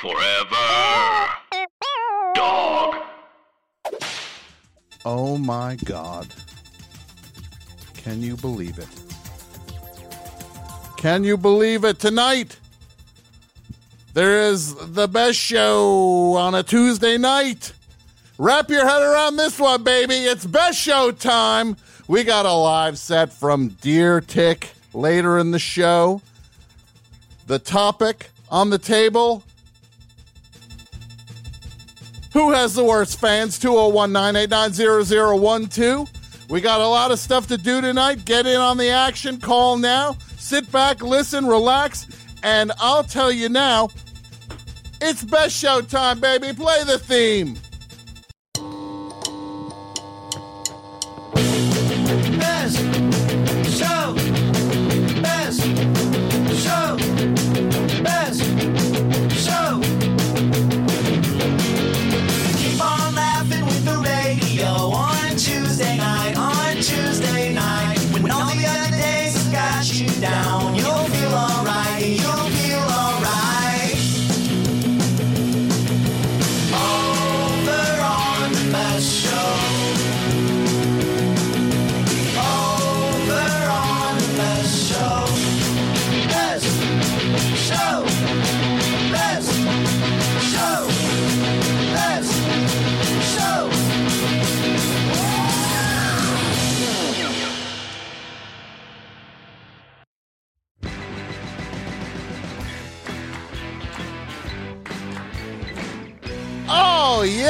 Forever. Dog. Oh my God. Can you believe it? Can you believe it? Tonight, there is the best show on a Tuesday night. Wrap your head around this one, baby. It's best show time. We got a live set from Deer Tick later in the show. The topic on the table who has the worst fans? 201 989 0012. We got a lot of stuff to do tonight. Get in on the action. Call now. Sit back, listen, relax. And I'll tell you now, it's best show time, baby. Play the theme.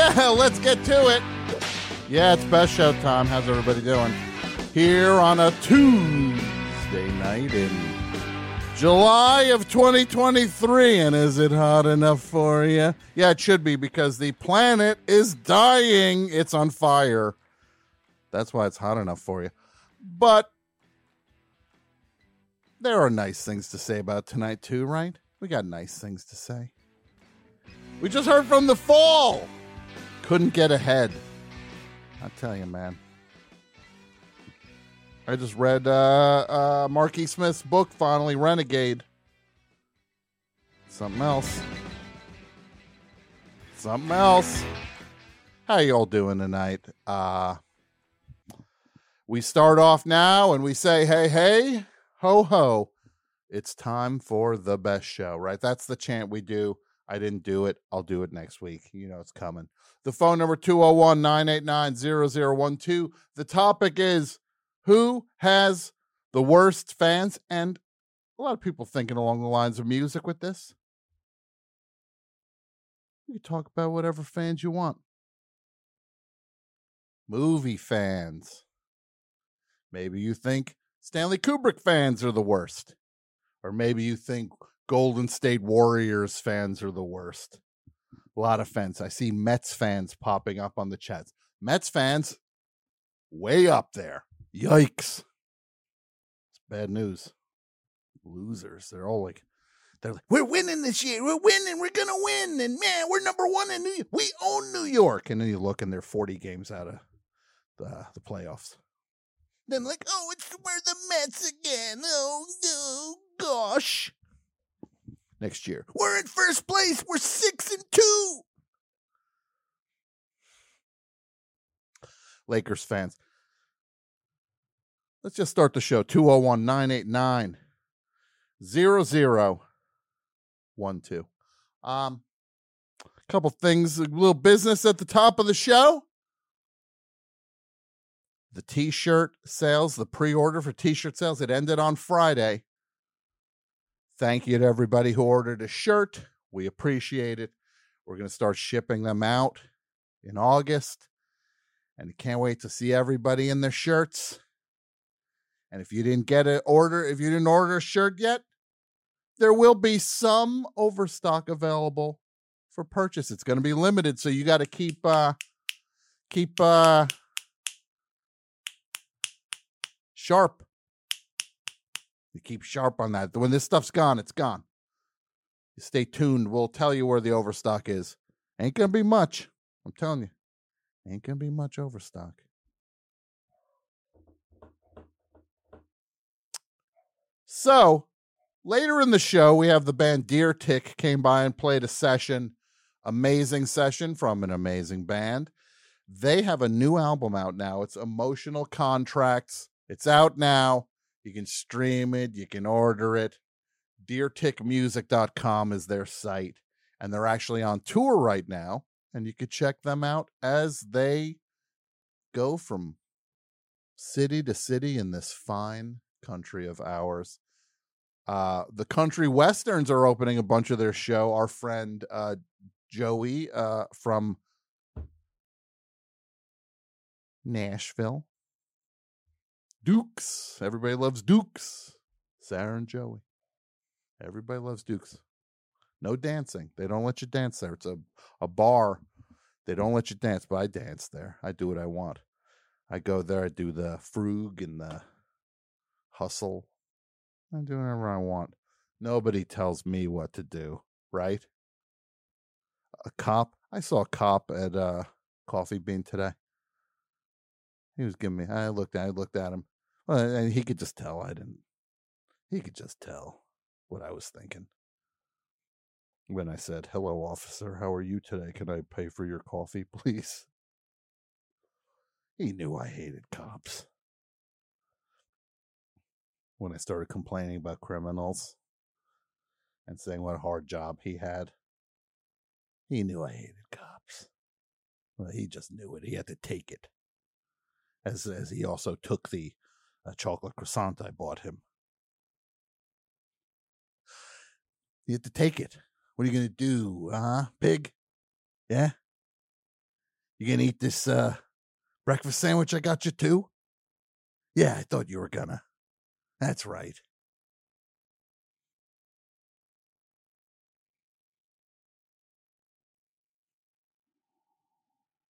let's get to it. Yeah, it's best show time. How's everybody doing? Here on a Tuesday night in July of 2023. And is it hot enough for you? Yeah, it should be because the planet is dying. It's on fire. That's why it's hot enough for you. But there are nice things to say about tonight, too, right? We got nice things to say. We just heard from the fall. Couldn't get ahead. I tell you, man. I just read uh, uh, Marky Smith's book finally, Renegade. Something else. Something else. How y'all doing tonight? Uh, we start off now and we say, hey, hey, ho, ho. It's time for the best show, right? That's the chant we do. I didn't do it. I'll do it next week. You know it's coming. The phone number 201 989 0012. The topic is who has the worst fans? And a lot of people thinking along the lines of music with this. You talk about whatever fans you want. Movie fans. Maybe you think Stanley Kubrick fans are the worst. Or maybe you think Golden State Warriors fans are the worst. A lot of fans. I see Mets fans popping up on the chats. Mets fans, way up there. Yikes. It's bad news. Losers. They're all like, they're like, we're winning this year. We're winning. We're to win. And man, we're number one in New York. We own New York. And then you look and they're 40 games out of the, the playoffs. Then like, oh, it's we're the Mets again. Oh, oh gosh next year. We're in first place. We're six and two. Lakers fans. Let's just start the show. 201 989 0012. Um, a couple things, a little business at the top of the show. The t shirt sales, the pre order for t shirt sales, it ended on Friday. Thank you to everybody who ordered a shirt. We appreciate it. We're going to start shipping them out in August. And can't wait to see everybody in their shirts. And if you didn't get an order, if you didn't order a shirt yet, there will be some overstock available for purchase. It's going to be limited, so you got to keep uh keep uh sharp. Keep sharp on that. When this stuff's gone, it's gone. Stay tuned. We'll tell you where the overstock is. Ain't gonna be much. I'm telling you. Ain't gonna be much overstock. So, Later in the show, we have the band Deer Tick came by and played a session, amazing session from an amazing band. They have a new album out now. It's Emotional Contracts. It's out now. You can stream it, you can order it. DeerTickMusic.com is their site, and they're actually on tour right now. And you could check them out as they go from city to city in this fine country of ours. Uh, the country westerns are opening a bunch of their show. Our friend uh, Joey uh, from Nashville, Dukes. Everybody loves Dukes. Sarah and Joey. Everybody loves Dukes. No dancing. They don't let you dance there. It's a, a bar. They don't let you dance, but I dance there. I do what I want. I go there, I do the frug and the hustle. I do whatever I want. Nobody tells me what to do, right? A cop. I saw a cop at uh Coffee Bean today. He was giving me I looked I looked at him. Well, and he could just tell I didn't he could just tell what I was thinking. When I said, Hello, officer, how are you today? Can I pay for your coffee, please? He knew I hated cops. When I started complaining about criminals and saying what a hard job he had, he knew I hated cops. Well, he just knew it. He had to take it. As, as he also took the uh, chocolate croissant I bought him. You have to take it. What are you going to do, huh, pig? Yeah? You going to eat this uh, breakfast sandwich I got you too? Yeah, I thought you were gonna. That's right.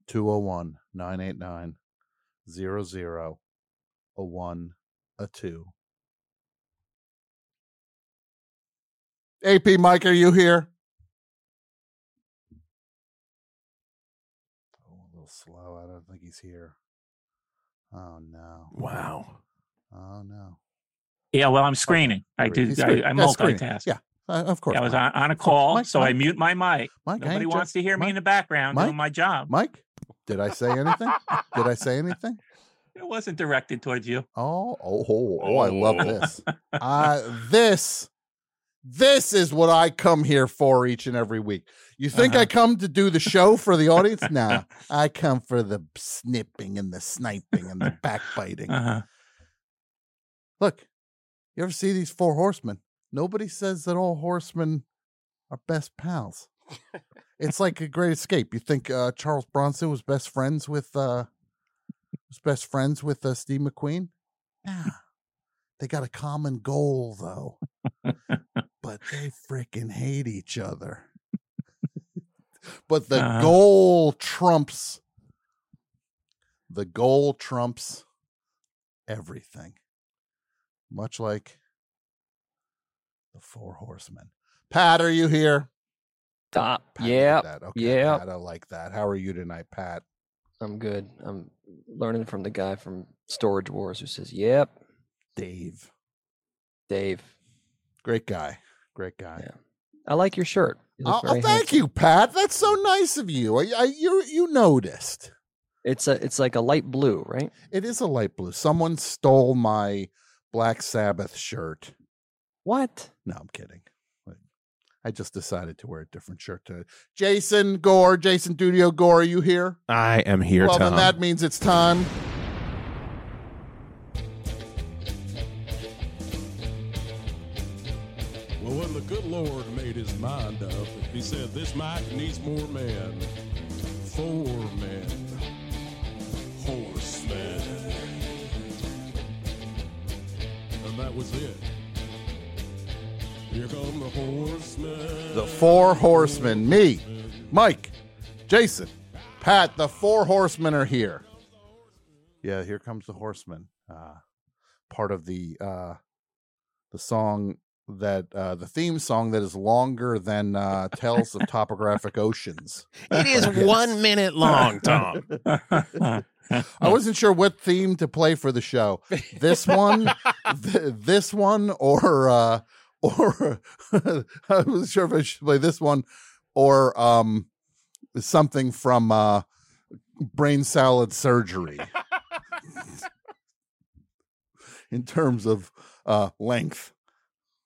Two zero one nine eight nine zero zero a one a two. AP Mike, are you here? Oh, a little slow. I don't think he's here. Oh no. Wow. Oh no. Yeah, well, I'm screening. I do. I. I Yeah, multitask. Yeah, uh, of course. I was on, on a call, Mike, so I mute my mic. Mike, Nobody wants ju- to hear me in the background Mike? doing my job. Mike, did I say anything? did I say anything? It wasn't directed towards you. Oh, oh, oh, oh, I love this. Uh, this, this is what I come here for each and every week. You think I Uh-huh. come to do the show for the audience? Nah, I come for the snipping and the sniping and the backbiting. Uh-huh. Look, you ever see these four horsemen? Nobody says that all horsemen are best pals. it's like a great escape. You think uh, Charles Bronson was best friends with uh, was best friends with uh, Steve McQueen? Nah, they got a common goal though, but they freaking hate each other. but the Uh-huh. goal trumps. The goal trumps everything much like the four horsemen. Pat, are you here? Stop. Pat, Yeah, did that. Okay, yep. Pat, I like that. How are you tonight, Pat? I'm good. I'm learning from the guy from Storage Wars who says, "Yep, Dave. Dave. Great guy. Great guy. Yeah. I like your shirt. You Oh, oh, thank handsome." you, Pat. That's so nice of you. I, I, you, you noticed. It's a it's like a light blue, right? It is a light blue. Someone stole my Black Sabbath shirt. What? No, I'm kidding. I just decided to wear a different shirt today. Jason Gore, Jason Dudio Gore, are you here? I am here, well, Tom. then that means it's time. Well, when the good Lord made his mind up, he said, This mic needs more men. Four men. Horsemen. And that was it. Here come the horsemen. The four horsemen. Me, Mike, Jason, Pat, the four horsemen are here. Yeah, here comes the horsemen. Uh, part of the uh, the song that uh, the theme song that is longer than uh, Tales of Topographic Oceans. it is one minute long, Tom. I wasn't sure what theme to play for the show. This one, th- this one, or uh, or I wasn't sure if I should play this one or um something from uh brain salad surgery in terms of uh length.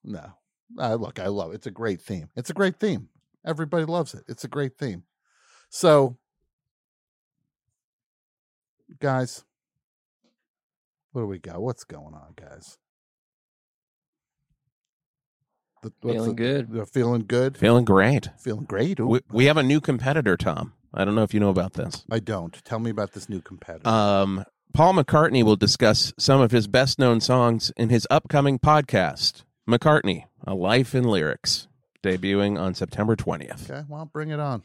No. Uh, look, I love it. It's a great theme. It's a great theme. Everybody loves it. It's a great theme. So guys, what do we got? What's going on, guys? The, what's Feeling the- good. They're feeling good. Feeling great. Feeling great. Ooh, We, we have a new competitor, Tom. I don't know if you know about this. I don't. Tell me about this new competitor. Um, Paul McCartney will discuss some of his best known songs in his upcoming podcast, McCartney, A Life in Lyrics, debuting on September 20th. okay, well, bring it on.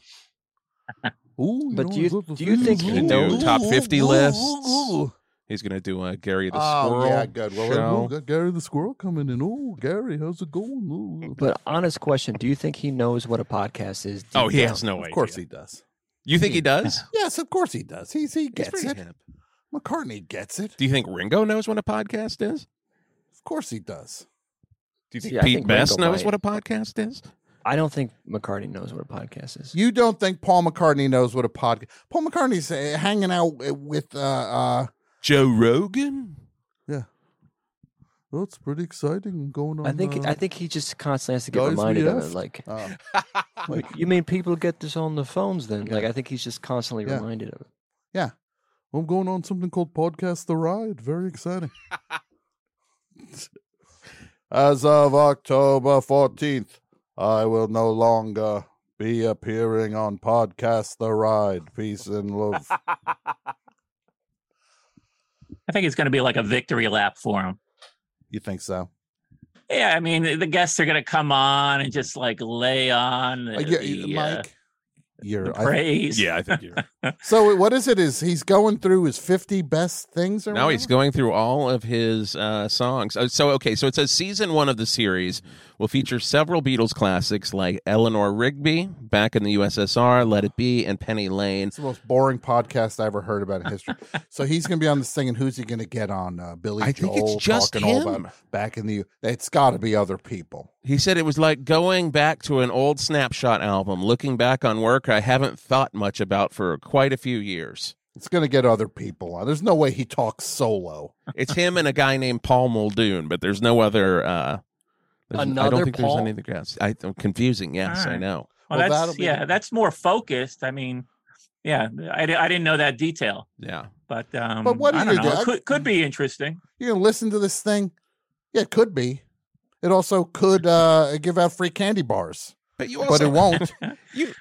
Ooh, But know, do you- look, do you think things- he ooh, knows- ooh, top ooh, 50 ooh, lists? Ooh, ooh. He's going to do a Gary the Oh, Squirrel. yeah, good. Well, show. we got Gary the Squirrel coming in. Oh, Gary, how's it going? Ooh. But honest question: Do you think he knows what a podcast is? Oh, he down? has no Of idea. Of course he does. You think he does? Yes, of course he does. He's he gets pretty it. hip. McCartney gets it. Do you think Ringo knows what a podcast is? Of course he does. Do you think See, Pete think Best Ringo knows might. what a podcast is? I don't think McCartney knows what a podcast is. You don't think Paul McCartney knows what a podcast? Paul McCartney's uh, hanging out with uh uh Joe Rogan? Oh, it's pretty exciting going on. I think uh, I think he just constantly has to get Guys reminded of it. Like, uh, like, you mean people get this on the phones? Then, like, I think he's just constantly Yeah. reminded of it. Yeah. I'm going on something called Podcast the Ride. Very exciting. As of October 14th, I will no longer be appearing on Podcast the Ride. Peace and love. I think it's going to be like a victory lap for him. you think so? Yeah, I mean, the guests are going to come on and just like lay on the, Uh, yeah, the, uh, Mike, you're. the I- praise. I think you're. so what is it? Is he's going through his 50 best things? Or No, he's going through all of his uh, songs. Uh, So, okay, so it says season one of the series will feature several Beatles classics like Eleanor Rigby, Back in the USSR, Let It Be, and Penny Lane. It's the most boring podcast I ever heard about in history. so he's going to be on this thing, and who's he going to get on? Uh, Billy I think it's just talking all him. about back in the. It's got to be other people. He said it was like going back to an old snapshot album, looking back on work I haven't thought much about for quite a few years. It's going to get other people on. There's no way he talks solo. It's him and a guy named Paul Muldoon, but there's no other. Uh, there's- I Another don't think Paul? there's anything else. I, am confusing, yes, I know. Well, Well, that'll that's be- yeah, that's more focused. I mean, yeah, I, I didn't know that detail, Yeah. but um, But what are I you don't gonna know. do? It could could be interesting. You're going to listen to this thing? Yeah, it could be. It also could uh, give out free candy bars, But you but it won't. You,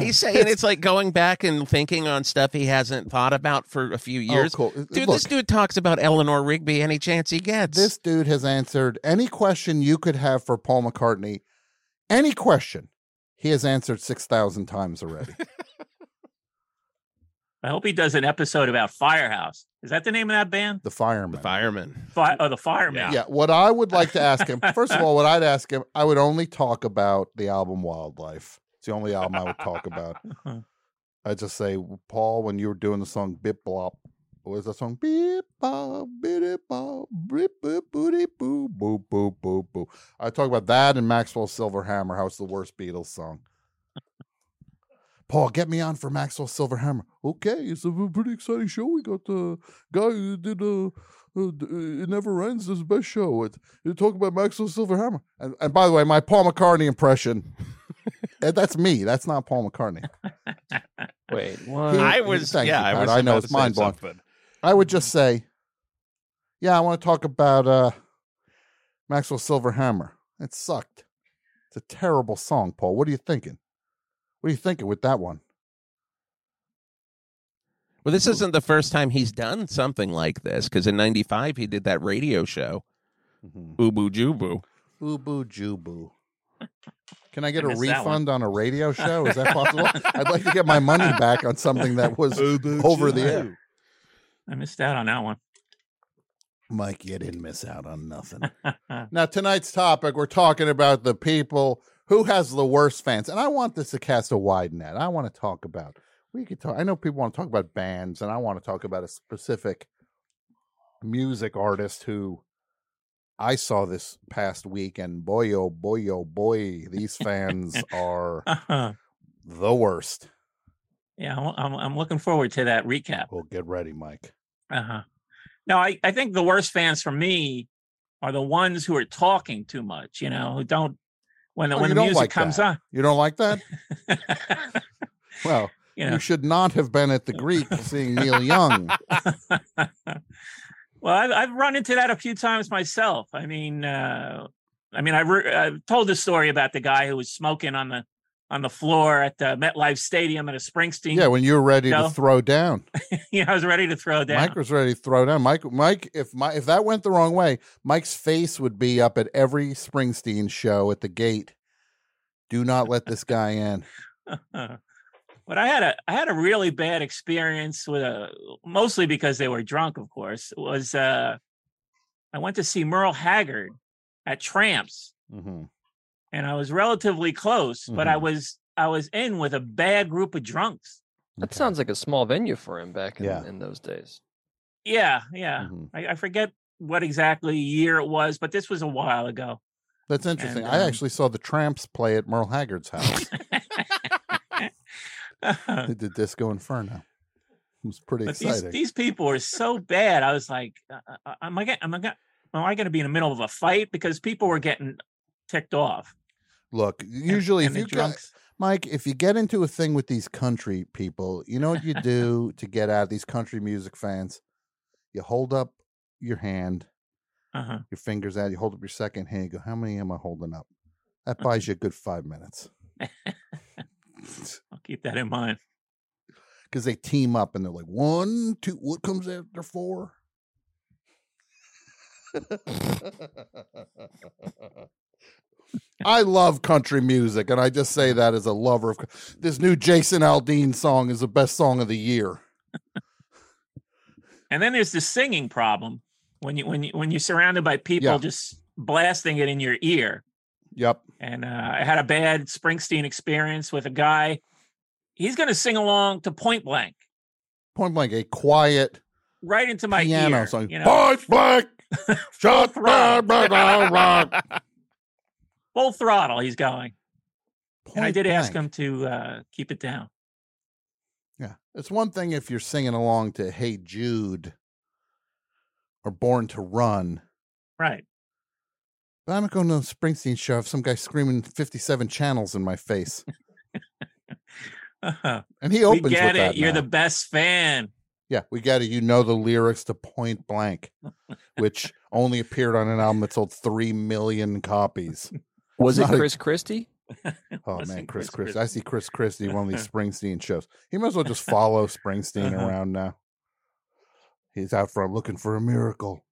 he's saying it's like going back and thinking on stuff he hasn't thought about for a few oh, years. Oh, cool. Dude, Look, this dude talks about Eleanor Rigby any chance he gets. this dude has answered any question you could have for Paul McCartney. Any question, he has answered six thousand times already. I hope he does an episode about Firehouse. Is that the name of that band? The fireman. the fireman. Fi- oh, the Fireman. Yeah, what I would like to ask him, first of all, what I'd ask him, I would only talk about the album Wildlife. It's the only album I would talk about. I'd just say, Paul, when you were doing the song Bip Blop, what was that song? Beep bop, biddy bop, bip boop booty boo, boo, boo, boo, boo. I talk about that and Maxwell Silverhammer, how it's the worst Beatles song. Paul, get me on for Maxwell Silverhammer. Okay, it's a pretty exciting show. We got the guy who did uh, uh, It Never Ends, this best show. It, you talk about Maxwell Silverhammer. And, and by the way, my Paul McCartney impression, that's me. That's not Paul McCartney. Wait, what? He- I was, thank yeah, you, I was. I know it's mind-blowing. something. I would just say, yeah, I want to talk about uh, Maxwell Silverhammer. It sucked. It's a terrible song, Paul. What are you thinking? What are you thinking with that one? Well, this isn't the first time he's done something like this because in '95 he did that radio show, Boo Boo Jubu. Boo boo jubu. Can I get I a missed that one. refund on a radio show? Is that possible? I'd like to get my money back on something that was over the air. I missed out on that one. Mike, you didn't miss out on nothing. now, tonight's topic, we're talking about the people who has the worst fans. And I want this to cast a wide net. I want to talk about, we could talk, I know people want to talk about bands, and I want to talk about a specific music artist who I saw this past week, and boy, oh boy, oh boy, these fans are Uh-huh. the worst. Yeah, I'm, I'm looking forward to that recap. Well, get ready, Mike. Uh-huh. No, I, I think the worst fans for me are the ones who are talking too much, you know, who don't when the Oh, when the music like comes that. You don't like that? Well, you you should not have been at the Greek seeing Neil Young. well, I've, I've run into that a few times myself. I mean, uh, I mean, I re- I've told this story about the guy who was smoking on the on the floor at the MetLife Stadium at a Springsteen. Yeah, when you were ready No. to throw down. yeah, I was ready to throw down. Mike was ready to throw down. Mike, Mike, if my if that went the wrong way, Mike's face would be up at every Springsteen show at the gate. Do not let this guy in. but I had a I had a really bad experience with a mostly because they were drunk, of course. Was uh I went to see Merle Haggard at Tramps Mhm. And I was relatively close, but I Mhm. was I was in with a bad group of drunks. That Okay. sounds like a small venue for him back in, Yeah. in those days. Yeah, yeah. Mhm. I, I forget what exactly year it was, but this was a while ago. That's interesting. And, I um, actually saw the Tramps play at Merle Haggard's house. they did Disco Inferno. It was pretty but these exciting. these people were so bad. I was like, uh, uh, am I am I am I going to be in the middle of a fight because people were getting ticked off? Look, usually and if the you got. Mike, if you get into a thing with these country people, you know what you do to get out of these country music fans? You hold up your hand, Uh-huh. your fingers out, you hold up your second hand, you go, How many am I holding up? That buys you a good five minutes. I'll keep that in mind. Because they team up and they're like, one, two, what comes after four? I love country music, and I just say that as a lover of this new Jason Aldean song is the best song of the year. And then there's the singing problem when you when you when you're surrounded by people Yeah. just blasting it in your ear. Yep. And uh, I had a bad Springsteen experience with a guy. He's going to sing along to Point Blank Point blank, a quiet right into my piano ear. song. You know, Point blank, shut down, rock. full throttle. He's going. and I Point did ask him to uh, keep it down. Yeah. It's one thing if you're singing along to Hey Jude or Born to Run. Right. But I'm not going to a Springsteen show if some guy screaming 57 channels in my face. And he opens. we get with it. that. You're now. the best fan. Yeah, we got it. You know the lyrics to Point Blank, which only appeared on an album that sold 3 million copies. Was it Not a- Chris Christie? Oh, man, Chris Chris Christie. I see Chris Christie one of these Springsteen shows. He might as well just follow Springsteen Uh-huh. around now. He's out front looking for a miracle.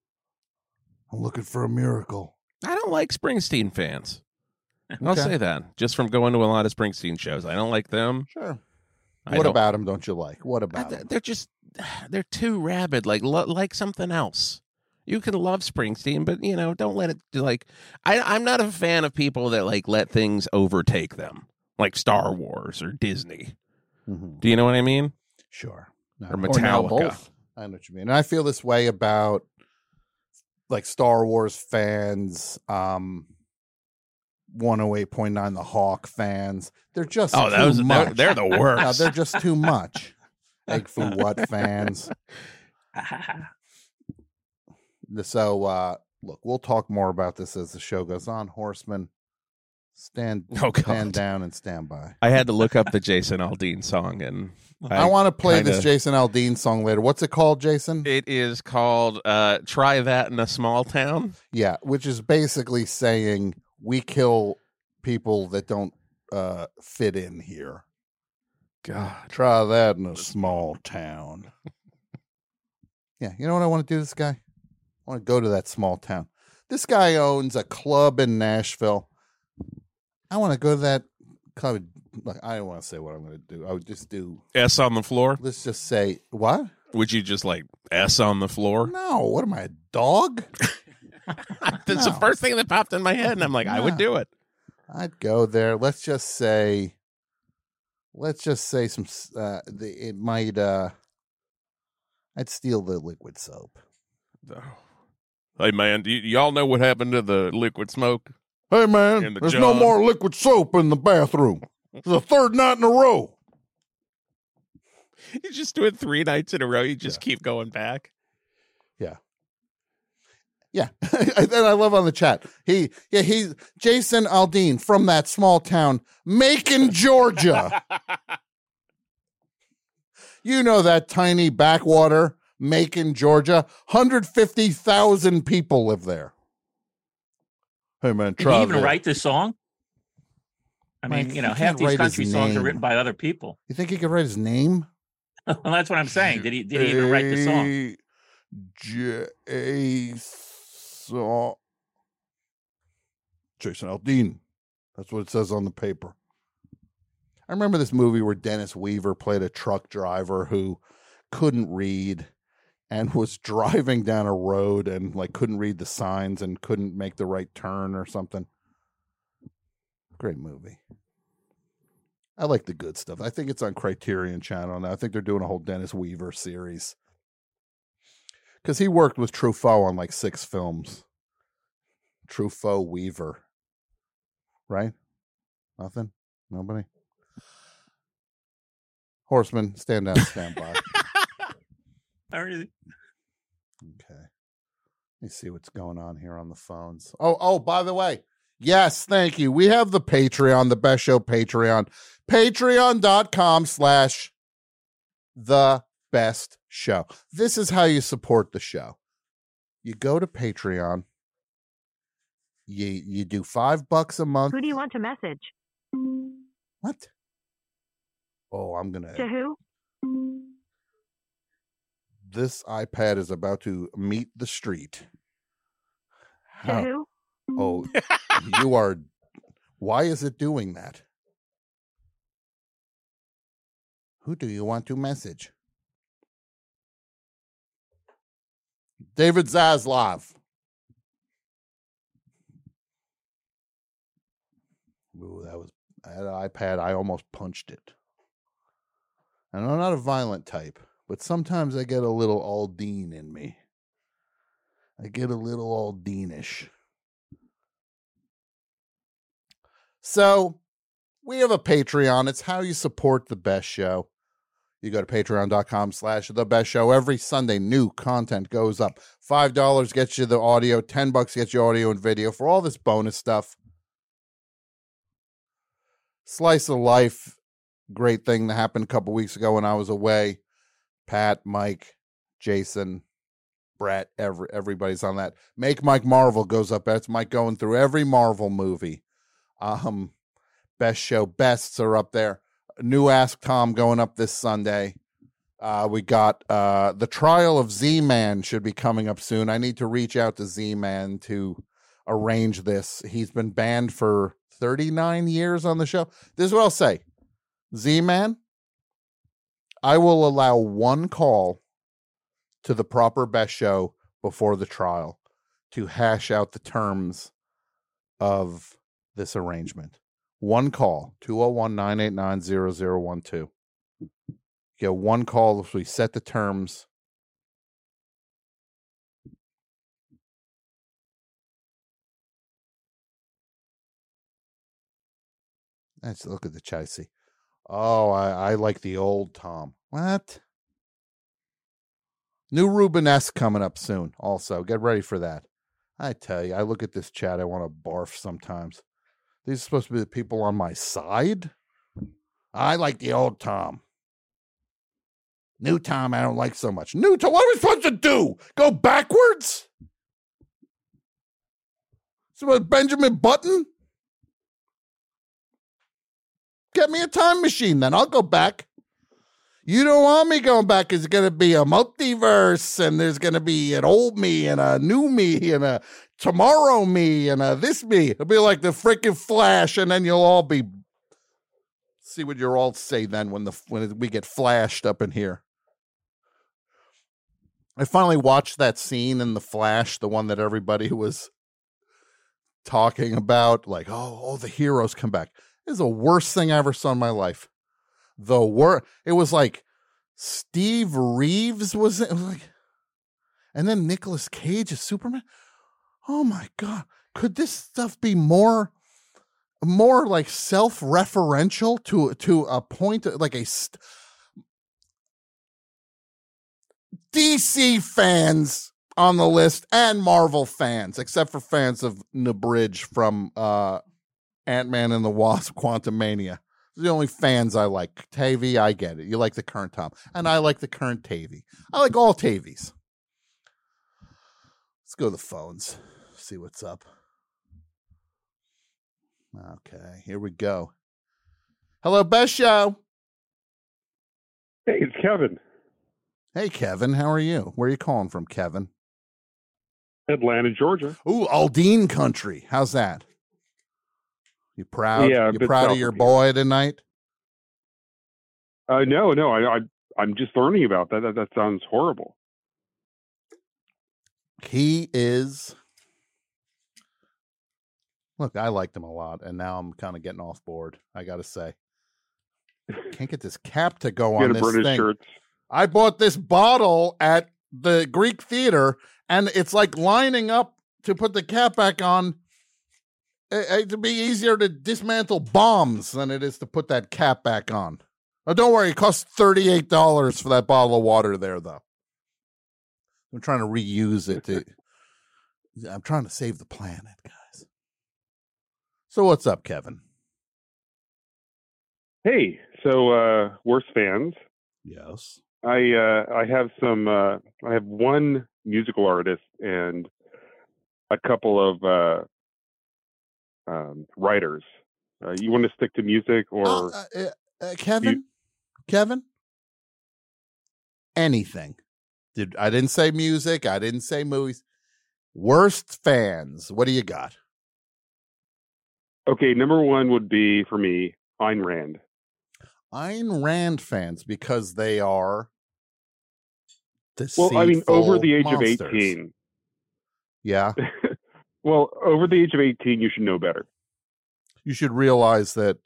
I'm looking for a miracle. I don't like Springsteen fans. I'll say that just from going to a lot of Springsteen shows. I don't like them. Sure. I what about them don't you like? What I- about him? they're just they're too rabid. Like lo- like something else. You can love Springsteen, but you know, don't let it like. I, I'm not a fan of people that like let things overtake them, like Star Wars or Disney. Mhm. Do you know what I mean? Sure. No, Or Or Metallica. both? I know what you mean. And I feel this way about like Star Wars fans, um 108.9 the Hawk fans. They're just Oh, too those they're, they're the No, worst. they're just too much. Egg for what fans? So uh look, we'll talk more about this as the show goes on. Horseman, stand Oh, God. stand down and stand by. I had to look up the Jason Aldean song, and I, want to play this kinda- Jason Aldean song later. What's it called, Jason? It is called uh, "Try That in a Small Town." Yeah, which is basically saying we kill people that don't uh, fit in here. God, Try that in a small town. yeah, you know what I want to do? This guy, I want to go to that small town. This guy owns a club in Nashville. I want to go to that club. Like, I don't want to say what I'm going to do. I would just do. S on the floor. Let's just say what? Would you just like S on the floor? No, what am I, a dog? That's the first thing that popped in my head, and I'm like, I would do it. I'd go there. Let's just say, let's just say some. Uh, the, it might. uh I'd steal the liquid soap. Oh, Hey man, do y- y'all know what happened to the liquid smoke? Hey man, In the there's no jar. more liquid soap in the bathroom. It's the third night in a row. You just do it three nights in a row. You just keep going back. Yeah. Yeah. and I love on the chat. He yeah, he's Jason Aldean from that small town, Macon, Georgia. you know that tiny backwater, Macon, Georgia. 150,000 people live there. Hey man, Did he even write this song? I mean, Mike, you know, half these country songs are written by other people. You think he could write his name? well, that's what I'm saying. Did he? Did he even write the song? Jason. Jason Aldean. That's what it says on the paper. I remember this movie where Dennis Weaver played a truck driver who couldn't read and was driving down a road and like couldn't read the signs and couldn't make the right turn or something. Great movie. I like the good stuff. I think it's on Criterion Channel now. I think they're doing a whole Dennis Weaver series. Because he worked with Truffaut on like six films. Truffaut Weaver. Right? Nothing? Nobody? Horseman, stand down, stand by. Or is Okay. Let me see what's going on here on the phones. Oh, oh, by the way, yes, thank you. We have the Patreon, the best show Patreon. Patreon.com slash the best show. This is how you support the show. You go to Patreon. You you do five bucks a month. Who do you want to message? What? Oh, I'm gonna To who? This iPad is about to meet the street. How- who? Oh, you are. Why is it doing that? Who do you want to message? David Zaslav. Ooh, that was I had an iPad. I almost punched it. And I'm not a violent type, but sometimes I get a little Aldean in me. I get a little Aldinish. So we have a Patreon. It's how you support the best show. You go to patreon.com slash the best show. Every Sunday, new content goes up. $5 gets you the audio, 10 bucks gets you audio and video for all this bonus stuff. Slice of life, great thing that happened a couple weeks ago when I was away. Pat, Mike, Jason, Brett, every everybody's on that. Make Mike Marvel goes up. That's Mike going through every Marvel movie. Um, best show bests are up there. New Ask Tom going up this Sunday. Uh, we got uh, the trial of Z Man should be coming up soon. I need to reach out to Z Man to arrange this. He's been banned for 39 years on the show. This is what I'll say Z Man, I will allow one call to the proper best show before the trial to hash out the terms of this arrangement. One call, 201 989 0012. Get one call if we set the terms. Let's look at the chat. Oh, I, I like the old Tom. What? New Rubenesque coming up soon. Also, get ready for that. I tell you, I look at this chat, I want to barf sometimes. These are supposed to be the people on my side. I like the old Tom. New Tom, I don't like so much. New Tom, what are we supposed to do? Go backwards? So Benjamin Button? Get me a time machine then. I'll go back. You don't want me going back. It's going to be a multiverse, and there's going to be an old me and a new me and a tomorrow me and a this me. It'll be like the freaking Flash, and then you'll all be. See what you're all say then when the when we get flashed up in here. I finally watched that scene in the Flash, the one that everybody was talking about, like, oh, oh, the heroes come back. Is the worst thing I ever saw in my life. The worst. It was like Steve Reeves was, it was like, and then Nicolas Cage as Superman. oh my god, could this stuff be more more like self-referential to to a point like a st- DC fans on the list and Marvel fans, except for fans of Bridge from uh Ant-Man and the Wasp Quantum Mania. The only fans I like. Tavy, I get it. You like the current Tom. And I like the current Tavy. I like all Tavies. Let's go to the phones. See what's up. Okay, here we go. Hello, Best Show. Hey, it's Kevin, Hey, Kevin. How are you? Where are you calling from, Kevin? Atlanta, Georgia. Ooh, Aldean country. How's that? You proud? Yeah, you proud of your boy tonight? Uh, no, no, I, I, I'm just learning about that. That, that sounds horrible. He is. Look, I liked him a lot, and now I'm kind of getting off board. I got to say, can't get this cap to go on this British thing. shirts. I bought this bottle at the Greek theater, and it's like lining up to put the cap back on. It, it'd be easier to dismantle bombs than it is to put that cap back on. Oh, don't worry, it costs thirty-eight dollars for that bottle of water there, though. I'm trying to reuse it. To, I'm trying to save the planet, guys. So what's up, Kevin? Hey, so uh, worst fans. Yes. I uh, I have some. Uh, I have one musical artist and a couple of uh, um, writers. Uh, you want to stick to music or Uh, uh, uh, uh, Kevin, Kevin, anything. Did I didn't say music? I didn't say movies. Worst fans. What do you got? okay? Number one would be for me Ayn Rand. Ayn Rand fans because they are. Well, I mean, over the age deceitful of eighteen. Yeah, well, over the age of eighteen, you should know better. you should realize that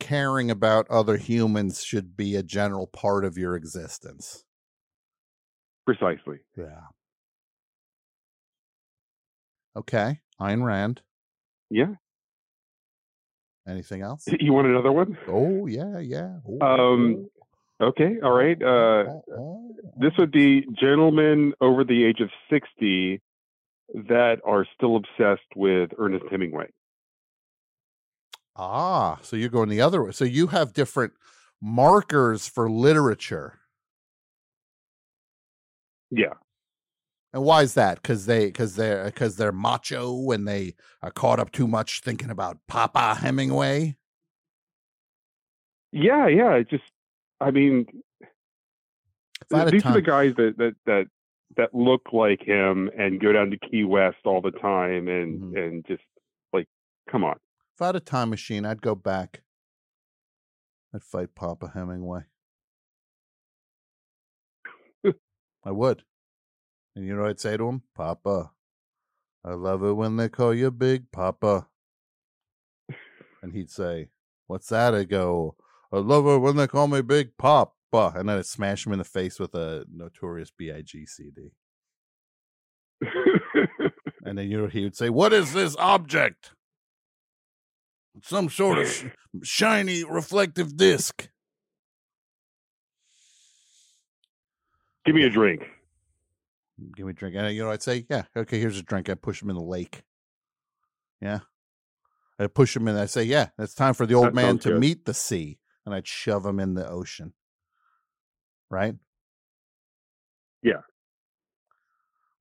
caring about other humans should be a general part of your existence. Precisely. Yeah. Okay, Ayn Rand. Yeah. Anything else? You want another one? Oh yeah, yeah. Oh, Um, Okay. All right. Uh, oh, oh, this oh. would be gentlemen over the age of 60 that are still obsessed with Ernest Hemingway. Ah, so you're going the other way. So you have different markers for literature. Yeah. And why is that? Because they because they're because they're macho and they are caught up too much thinking about Papa Hemingway. Yeah. Yeah. It just, I mean, If I had a these are the guys that, that, that, that look like him and go down to Key West all the time and, Mhm. and just like, come on. If I had a time machine, I'd go back. I'd fight Papa Hemingway. I would. And you know I'd say to him? Papa, I love it when they call you Big Papa. And he'd say, What's that? I go, I love it when they call me Big Papa. And then I'd smash him in the face with a notorious B.I.G. CD. And then you know he would say, "What is this object? Some sort of sh- shiny reflective disc." Give me a drink. Give me a drink. And you know, I'd say, "Yeah, okay, here's a drink." I push him in the lake. Yeah, I push him in. I say, "Yeah, it's time for the old That man to good. meet the sea," and I'd shove him in the ocean. Right? Yeah.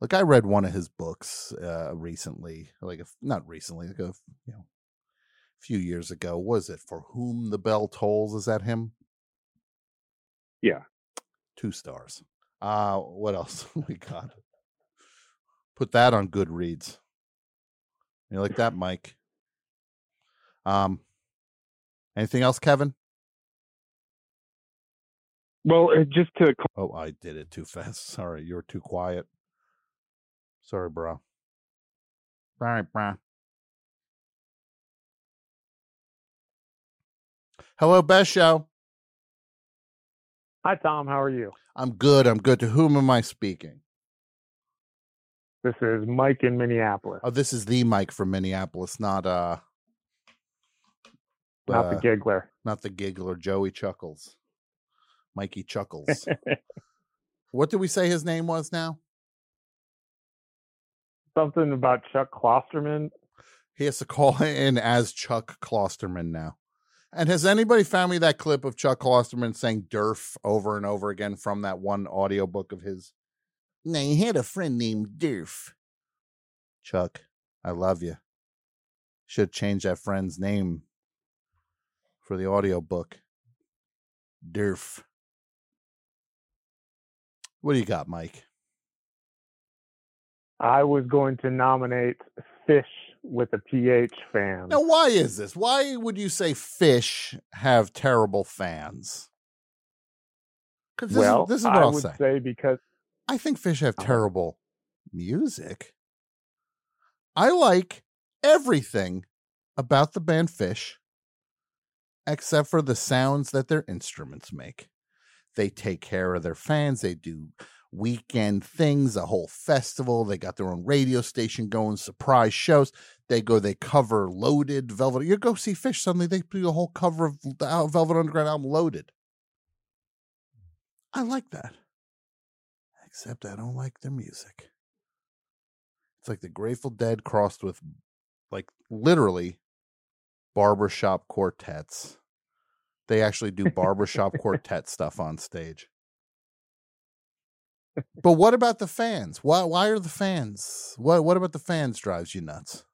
Look, I read one of his books uh, recently, like a, not recently, like a you know, few years ago. Was it for whom the bell tolls? Is that him? Yeah. Two stars. Uh what else we got? Put that on Goodreads. You like that, Mike? Um, anything else, Kevin? Well, uh, just to Oh, I did it too fast. Sorry, you were too quiet. Sorry, bro. Sorry, bro. Hello, Best Show. Hi, Tom. How are you? I'm good. I'm good. To whom am I speaking? This is Mike in Minneapolis, Oh, this is the Mike from Minneapolis, not uh, not the uh, giggler. not the giggler, Joey Chuckles, Mikey Chuckles. what did we say his name was now? Something about Chuck Klosterman. He has to call in as Chuck Klosterman now. And has anybody found me that clip of Chuck Klosterman saying Durf over and over again from that one audiobook of his? Now, he had a friend named Durf. Chuck, I love you. Should change that friend's name for the audiobook. Durf. What do you got, Mike? I was going to nominate Phish with a PH fan. Now, why is this? Why would you say Phish have terrible fans? 'Cause this, well, is, this is what I will would say. say because I think Phish have Uh-huh. terrible music. I like everything about the band Phish except for the sounds that their instruments make. They take care of their fans, they do weekend things, a whole festival, they got their own radio station going, surprise shows. They go, they cover Loaded, Velvet. You go see Phish, suddenly they do a whole cover of the Velvet Underground album Loaded. I like that except I don't like their music. It's like the Grateful Dead crossed with, like, literally barbershop quartets. They actually do barbershop quartet stuff on stage. But what about the fans? Why why are the fans? What what about the fans drives you nuts?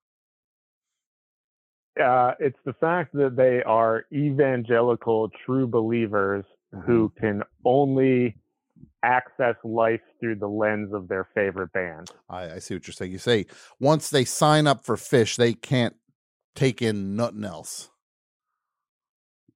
uh, it's the fact that they are evangelical true believers who Mm-hmm. can only access life through the lens of their favorite band. I, I see what you're saying. You say once they sign up for Phish, they can't take in nothing else.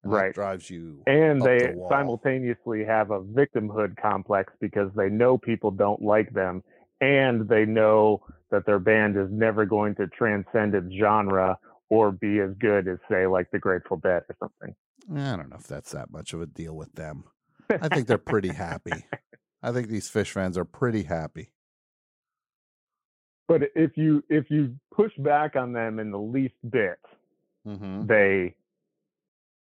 Right. drives you And they the simultaneously have a victimhood complex because they know people don't like them and they know that their band is never going to transcend its genre or be as good as say like the Grateful Dead or something. I don't know if that's that much of a deal with them. I think they're pretty happy. I think these Phish fans are pretty happy. But if you if you push back on them in the least bit, Mm-hmm. they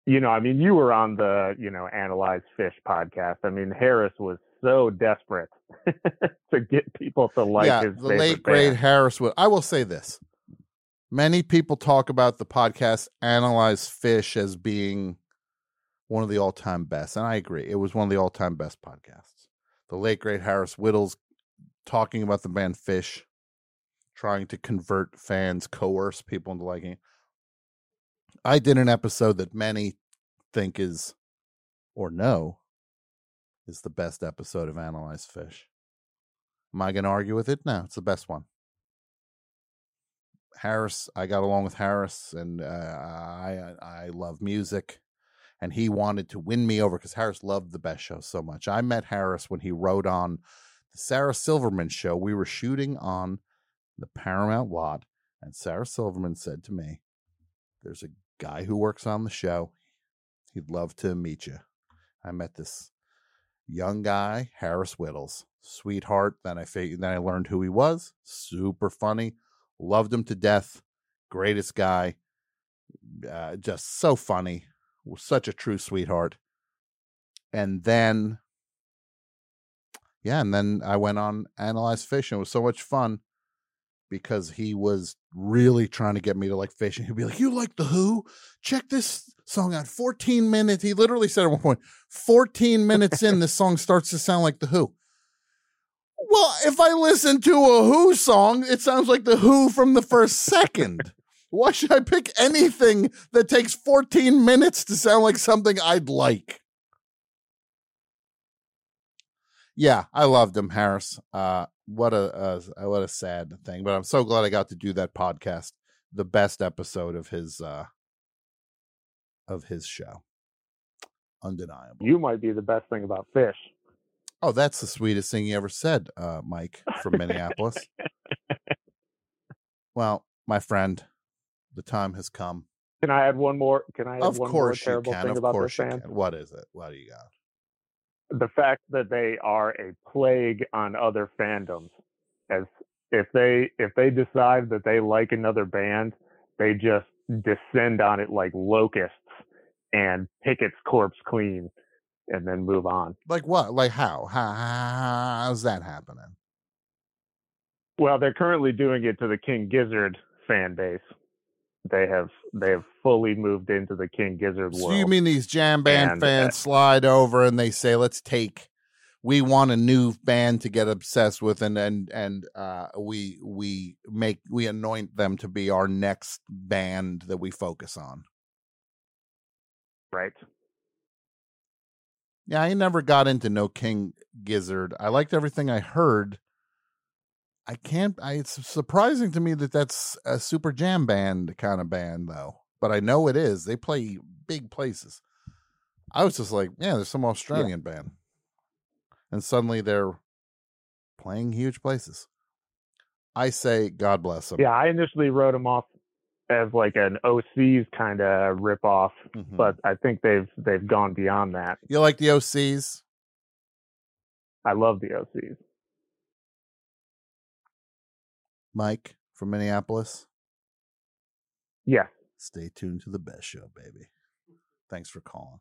you know, I mean you were on the, you know, Analyze Phish podcast. I mean Harris was so desperate to get people to like yeah, his the late great. Harris would. I will say this: many people talk about the podcast "Analyze Phish" as being one of the all-time best, and I agree. It was one of the all-time best podcasts. The late great Harris Wittels talking about the band Phish, trying to convert fans, coerce people into liking. it. I did an episode that many think is, or know, is the best episode of Analyze Phish. Am I going to argue with it? No, it's the best one. Harris, I got along with Harris, and uh, I I love music, and he wanted to win me over because Harris loved the best show so much. I met Harris when he wrote on the Sarah Silverman show. We were shooting on the Paramount lot, and Sarah Silverman said to me, "There's a guy who works on the show. He'd love to meet you." I met this young guy, Harris Wittels, sweetheart. Then I figured, then I learned who he was. Super funny, loved him to death. Greatest guy, uh, just so funny. Was such a true sweetheart. And then, yeah, and then I went on analyze Phish, and it was so much fun because he was really trying to get me to like Phish, and he'd be like, "You like the Who? Check this song out. 14 minutes." He literally said at one point, 14 minutes in, this song starts to sound like the Who. Well, if I listen to a Who song, it sounds like the Who from the first second. Why should I pick anything that takes 14 minutes to sound like something I'd like? Yeah, I loved him, Harris. Uh, what a uh, what a sad thing, but I'm so glad I got to do that podcast. The best episode of his uh, of his show, undeniable. You might be the best thing about Phish. Oh, that's the sweetest thing you ever said, uh, Mike from Minneapolis. well, my friend, the time has come. Can I add one more? Can I add Of one course more you can. thing Of about course this you can. What is it? What do you got? The fact that they are a plague on other fandoms, as if they if they decide that they like another band, they just descend on it like locusts and pick its corpse clean and then move on. Like what? Like how? how how's that happening? Well, they're currently doing it to the King Gizzard fan base. They have they have fully moved into the King Gizzard world. So you mean these jam band And, uh, fans slide over and they say, "Let's take, we want a new band to get obsessed with, and and and uh, we we make we anoint them to be our next band that we focus on." right? Yeah, I never got into No King Gizzard. I liked everything I heard. I can't. I, it's surprising to me that that's a super jam band kind of band, though. But I know it is. They play big places. I was just like, yeah, there's some Australian band, and suddenly they're playing huge places. I say, God bless them. Yeah, I initially wrote them off as like an OCs kind of rip off, Mhm. but I think they've they've gone beyond that. You like the OCs? I love the OCs. Mike from Minneapolis. Yeah. Stay tuned to the best show, baby. Thanks for calling.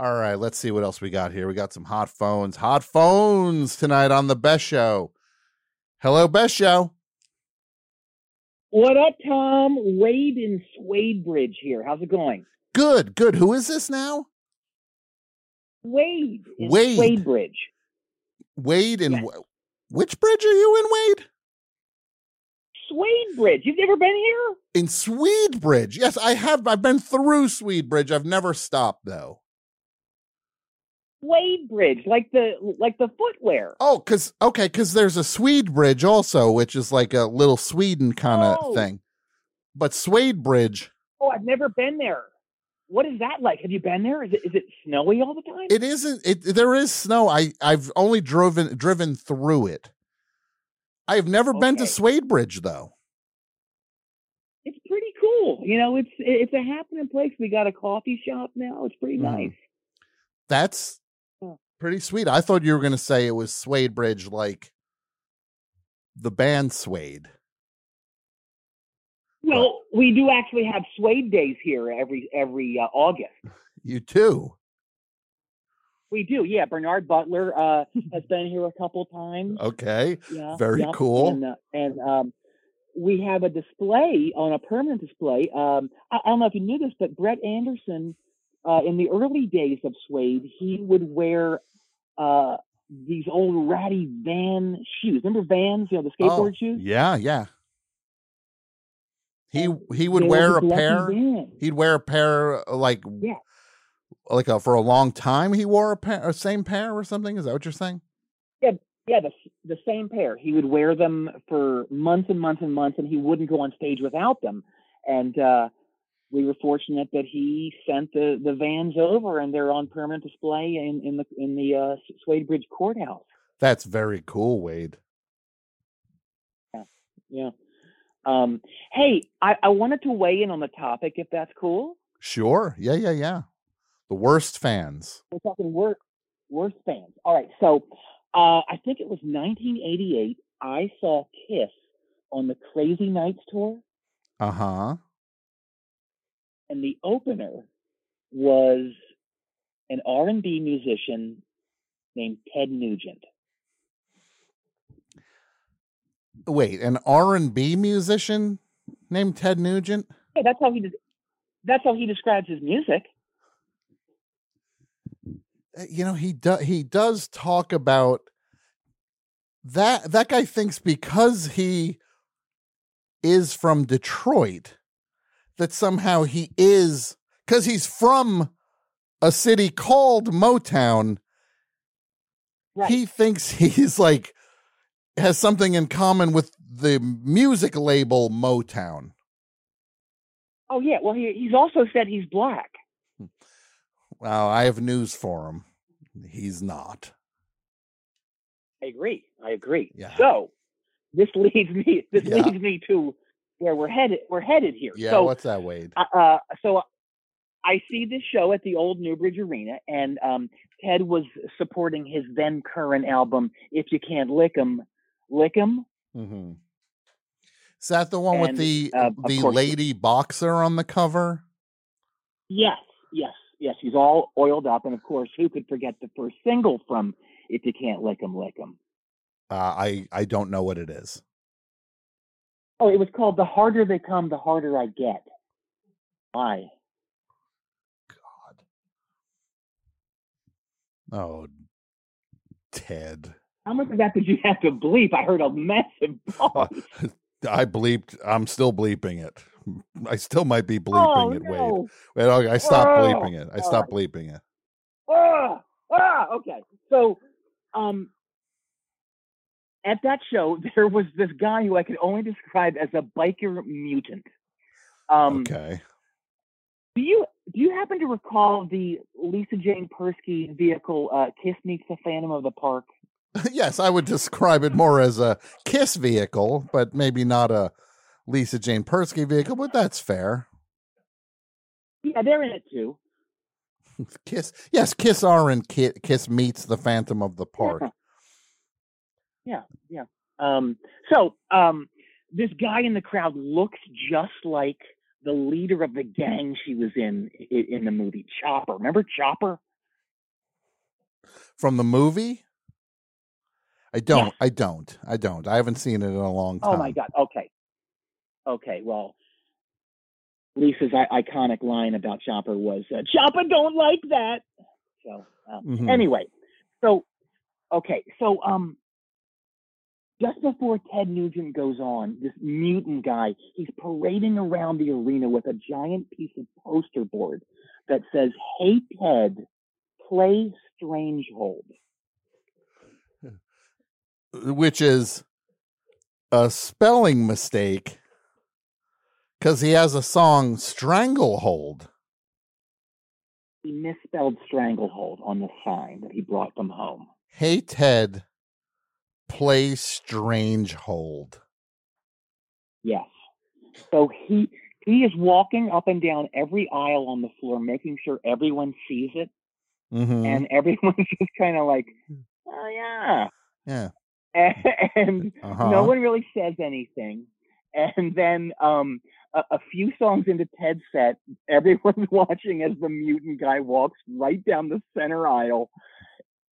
All right, let's see what else we got here. We got some hot phones. Hot phones tonight on the Best Show. Hello, Best Show. What up, Tom? Wade in Suedebridge here. How's it going? Good, good. Who is this now? Wade in Wade. Suedebridge. Wade and wh- which bridge are you in, Wade? Suedebridge. You've never been here? In Swede Bridge. Yes, I have. I've been through Swede Bridge. I've never stopped though. Suedebridge, like the like the footwear. Oh, cause okay, cause there's a Swede Bridge also, which is like a little Sweden kind of Oh. thing. But Suedebridge, Oh, I've never been there. What is that like? Have you been there? Is it is it snowy all the time? it isn't. It there is snow. I I've only driven driven through it. I've never been to Okay. Suedebridge though. It's pretty cool. You know, it's it's a happening place. We got a coffee shop now. It's pretty Mhm. nice. That's. Pretty sweet. I thought you were going to say it was Suedebridge, like the band Suede. Well, we do actually have Suede days here every every uh, August. You too. We do, yeah. Bernard Butler uh, has been here a couple times. Okay. Yeah, Very yeah, cool. And, uh, and um, we have a display on a permanent display. Um, I, I don't know if you knew this, but Brett Anderson, uh, in the early days of Suede, he would wear uh, these old ratty Van shoes. Remember Vans? You know the skateboard Oh, shoes. Yeah, yeah. He he would wear a pair. He'd wear a pair like Yeah. like a, for a long time. He wore a pair, a same pair or something. Is that what you're saying? Yeah, yeah, the the same pair. He would wear them for months and months and months, and he wouldn't go on stage without them. And uh, we were fortunate that he sent the, the vans over, and they're on permanent display in, in the in the uh, Suedebridge Courthouse. That's very cool, Wade. Yeah. Um, hey, I, I wanted to weigh in on the topic, if that's cool. Sure. Yeah, yeah, yeah. The worst fans. We're talking worst worst fans. All right, so uh, I think it was 1988. I saw Kiss on the Crazy Nights tour. Uh huh. And the opener was an R&B musician named Ted Nugent. Wait, an R and B musician named Ted Nugent. Hey, that's how he des- that's how he describes his music. Uh, You know, he does. He does talk about that that guy thinks because he is from Detroit that somehow he is because he's from a city called Motown. He thinks he's like has something in common with the music label Motown. Oh yeah. Well, he, he's also said he's black. Hmm. Well, I have news for him. He's not. I agree. I agree. Yeah. So this leads me. This Yeah. leads me to where we're headed. We're headed here. Yeah, So, what's that, Wade? uh, uh, so I see this show at the old Newbridge Arena, and um, Ted was supporting his then current album, "If You Can't Lick 'Em, Lick 'Em." Mm-hmm. Is that the one with the uh, the lady boxer on the cover? Yes, yes, yes. He's all oiled up, and of course, who could forget the first single from "If You Can't Lick 'Em, Lick 'Em"? Uh, I I don't know what it is. Oh, it was called "The Harder They Come, the Harder I Get." Why? God. Oh, Ted. How much of that did you have to bleep? I heard a massive pause. I bleeped. I'm still bleeping it. I still might be bleeping Oh, it. no. Wade. Wait, I stopped Oh, bleeping it. I stopped bleeping it. ah, ah, okay. So, um, at that show, there was this guy who I could only describe as a biker mutant. Um, Okay. Do you do you happen to recall the Lisa Jane Persky vehicle, uh, "Kiss Meets the Phantom of the Park"? yes, I would describe it more as a Kiss vehicle, but maybe not a Lisa Jane Persky vehicle. But that's fair. Yeah, they're in it too. Kiss, yes, Kiss are in Ki- Kiss meets the Phantom of the Park. Yeah, yeah. Yeah. Um, so um, this guy in the crowd looks just like the leader of the gang she was in in, in the movie Chopper. Remember Chopper? From the movie? I don't. I don't. I don't. I haven't seen it in a long time. Oh my God. Okay. Okay. Well, Lisa's iconic line about Chopper was uh, "Chopper don't like that." So um, Mhm. anyway, so okay, so um, just before Ted Nugent goes on, this mutant guy, he's parading around the arena with a giant piece of poster board that says, "Hey Ted, play Strangehold." Which is a spelling mistake because he has a song Stranglehold. He misspelled Stranglehold on the sign that he brought from home. Hey Ted, play Strangehold. Yes. So he he is walking up and down every aisle on the floor, making sure everyone sees it, Mm-hmm. and everyone's just kind of like, "Oh yeah," yeah. and Uh-huh. no one really says anything. And then um, a, a few songs into Ted's set, everyone's watching as the mutant guy walks right down the center aisle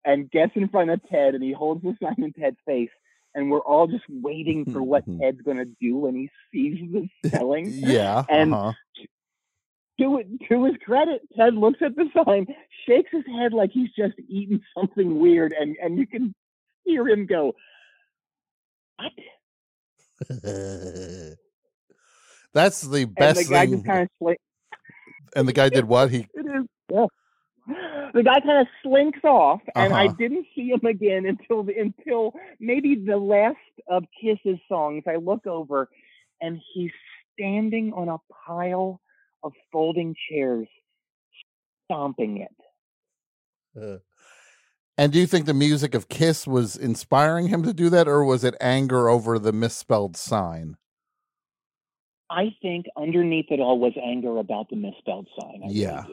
and gets in front of Ted, and he holds the sign in Ted's face. And we're all just waiting for what Ted's gonna do when he sees the spelling. Yeah. And uh-huh. to to his credit, Ted looks at the sign, shakes his head like he's just eaten something weird, and and you can hear him go, "What?" That's the And best the guy thing. just kind of sli- and the guy did what? He it is. Yeah. The guy kind of slinks off, and I Uh-huh. didn't see him again until the, until maybe the last of Kiss's songs. I look over, and he's standing on a pile of folding chairs, stomping it. Uh, and do you think the music of Kiss was inspiring him to do that, or was it anger over the misspelled sign? I think underneath it all was anger about the misspelled sign. I Yeah.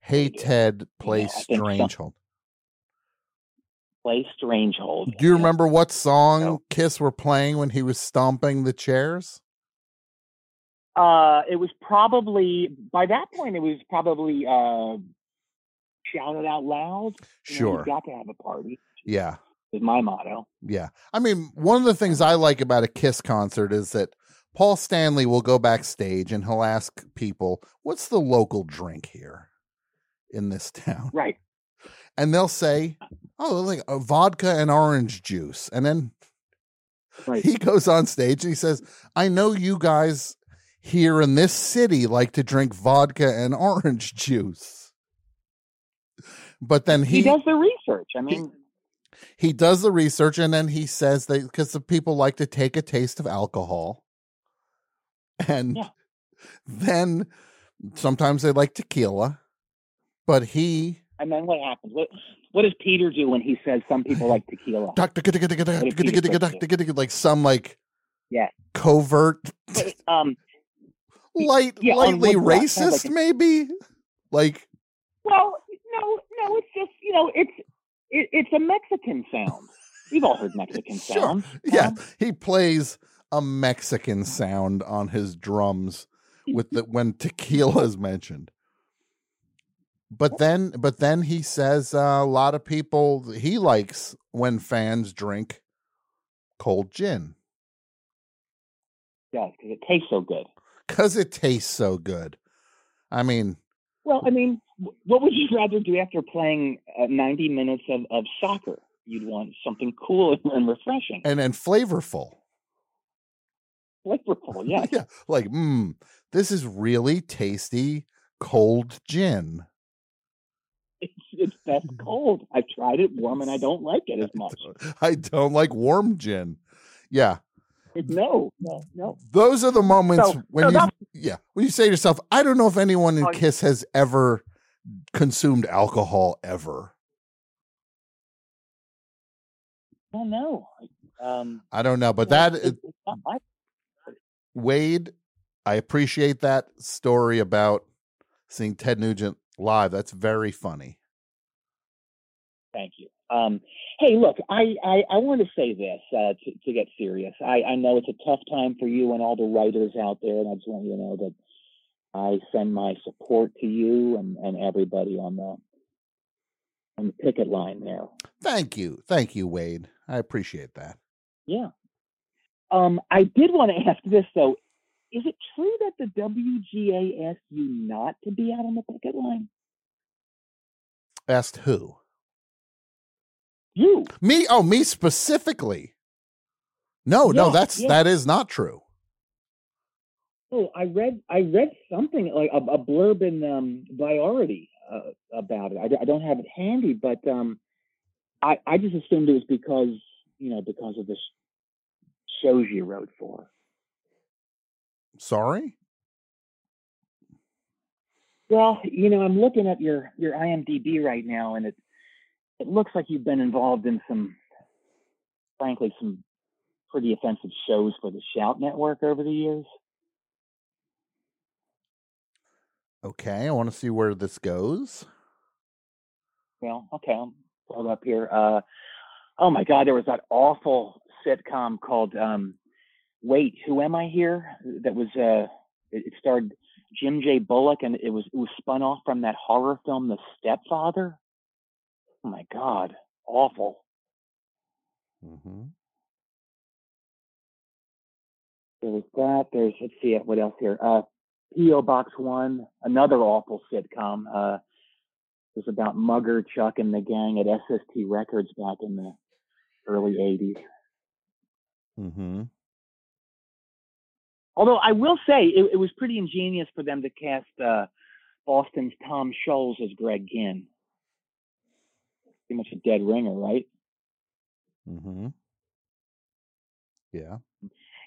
Hey Ted, play so. Strangehold. Play Strangehold. Do you remember what song Kiss were playing when he was stomping the chairs? Uh, it was probably by that point. It was probably uh, shout it out loud. You Sure. you've got to have a party. Yeah. Is my motto. Yeah. I mean, one of the things I like about a Kiss concert is that Paul Stanley will go backstage and he'll ask people, what's the local drink here in this town? Right. And they'll say oh, like a vodka and orange juice. And then Right. he goes on stage and he says, I know you guys here in this city like to drink vodka and orange juice. But then he, he does the research. I mean, he does the research and then he says that because the people like to take a taste of alcohol and Yeah. then sometimes they like tequila but he and then what happens? What what does Peter do when he says some people like tequila? like some like Yeah. covert Um, light yeah, lightly racist like maybe like well, no, no, it's just you know, it's it, it's a Mexican sound. We've all heard Mexican Sure. sound. yeah he plays a mexican sound on his drums with the when tequila is mentioned but then but then he says uh, a lot of people he likes when fans drink cold gin Yeah, because it tastes so good. because it tastes so good i mean Well, I mean, what would you rather do after playing uh, 90 minutes of, of soccer? You'd want something cool and refreshing. and and flavorful Flavorful, yeah. yeah like mm, this is really tasty cold gin It's, best cold. I've tried it warm and I don't like it as much. i don't like warm gin yeah No, no, no. those are the moments So- when so you yeah when you say to yourself i don't know if anyone in Oh, kiss has ever consumed alcohol ever Oh, no. Um, i don't know but that it- my wade i appreciate that story about seeing ted nugent live that's very funny Thank you. Um, hey, look, I, I, I want to say this uh, to, to get serious. I, I know it's a tough time for you and all the writers out there, and I just want you to know that I send my support to you and, and everybody on the on the picket line there. thank you thank you wade i appreciate that Yeah. Um, I did want to ask this though: Is it true that the WGA asked you not to be out on the picket line? asked who You. me oh me specifically no no that's yeah. that is not true Oh, I read I read something like a, a blurb in um, Variety uh, about it. I don't have it handy, but um, I I just assumed it was because you know because of the shows you wrote for. sorry Well, you know, I'm looking at your your IMDb right now, and it it looks like you've been involved in some, frankly, some pretty offensive shows for the Shout Network over the years. okay i want to see where this goes Well, okay, I'll pull up here. Uh, oh my God, there was that awful sitcom called um, "Wait, Who Am I Here?" That was uh, it, it starred Jim J. Bullock, and it was it was spun off from that horror film, The Stepfather. Oh my God, awful. mm-hmm. There was that. There's let's see what else here. Uh, PO Box One, another awful sitcom. Uh, it was about Mugger, Chuck, and the gang at SST Records back in the early '80s. Mm-hmm. Although I will say it, it was pretty ingenious for them to cast uh, Boston's Tom Scholz as Greg Ginn. Pretty much a dead ringer, right? Mm-hmm. Yeah.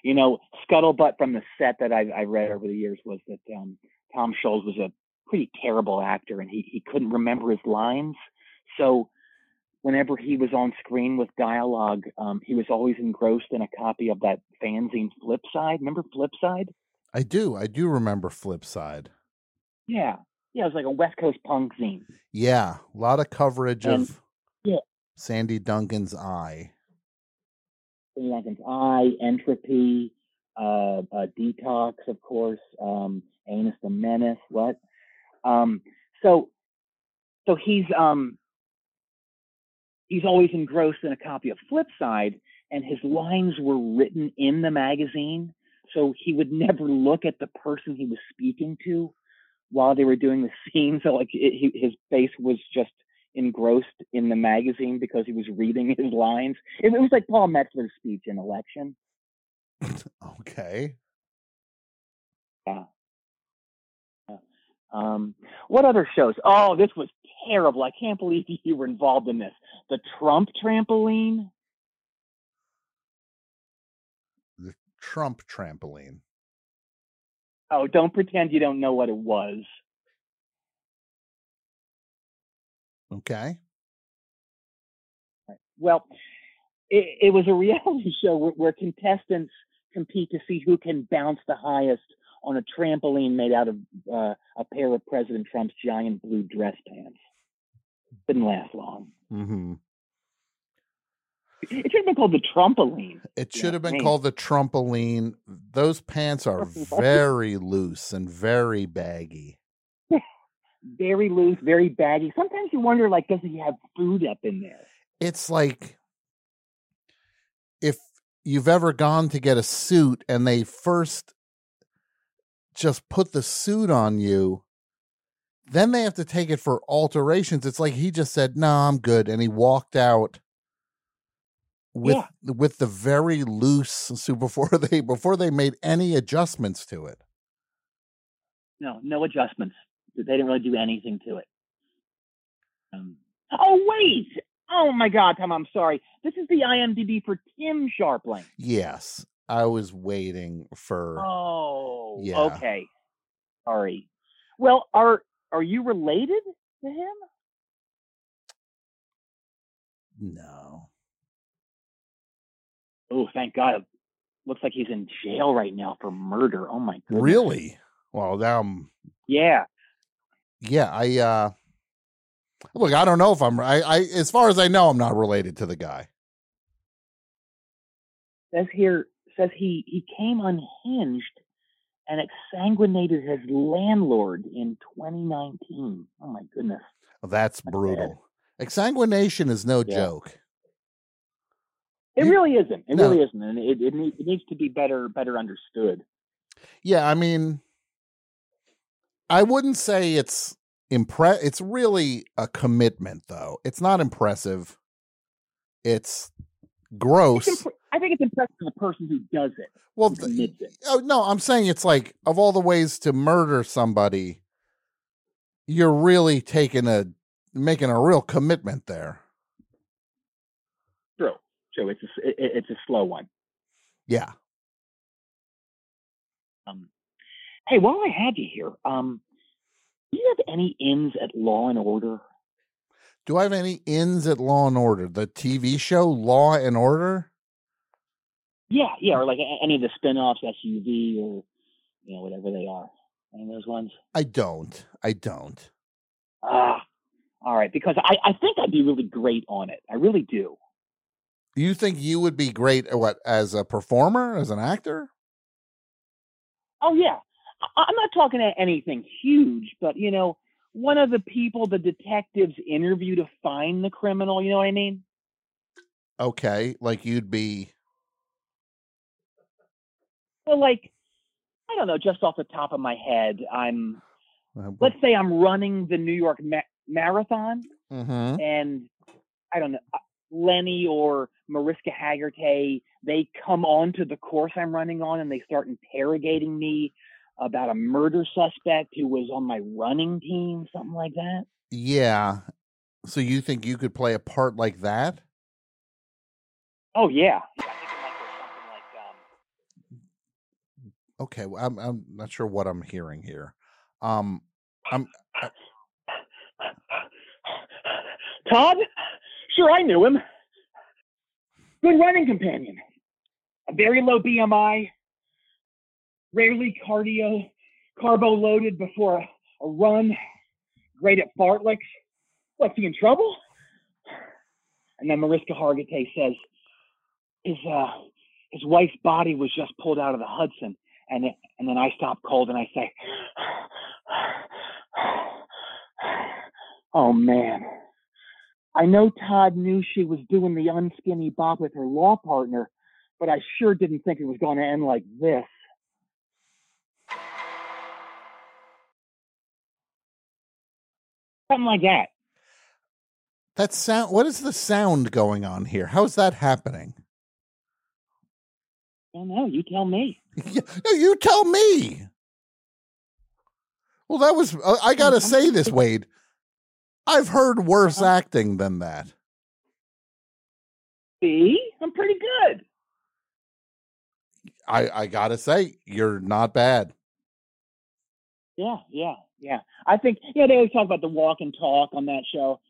You know, scuttlebutt from the set that I, I read over the years was that um, Tom Scholz was a pretty terrible actor and he, he couldn't remember his lines. So whenever he was on screen with dialogue, um, he was always engrossed in a copy of that fanzine Flipside. Remember Flipside? I do. I do remember Flipside. Yeah. Yeah, it was like a West Coast punk zine. Yeah. A lot of coverage And- of yeah. Sandy Duncan's eye. Sandy Duncan's Eye, Entropy, uh, uh, Detox, of course, um, Anus the Menace. What? Um, so, so he's um, he's always engrossed in a copy of Flipside, and his lines were written in the magazine, so he would never look at the person he was speaking to while they were doing the scene. So, like, it, he, his face was just engrossed in the magazine because he was reading his lines. It, it was like Paul Metzler's speech in election. Okay. Yeah. Yeah. Um, what other shows? Oh, this was terrible. I can't believe you were involved in this. The Trump trampoline. The Trump trampoline. Oh, don't pretend you don't know what it was. Okay. Well, it, it was a reality show where, where contestants compete to see who can bounce the highest on a trampoline made out of uh, a pair of President Trump's giant blue dress pants. Didn't last long. hmm It should have been called the trampoline. It Yeah, should have been man. called the trampoline. Those pants are very loose and very baggy. Very loose, very baggy. Sometimes you wonder, like, does he have food up in there? It's like if you've ever gone to get a suit and they first just put the suit on you, then they have to take it for alterations. It's like he just said, "No, I'm good," and he walked out with with the very loose suit before they before they made any adjustments to it. No, no adjustments. They didn't really do anything to it. Um, oh wait! Oh my God, Tom, I'm sorry. This is the IMDb for Tim Sharpling. Yes, I was waiting for. Oh, Yeah. okay. Sorry. Well, are are you related to him? No. Oh, thank God. Looks like he's in jail right now for murder. Oh my goodness. Really? Well, now I'm Yeah. Yeah, I uh look, I don't know if I'm I, I as far as I know, I'm not related to the guy. Says here says he he came unhinged and exsanguinated his landlord in 2019. Oh my goodness. Well, that's brutal. Exsanguination is no Yeah. joke. It really isn't. It No. really isn't, and it it, need, it needs to be better better understood. Yeah, I mean I wouldn't say it's impress. it's really a commitment though. It's not impressive. It's gross. It's impre- I think it's impressive for the person who does it. Well, th- it. Oh no, I'm saying it's like of all the ways to murder somebody, you're really taking a making a real commitment there. True, true. It's a it- it's a slow one. Yeah. Um, hey, while I have you here, um, do you have any ins at Law and Order? Do I have any ins at Law and Order? The TV show Law and Order? Yeah, yeah, or like any of the spin-offs, SUV or you know whatever they are. Any of those ones? I don't. I don't. Ah, all right. Because I I think I'd be really great on it. I really do. You think you would be great at what as a performer, as an actor? Oh yeah, I'm not talking anything huge, but you know, one of the people the detectives interview to find the criminal. You know what I mean? Okay, like you'd be Well, like I don't know, just off the top of my head, I'm uh, let's say I'm running the New York ma- Marathon, mhm. and I don't know, uh, Lenny or Mariska Hargitay, they come onto the course I'm running on and they start interrogating me about a murder suspect who was on my running team, something like that. Yeah. So you think you could play a part like that? Oh yeah. Okay, well, I'm I'm not sure what I'm hearing here. Um I'm Todd? Sure, I knew him. Good running companion. A very low BMI. Rarely cardio, carbo loaded before a, a run. Great at fartleks. What's he in trouble? And then Mariska Hargitay says his uh his wife's body was just pulled out of the Hudson. And it, and then I stop cold and I say, Oh man. I know Todd knew she was doing the unskinny bop with her law partner, but I sure didn't think it was going to end like this. Something like that. That sound. What is the sound going on here? How is that happening? I don't know. You tell me. No, you tell me. Well, that was. uh, I gotta say this, Wade. I've heard worse acting than that. See, I'm pretty good. I I gotta say, you're not bad. Yeah, yeah, yeah. I think yeah. They always talk about the walk and talk on that show.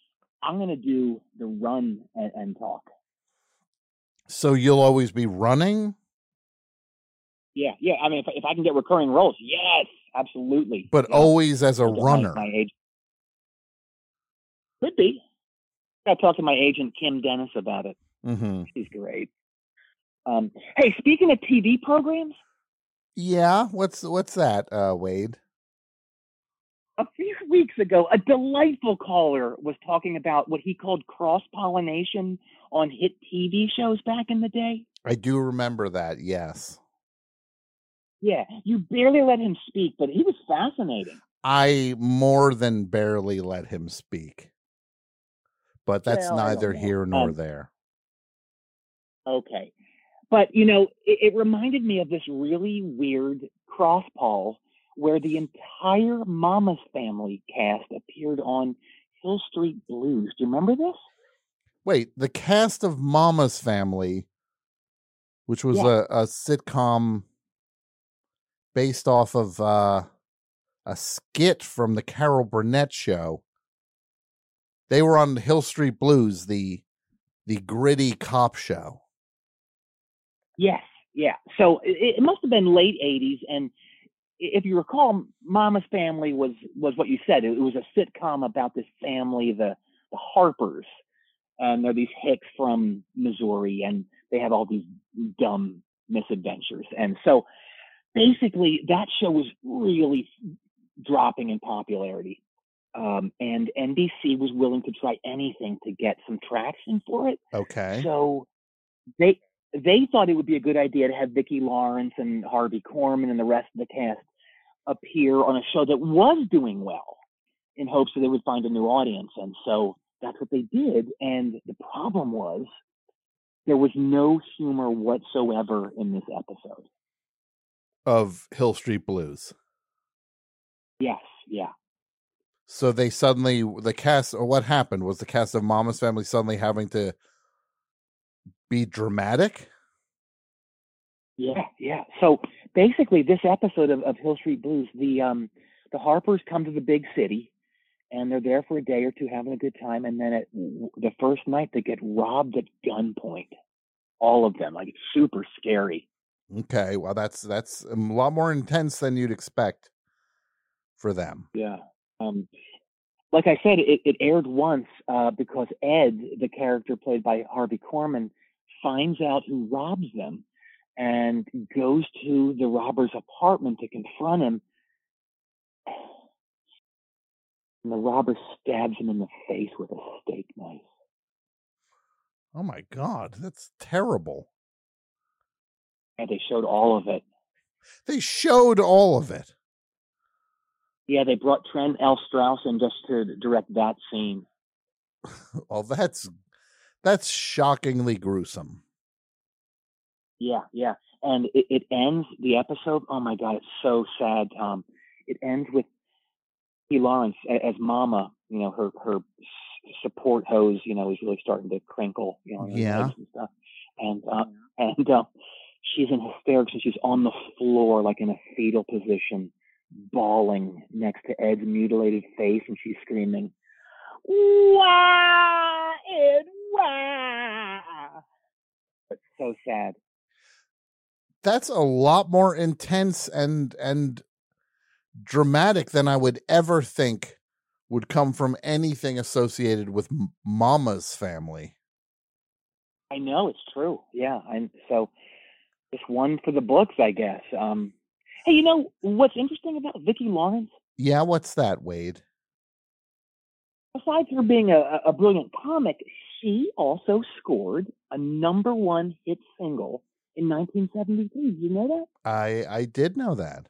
I'm gonna do the run and, and talk. So you'll always be running, Yeah, yeah. I mean, if if I can get recurring roles, yes, absolutely. but Yeah. always as a my- runner. My, age could be. I talked to my agent Kim Dennis about it. hmm She's great. Um, hey, speaking of TV programs, Yeah. What's what's that, uh, Wade? A few weeks ago, a delightful caller was talking about what he called cross pollination on hit TV shows back in the day. I do remember that. Yes. Yeah, you barely let him speak, but he was fascinating. I more than barely let him speak. But that's Well, neither here nor Um, there. Okay. But, you know, it, it reminded me of this really weird cross poll where the entire Mama's Family cast appeared on Hill Street Blues. Do you remember this? Wait, the cast of Mama's Family, which was Yeah. a, a sitcom based off of uh, a skit from the Carol Burnett show. They were on Hill Street Blues, the the gritty cop show. Yes, yeah. So it, it must have been late '80s, and if you recall, Mama's Family was was what you said. It was a sitcom about this family, the the Harpers, and they're these hicks from Missouri, and they have all these dumb misadventures. And so, basically, that show was really dropping in popularity. Um, and NBC was willing to try anything to get some traction for it. Okay. So they they thought it would be a good idea to have Vicki Lawrence and Harvey Korman and the rest of the cast appear on a show that was doing well in hopes that they would find a new audience. And so that's what they did. And the problem was there was no humor whatsoever in this episode. Of Hill Street Blues. Yes, yeah. So they suddenly the cast or what happened was the cast of Mama's Family suddenly having to be dramatic? Yeah, yeah. So basically, this episode of, of Hill Street Blues, the um, the Harpers come to the big city, and they're there for a day or two having a good time, and then at the first night they get robbed at gunpoint. All of them, like it's super scary. Okay, well that's that's a lot more intense than you'd expect for them. Yeah. Um, like I said, it, it aired once uh, because Ed, the character played by Harvey Korman, finds out who robs them and goes to the robber's apartment to confront him. And the robber stabs him in the face with a steak knife. Oh my god, that's terrible. And they showed all of it. They showed all of it. Yeah, they brought Trent L. Strauss in just to direct that scene. Well, that's that's shockingly gruesome. Yeah, yeah. And it, it ends the episode. Oh my god, it's so sad. Um, it ends with P. Lawrence a- as Mama. You know, her her support hose. You know, is really starting to crinkle. You know, Yeah. and stuff. And uh, and uh, she's in hysterics and she's on the floor like in a fetal position, bawling next to Ed's mutilated face, and she's screaming, "Why, Ed? Why?" It's so sad. That's a lot more intense and and dramatic than I would ever think would come from anything associated with M- Mama's family. I know it's true. Yeah, and so just one for the books, I guess. Um, hey, you know what's interesting about Vicki Lawrence? Yeah, what's that, Wade? Besides her being a- a brilliant comic, she also scored a number one hit single in 1973. You know that? I I did know that.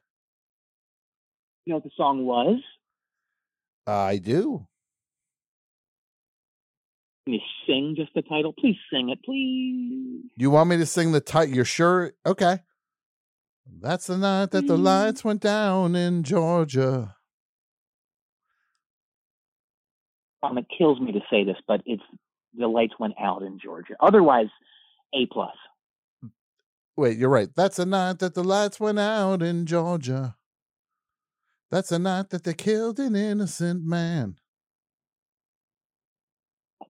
You know what the song was? I do. Can you sing just the title? Please sing it, please. You want me to sing the title? You're sure? Okay. That's the night that the lights went down in Georgia. Um, it kills me to say this, but it's the lights went out in Georgia. Otherwise, A plus. Wait, you're right. That's the night that the lights went out in Georgia. That's the night that they killed an innocent man.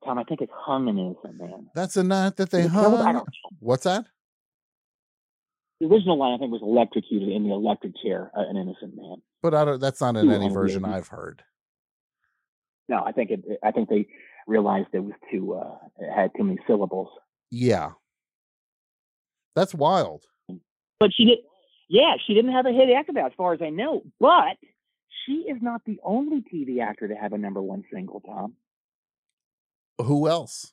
Tom, I think it's hung an innocent man. That's the night that they it killed? What's that? The original line, I think, was electrocuted in the electric chair, uh, an innocent man. But I don't, that's not in any version. I've heard. No, I think it. I think they realized it was too. Uh, it had too many syllables. Yeah. That's wild. But she did. Yeah, she didn't have a hit after that, as far as I know. But she is not the only TV actor to have a number one single. Tom. Who else?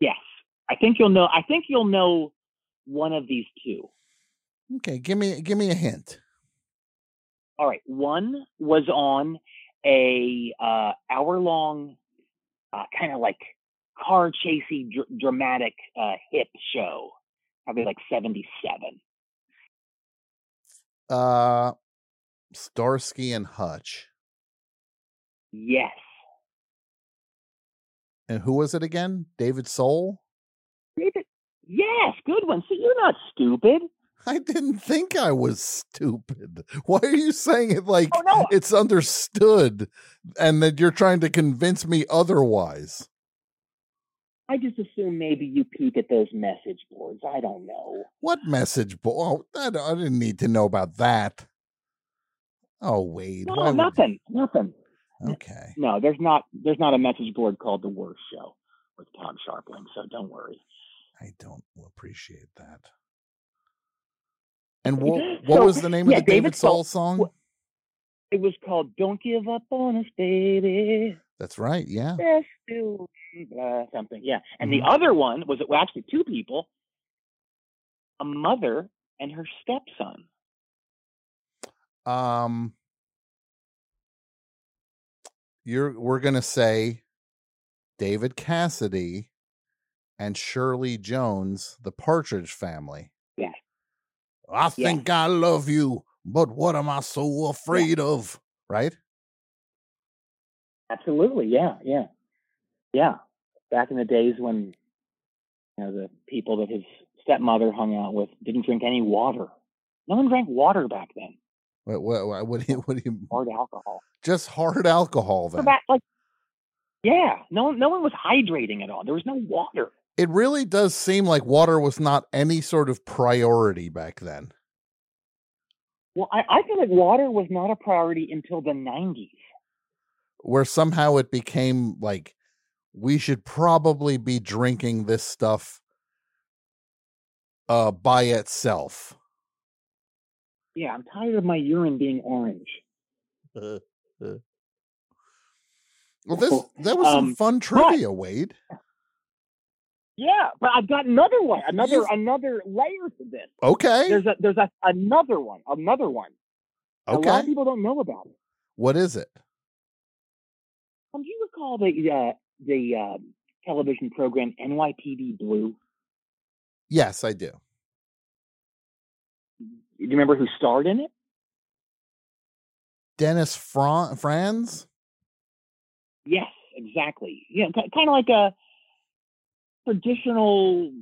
Yes, I think you'll know. I think you'll know one of these two. Okay, give me give me a hint. All right, one was on a uh, hour long, uh, kind of like car chasey dr- dramatic uh, hit show, probably like seventy seven. Uh Starsky and Hutch. Yes, And who was it again? David Soul? David. Yes, good one. See, you're not stupid. I didn't think I was stupid. Why are you saying it like Oh, no. it's understood and that you're trying to convince me otherwise? I just assume maybe you peek at those message boards. I don't know. What message? board? oh, I, I didn't need to know about that. Oh, Wade. No, nothing, nothing. Okay. No, there's not. There's not a message board called the Worst Show with Tom Scharpling. So don't worry. I don't appreciate that. And what, what So, was the name yeah, of the David, David Soul Soul- song? It was called "Don't Give Up on Us, Baby." That's right. Yeah. Let's do uh, something. Yeah, and Mm-hmm. the other one was it well, actually two people, a mother and her stepson. Um, you're we're gonna say David Cassidy and Shirley Jones, the Partridge Family. Yeah. I think I love you, but what am I so afraid of? Right? Absolutely, yeah, yeah, yeah. Back in the days when you know the people that his stepmother hung out with didn't drink any water. No one drank water back then. What what what, what do you what do you Hard alcohol. just hard alcohol then? like, yeah, no, no one was hydrating at all. There was no water. It really does seem like water was not any sort of priority back then. Well, I, I feel like water was not a priority until the '90s. where somehow it became like we should probably be drinking this stuff uh by itself. Yeah, I'm tired of my urine being orange. Well, this that was some Um, fun but- trivia, Wade. Yeah, but I've got another one, another You've- another layer to this. Okay. There's a there's a another one, another one. Okay. A lot of people don't know about it. What is it? Um, do you recall the uh, the um, television program NYPD Blue? Yes, I do. Do you remember who starred in it? Dennis Fran- Franz? Yes, exactly. Yeah, kind of like a traditional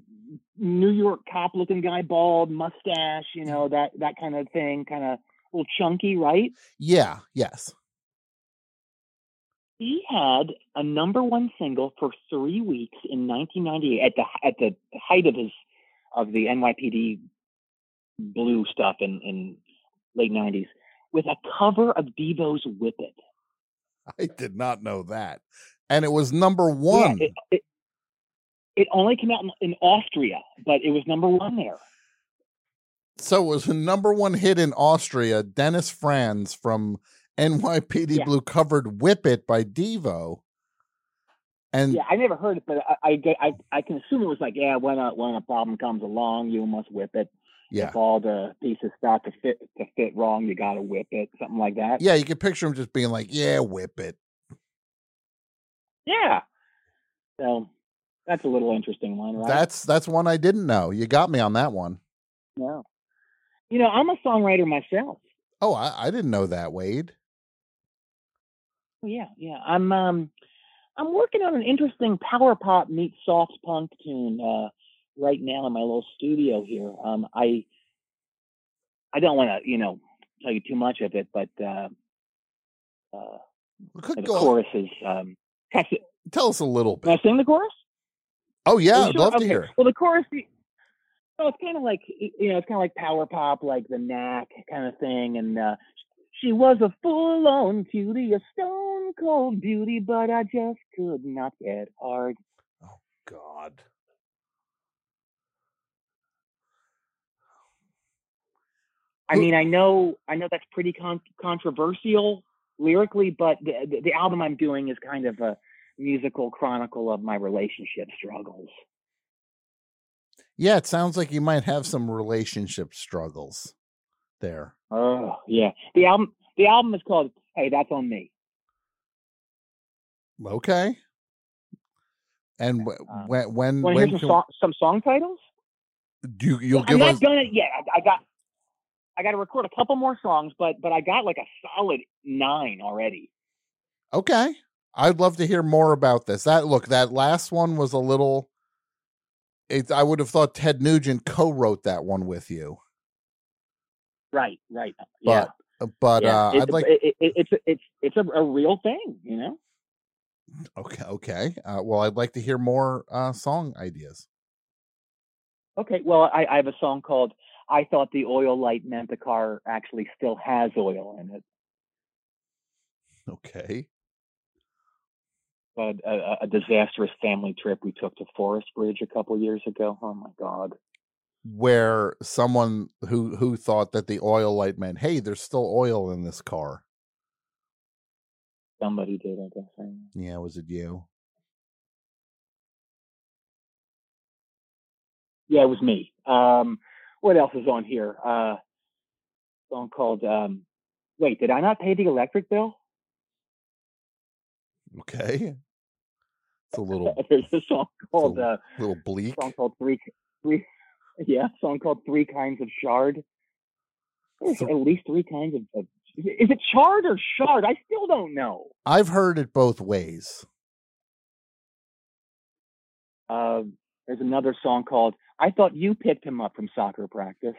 New York cop looking guy, bald mustache, you mm-hmm. know that that kind of thing, kind of a little chunky, right? Yeah, yes. He had a number one single for three weeks in 1998 at the at the height of his of the NYPD blue stuff in in late 90s with a cover of Devo's "Whip It." I did not know that. And it was number one. Yeah, it, it, it only came out in, in Austria, but it was number one there. so it was a number one hit in Austria. Dennis Franz from NYPD Yeah. Blue covered Whip It by Devo. And Yeah, I never heard it, but I I, I I can assume it was like, yeah, when a when a problem comes along, you must whip it. Yeah. If all the pieces start to fit to fit wrong, you got to whip it, something like that. yeah, you can picture him just being like, yeah, whip it. Yeah. So that's a little interesting one, right? That's that's one I didn't know. You got me on that one. no. You know, I'm a songwriter myself. Oh, I, I didn't know that, Wade. Oh, yeah, yeah. I'm um I'm working on an interesting power pop meets soft punk tune uh right now in my little studio here. Um I I don't want to, you know, tell you too much of it, but uh uh the chorus is um. Tell us a little Can I bit. sing the chorus? Oh yeah, I'd sure? love to hear. it. Well, the chorus, so it's kind of like you know, it's kind of like power pop, like the knack kind of thing. And uh, she was a full-on beauty, a stone cold beauty, but I just could not get hard. Oh God. I mean, I know, I know that's pretty con- controversial lyrically, but the, the the album I'm doing is kind of a musical chronicle of my relationship struggles. Yeah, it sounds like you might have some relationship struggles there. Oh yeah, the album the album is called "Hey, That's on Me." Okay. And wh- uh, when when when some can- song, some song titles? do you, you'll I'm give not us done it yet. I, I got I got to record a couple more songs, but but I got like a solid nine already. Okay. I'd love to hear more about this. That look, that last one was a little it, I would have thought Ted Nugent co-wrote that one with you. Right, right. Yeah. But but yeah. uh it's, I'd like it, it, it's it's it's a, a real thing, you know. okay, okay. Uh, well, I'd like to hear more uh song ideas. Okay, well, I, I have a song called "I Thought the Oil Light Meant the Car Actually Still Has Oil in It." Okay. A, a- a disastrous family trip we took to Forest Bridge a couple years ago. Oh my God! Where someone who who thought that the oil light meant, hey, there's still oil in this car. Somebody did, I guess. Yeah, was it you? Yeah, it was me. Um, what else is on here? Uh, song called. Um, wait, did I not pay the electric bill? Okay. It's a little There's a song called. Uh, little bleak. song called three three. Yeah, song called Three Kinds of Shard. There's at least three kinds of. of is it chard or shard? I still don't know. I've heard it both ways. Uh, there's another song called "I Thought You Picked Him Up from Soccer Practice."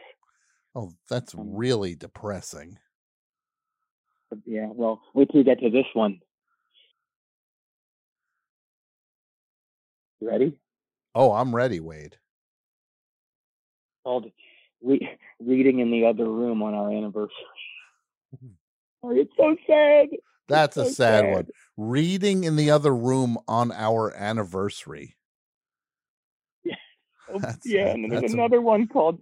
Oh, that's Um, really depressing. Yeah, well, wait till you get to this one. Ready? Oh, I'm ready, Wade. Called re- "Reading in the Other Room" on our anniversary. Mm. Oh, it's so sad. That's a so sad sad. one. Reading in the other room on our anniversary. Oh, That's- yeah, and then there's that's a- another one called.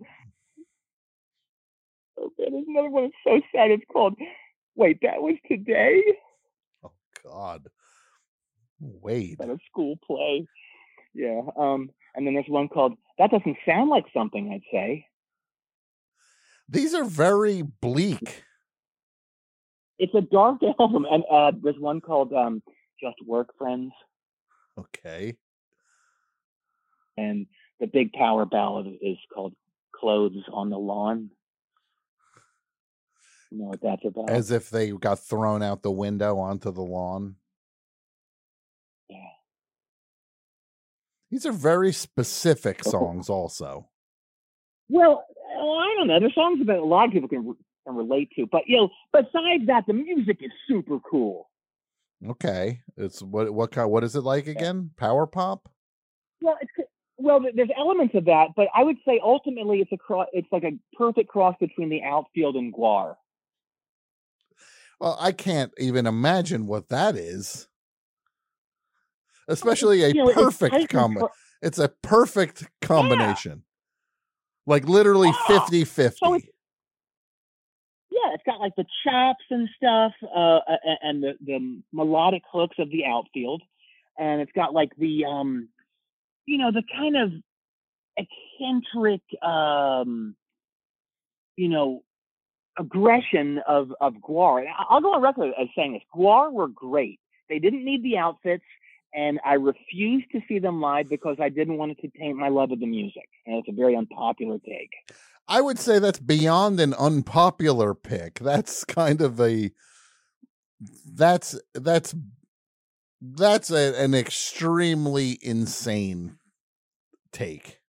Oh, okay, there's another one. It's so sad. It's called. Wait, that was today Oh God. Wade. at a school play. Yeah. Um. And then there's one called. That doesn't sound like something I'd say. These are very bleak. It's a dark album, and uh, there's one called um, "Just Work Friends," Okay. and the big power ballad is called "Clothes on the Lawn." You know what that's about? As if they got thrown out the window onto the lawn. Yeah. These are very specific Oh. songs, also. Well, uh, I don't know. There's songs that a lot of people can, can relate to, but you know, besides that, the music is super cool. Okay. It's what what kind what is it like again? Power pop? Well, it's well, there's elements of that, but I would say ultimately it's a cro- it's like a perfect cross between the outfield and Gwar. Well, I can't even imagine what that is. Especially a You know, perfect and combo. It's a perfect combination. Like literally Ah, 50 50. so it's- Yeah, it's got like the chops and stuff, uh, and the the melodic hooks of the outfield, and it's got like the um, you know, the kind of eccentric um, you know, aggression of of Gwar. And I'll go on record as saying this: Gwar were great. They didn't need the outfits, and I refused to see them live because I didn't want it to taint my love of the music. And it's a very unpopular take. I would say that's beyond an unpopular pick. That's kind of a that's that's that's a, an extremely insane take.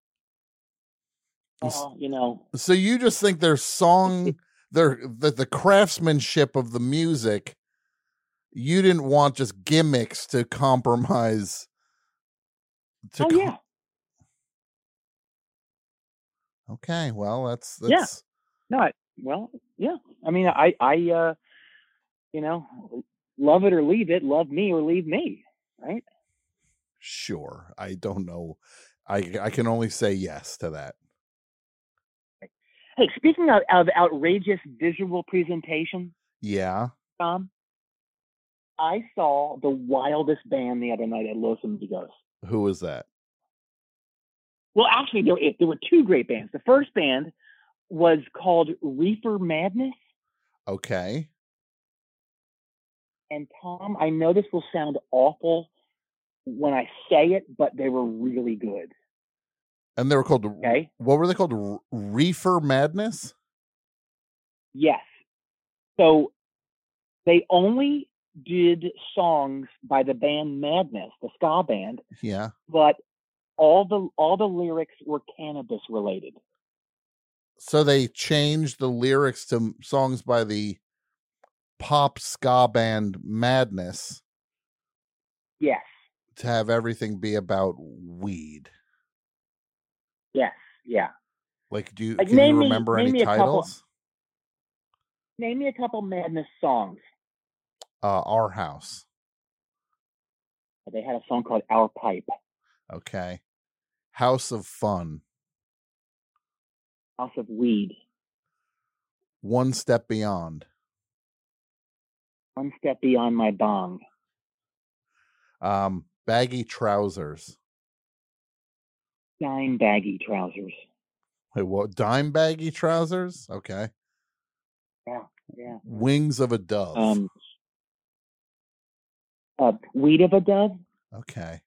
Well, you know, So you just think their song, their the, the craftsmanship of the music, you didn't want just gimmicks to compromise. To oh co- yeah, Okay, well that's Yeah. that's no, I, well, yeah. I mean, I, I, uh, you know, love it or leave it, love me or leave me, right? sure. I don't know. I I can only say yes to that. Hey, speaking of, of outrageous visual presentation, Yeah. Tom, I saw the wildest band the other night at Los Amigos. Who was that? Well, actually, there, there were two great bands. The first band was called Reefer Madness. Okay. And Tom, I know this will sound awful when I say it, but they were really good. And they were called Okay. what were they called? R- Reefer Madness? Yes. So they only did songs by the band Madness, the ska band, Yeah. but all the all the lyrics were cannabis related. So they changed the lyrics to songs by the pop ska band Madness Yes. to have everything be about weed. Yes. Yeah. Like, do you Like, can name you me- remember name any me a couple- Name me a couple Madness songs. Uh, Our House. They had a song called Our Pipe, Okay. House of Fun. House of Weed, One Step Beyond. One Step Beyond My Bong, Um, Baggy Trousers. Dime Baggy Trousers. Wait, what? Dime Baggy Trousers? Okay. Yeah. Yeah. Wings of a Dove. Um, uh, Weed of a Dove. okay.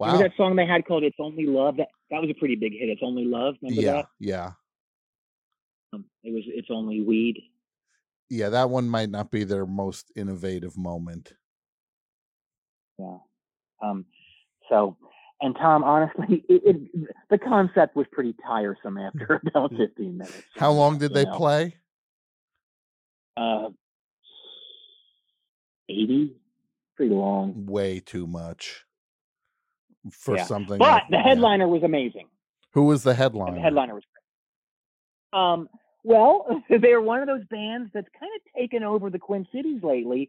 Remember Wow. that song they had called "It's Only Love"? That that was a pretty big hit. "It's Only Love." Remember Yeah. that? Yeah. Um, it was "It's Only Weed." Yeah. That one might not be their most innovative moment. Yeah. Um. So, and Tom, honestly, it, it, the concept was pretty tiresome after about fifteen minutes. How long did they know. play? Uh, eighty. Pretty long. Way too much for Yeah. something. But like- the yeah. headliner was amazing. Who was the headliner? The headliner? was great. Um, well, they're one of those bands that's kind of taken over the Quinn Cities lately.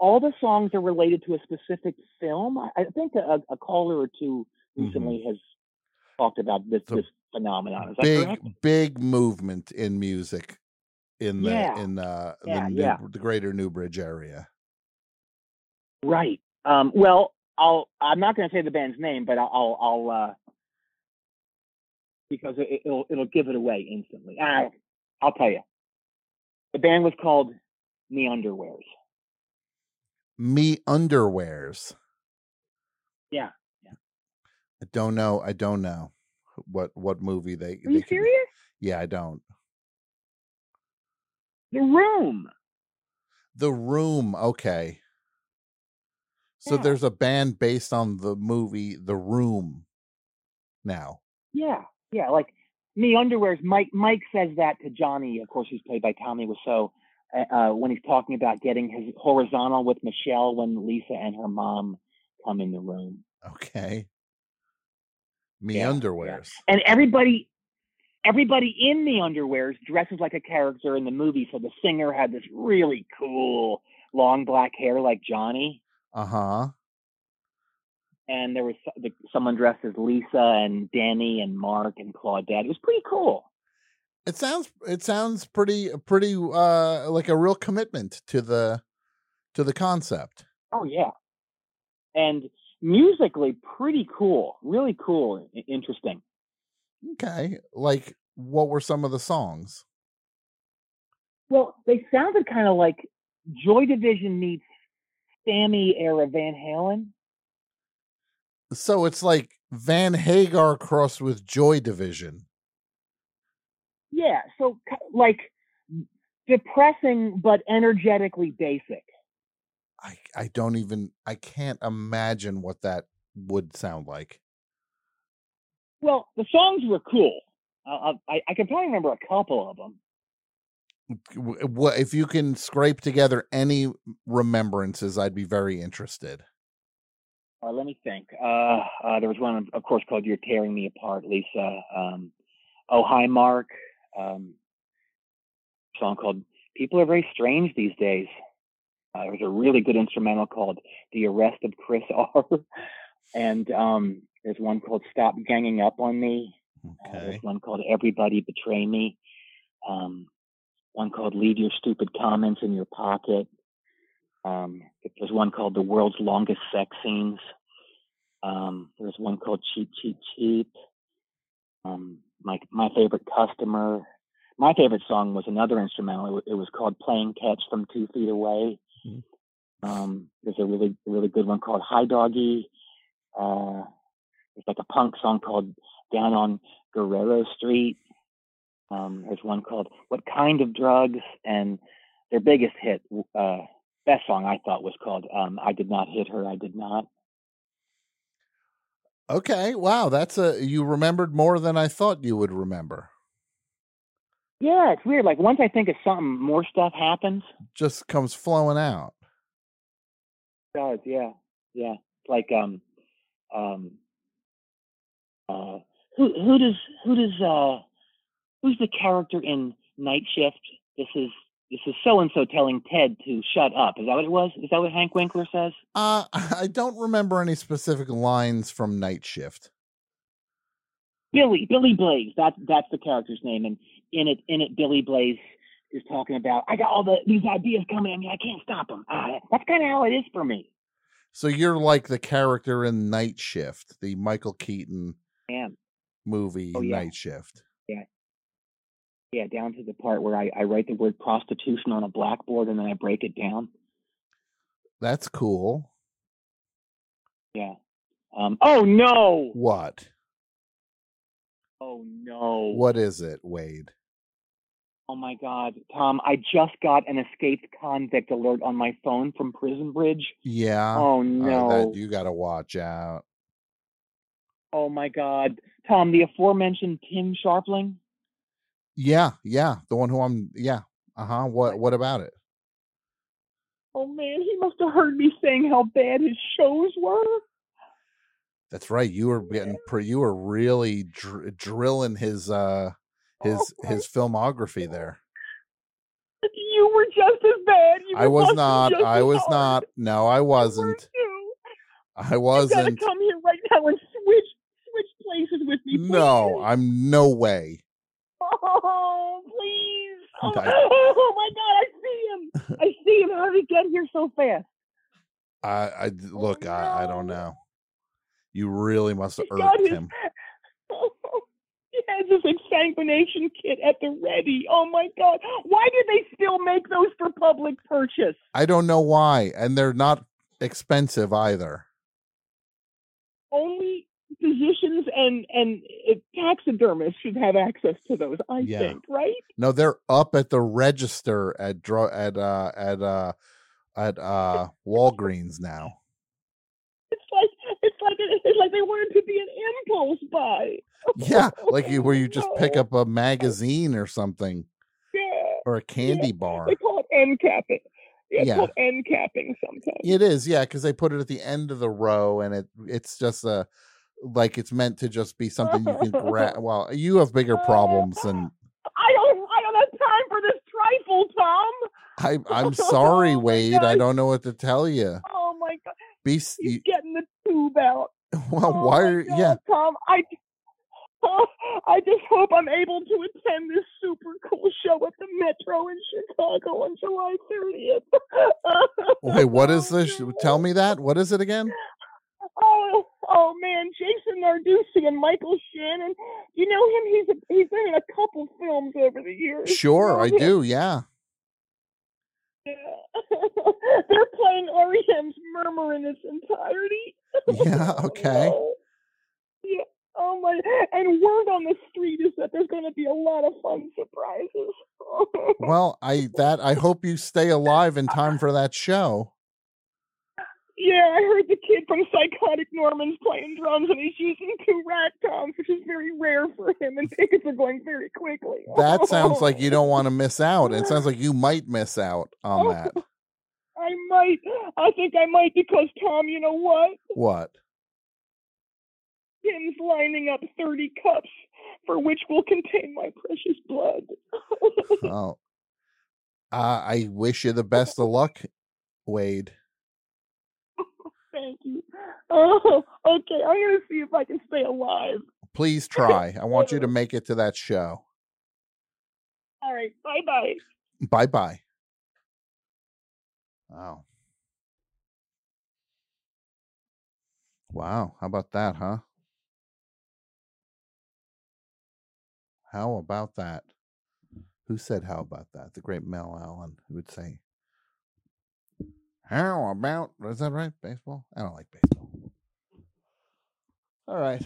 All the songs are related to a specific film. I, think a, a caller or two Mm-hmm. recently has talked about this this phenomenon. Is big correct? big movement in music in the Yeah. in uh Yeah, the, New, yeah. the greater Newbridge area. Right. Um, well, I'll. I'm not going to say the band's name, but I'll. I'll. I'll uh, because it, it'll it'll give it away instantly. Ah, I'll tell you. The band was called Me Underwears. Me underwears. Yeah. yeah. I don't know. I don't know what what movie they. Are they you could- serious? Yeah, I don't. The Room. The Room. Okay. So Yeah. there's a band based on the movie The Room. Now. Yeah, yeah. Like me underwears. Mike Mike says that to Johnny. Of course, who's played by Tommy Wiseau. Uh, uh, when he's talking about getting his horizontal with Michelle when Lisa and her mom come in the room. Okay. Me Yeah, yeah. underwears. and everybody everybody in the underwears dresses like a character in the movie so the singer had this really cool long black hair like johnny Uh huh. and there was someone dressed as lisa and danny and mark and claudette it was pretty cool It sounds it sounds pretty pretty uh like a real commitment to the to the concept. oh yeah and musically pretty cool really cool interesting Okay. Like what were some of the songs? well they sounded kind of like joy division meets sammy era van halen So it's like Van Hagar crossed with Joy Division. Yeah, so like depressing but energetically basic. I I don't even I can't imagine what that would sound like. Well, the songs were cool. Uh, I I can probably remember a couple of them. What if you can scrape together any remembrances? I'd be very interested. Uh, let me think. Uh, uh, there was one, of course, called "You're Tearing Me Apart," Lisa. Um, oh, hi, Mark. Um, song called "People Are Very Strange These Days." Uh, there was a really good instrumental called "The Arrest of Chris R." and um, there's one called "Stop Ganging Up on Me." Uh, there's one called "Everybody Betray Me." Um, one called "Leave Your Stupid Comments in Your Pocket." Um, there's one called "The World's Longest Sex Scenes." Um, there's one called "Cheap, Cheap, Cheap." Um, my my favorite customer. My favorite song was another instrumental. It, it was called "Playing Catch from Two Feet Away." Um, there's a really really good one called "Hi Doggy." Uh, there's like a punk song called "Down on Guerrero Street." Um, there's one called "What Kind of Drugs?" and their biggest hit, uh, best song I thought was called um, "I Did Not Hit Her, I Did Not." Okay, wow, that's a you remembered more than I thought you would remember. Yeah, it's weird. Like once I think of something, more stuff happens. Just comes flowing out. does, yeah, yeah. It's like um, um, uh, who who does who does uh, who's the character in Night Shift? This is this is so and so telling Ted to shut up. Is that what it was? Is that what Hank Winkler says? Uh I don't remember any specific lines from Night Shift. Billy Billy Blaze. That's that's the character's name, and in it in it Billy Blaze is talking about I got all the these ideas coming at me. I can't stop them. Ah, that's kind of how it is for me. So you're like the character in Night Shift, the Michael Keaton movie Oh, yeah. Night Shift. Yeah. Down to the part where I, I write the word prostitution on a blackboard and then I break it down. That's cool. Yeah. Um, oh no! What? Oh no! What is it, Wade? Oh my God, Tom! I just got an escaped convict alert on my phone from Prison Bridge. Yeah. Oh no! that you got to watch out. Oh my God, Tom! The aforementioned Tim Sharpling. Yeah, yeah, the one who I'm. Yeah. Uh huh. What? What about it? Oh man, he must have heard me saying how bad his shows were. That's right. You were getting. Pre, you were really dr- drilling his uh his his filmography there. You were just as bad. You I was not. I was hard. not. No, I wasn't. I You gotta wasn't. come here right now and switch switch places with me. Please. No, I'm no way. Oh, please. Oh, oh my God, I see him. I see him. How did he get here so fast? I, I oh, look. I, I don't know. You really must have irked his, him. Oh, he has his exsanguination kit at the ready. Oh my God. Why did they still make those for public purchase? I don't know why, and they're not expensive either. Only physicians and and uh, taxidermists should have access to those. I Yeah. think, right? No, they're up at the register at dro- at uh at uh at uh Walgreens now. It's like it's like it's like they wanted to be an impulse buy. Yeah, like you, where you just pick up a magazine or something Yeah. or a candy bar. They call it end capping. Yeah, it's Yeah. called end capping sometimes. It is, yeah, because they put it at the end of the row, and it it's just a like it's meant to just be something you can grab. Well, you have bigger problems than I don't I don't have time for this trifle, Tom. I. I'm sorry, oh Wade. I don't know what to tell you. Oh my god. Be He's you, getting the tube out. well. Oh why are God, yeah? Tom, I oh, I just hope I'm able to attend this super cool show at the Metro in Chicago on July 30th. Wait, what is oh this? Tell me that. What is it again? Oh, oh man, Jason Narducy and Michael Shannon. You know him? He's a, he's been in a couple films over the years. Sure, I do. Yeah. Yeah. They're playing REM's Murmur in its entirety. Yeah, okay. Yeah. Oh my! And word on the street is that there's going to be a lot of fun surprises. Well, I that I hope you stay alive in time for that show. Yeah, I heard the kid from Psychotic Norman's playing drums, and he's using two rack toms, which is very rare for him, and tickets are going very quickly. That sounds like you don't want to miss out. It sounds like you might miss out on that. I might. I think I might because Tom, you know what? What? Tim's lining up 30 cups for which will contain my precious blood. Oh. Uh, I wish you the best of luck, Wade. Thank you. Oh, okay. I'm to see if I can stay alive. Please try. I want you to make it to that show. All right. Bye bye. Bye bye. Wow. Wow. How about that, huh? How about that? Who said how about that? The great Mel Allen would say, How about, is that right? Baseball? I don't like baseball. All right.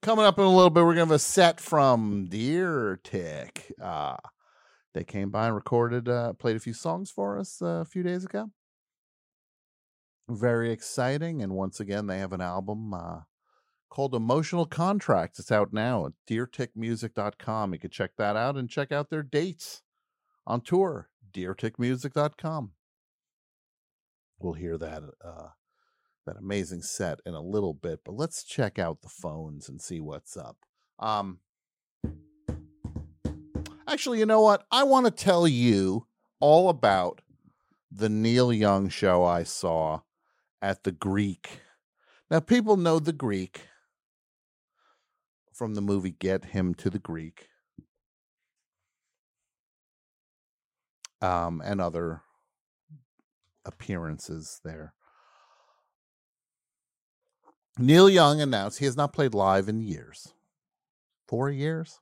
Coming up in a little bit, we're to have a set from Deer Tick. Uh, they came by and recorded, uh, played a few songs for us uh, a few days ago. Very exciting. And once again, they have an album uh, called Emotional Contracts. It's out now at deertickmusic.com. You can check that out and check out their dates on tour, deertickmusic.com. We'll hear that uh, that amazing set in a little bit, but let's check out the phones and see what's up. Um, actually, you know what? I want to tell you all about the Neil Young show I saw at the Greek. Now, people know the Greek from the movie Get Him to the Greek um, and other appearances there. Neil Young announced he has not played live in years. Four years?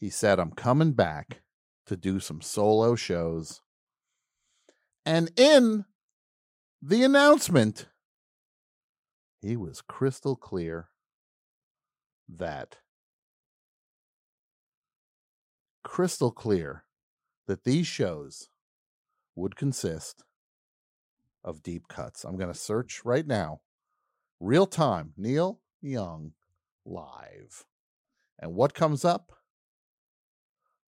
He said, I'm coming back to do some solo shows. And in the announcement, he was crystal clear that crystal clear that these shows would consist of deep cuts. I'm going to search right now real time Neil Young live. And what comes up?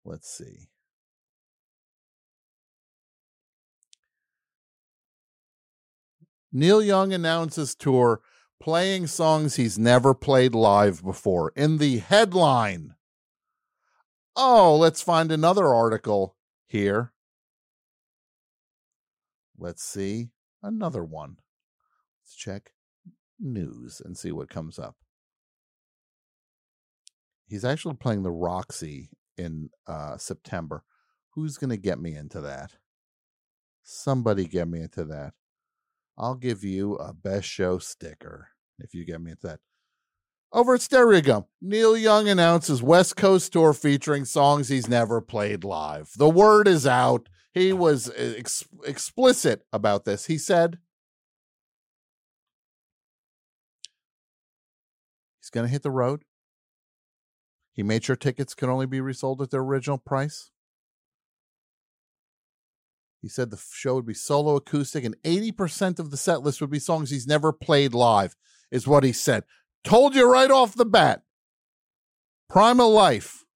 Let's see. Neil Young announces tour playing songs he's never played live before. In the headline, oh, let's find another article here. Let's see another one. Let's check news and see what comes up. He's actually playing the Roxy in uh, September. Who's going to get me into that? Somebody get me into that. I'll give you a best show sticker if you get me into that. Over at Stereogum, Neil Young announces West Coast tour featuring songs he's never played live. The word is out. He was ex- explicit about this. He said, He's going to hit the road. He made sure tickets could only be resold at their original price. He said the show would be solo acoustic and 80% of the set list would be songs he's never played live, is what he said. Told you right off the bat. Primal Life.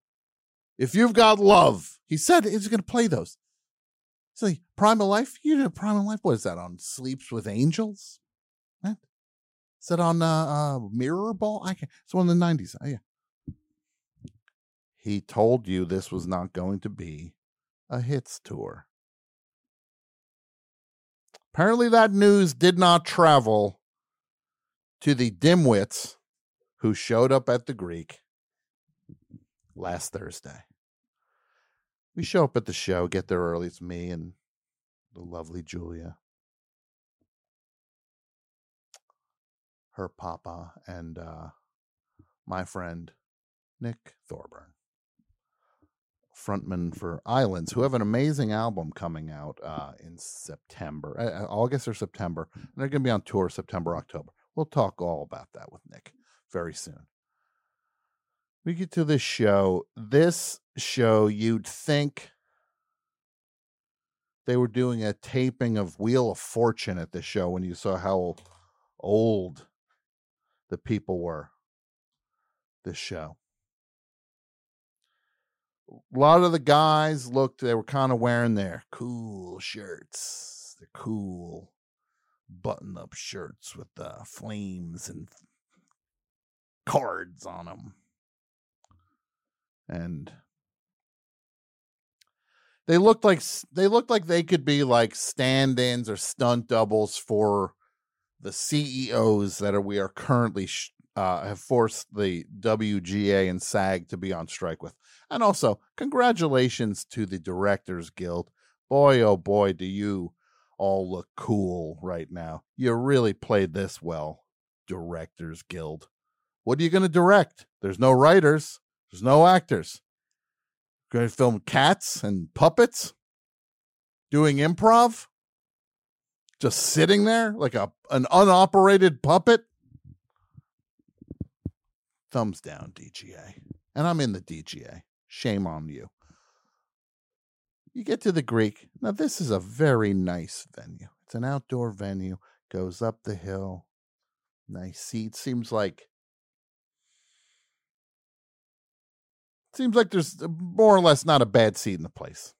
If you've got love, he said he's going to play those. So, Primal Life? You did Primal Life? What is that on Sleeps with Angels? What? Is that on uh, uh, Mirror Ball? I can It's one of the 90s. Oh, yeah. He told you this was not going to be a hits tour. Apparently, that news did not travel to the dimwits who showed up at the Greek last Thursday. We show up at the show, get there early. It's me and the lovely Julia, her papa, and uh, my friend Nick Thorburn frontman for Islands, who have an amazing album coming out uh, in September, uh, August or September. And they're going to be on tour September, October. We'll talk all about that with Nick very soon. We get to this show. This show, you'd think they were doing a taping of Wheel of Fortune at the show when you saw how old the people were. This show. A lot of the guys looked, they were kind of wearing their cool shirts, their cool button up shirts with the flames and cards on them. And they looked like they looked like they could be like stand-ins or stunt doubles for the CEOs that are we are currently sh- uh, have forced the WGA and SAG to be on strike with. And also, congratulations to the Directors Guild. Boy, oh boy, do you all look cool right now. You really played this well, Directors Guild. What are you going to direct? There's no writers, there's no actors. Going to film cats and puppets doing improv? Just sitting there like a an unoperated puppet? Thumbs down, DGA. And I'm in the DGA. Shame on you. You get to the Greek. Now, this is a very nice venue. It's an outdoor venue, goes up the hill. Nice seat. Seems like seems like there's more or less not a bad seat in the place.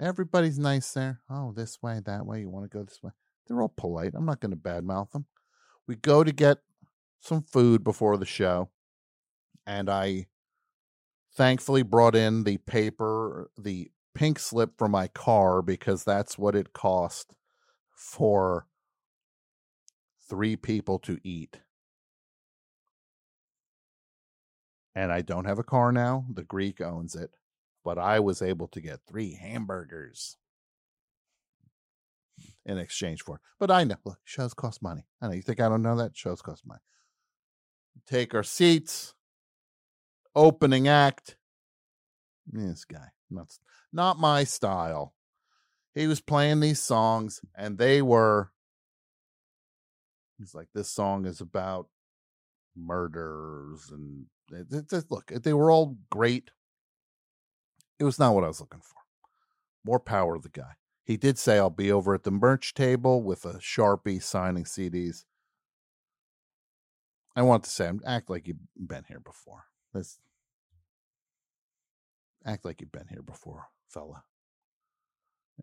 Everybody's nice there. Oh, this way, that way. You want to go this way? They're all polite. I'm not going to badmouth them. We go to get some food before the show, and I thankfully brought in the paper, the pink slip for my car because that's what it cost for three people to eat. And I don't have a car now. The Greek owns it, but I was able to get three hamburgers in exchange for. But I know, look, shows cost money. I know you think I don't know that shows cost money. Take our seats. Opening act. This guy, not not my style. He was playing these songs, and they were. He's like, this song is about murders, and it, it, it- look, eh, they were all great. It was not what I was looking for. More power to the guy. He did say, I'll be over at the merch table with a Sharpie signing CDs. I want to say, act like you've been here before. Let's act like you've been here before, fella.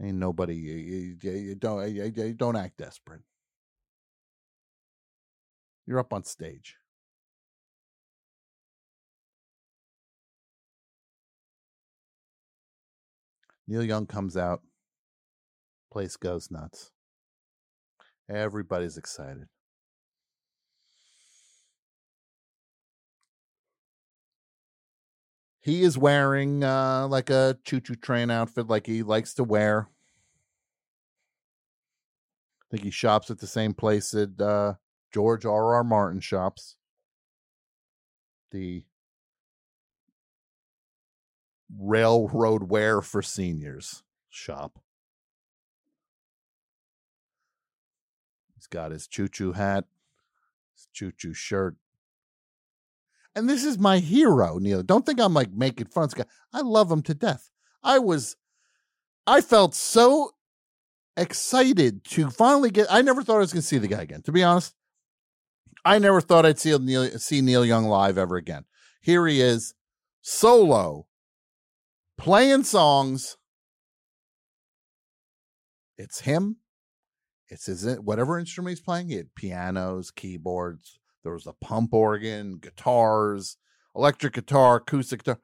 Ain't nobody. You, you- you- don't. You, you don't act desperate. You're up on stage. Neil Young comes out. Place goes nuts. Everybody's excited. He is wearing uh, like a choo choo train outfit, like he likes to wear. I think he shops at the same place that uh, George R. R. Martin shops. The railroad wear for seniors shop. He's got his choo choo hat, his choo choo shirt. And this is my hero, Neil. Don't think I'm like making fun of this guy. I love him to death. I was, I felt so excited to finally get. I never thought I was going to see the guy again. To be honest, I never thought I'd see Neil, see Neil Young live ever again. Here he is, solo, playing songs. It's him. It's his whatever instrument he's playing. He had pianos, keyboards. There was a pump organ, guitars, electric guitar, acoustic guitar.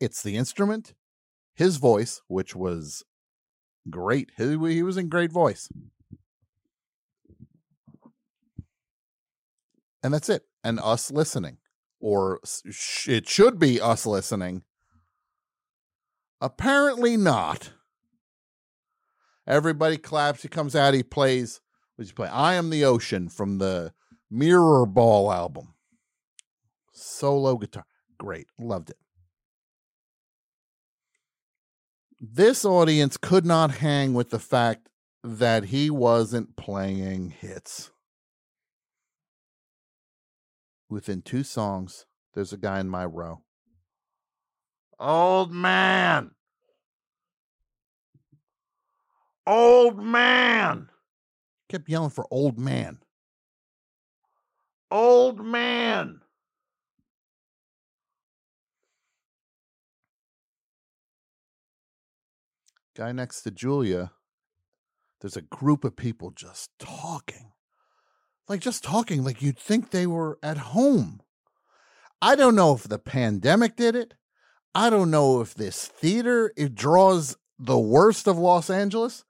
It's the instrument, his voice, which was great. He, he was in great voice. And that's it. And us listening, or it should be us listening. Apparently not. Everybody claps. He comes out. He plays. What did you play? I Am the Ocean from the Mirror Ball album. Solo guitar. Great. Loved it. This audience could not hang with the fact that he wasn't playing hits. Within two songs, there's a guy in my row. Old man. Old man. Kept yelling for old man. Old man. Guy next to Julia, there's a group of people just talking. Like just talking like you'd think they were at home. I don't know if the pandemic did it. I don't know if this theater it draws the worst of Los Angeles.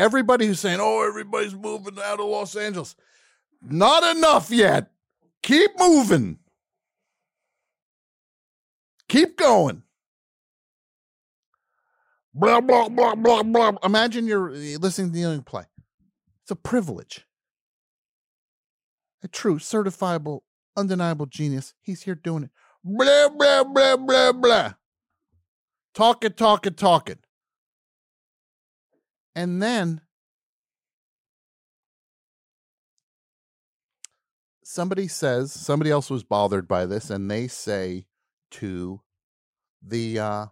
Everybody who's saying, "Oh, everybody's moving out of Los Angeles." Not enough yet. Keep moving. Keep going. Blah blah blah blah blah. Imagine you're uh, listening to the Young play. It's a privilege. A true, certifiable, undeniable genius. He's here doing it. Blah blah blah blah blah. Talking, talking, talking. And then somebody says somebody else was bothered by this, and they say to the uh,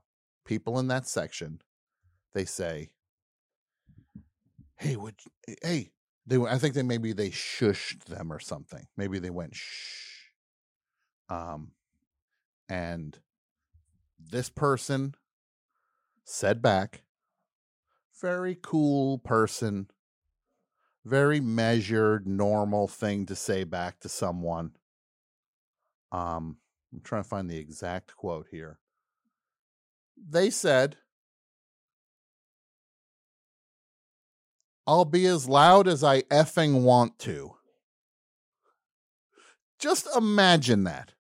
people in that section, they say, "Hey, would hey?" They I think they maybe they shushed them or something. Maybe they went shh. Um, and this person said back, very cool person, very measured, normal thing to say back to someone. Um, I'm trying to find the exact quote here. They said, I'll be as loud as I effing want to. Just imagine that.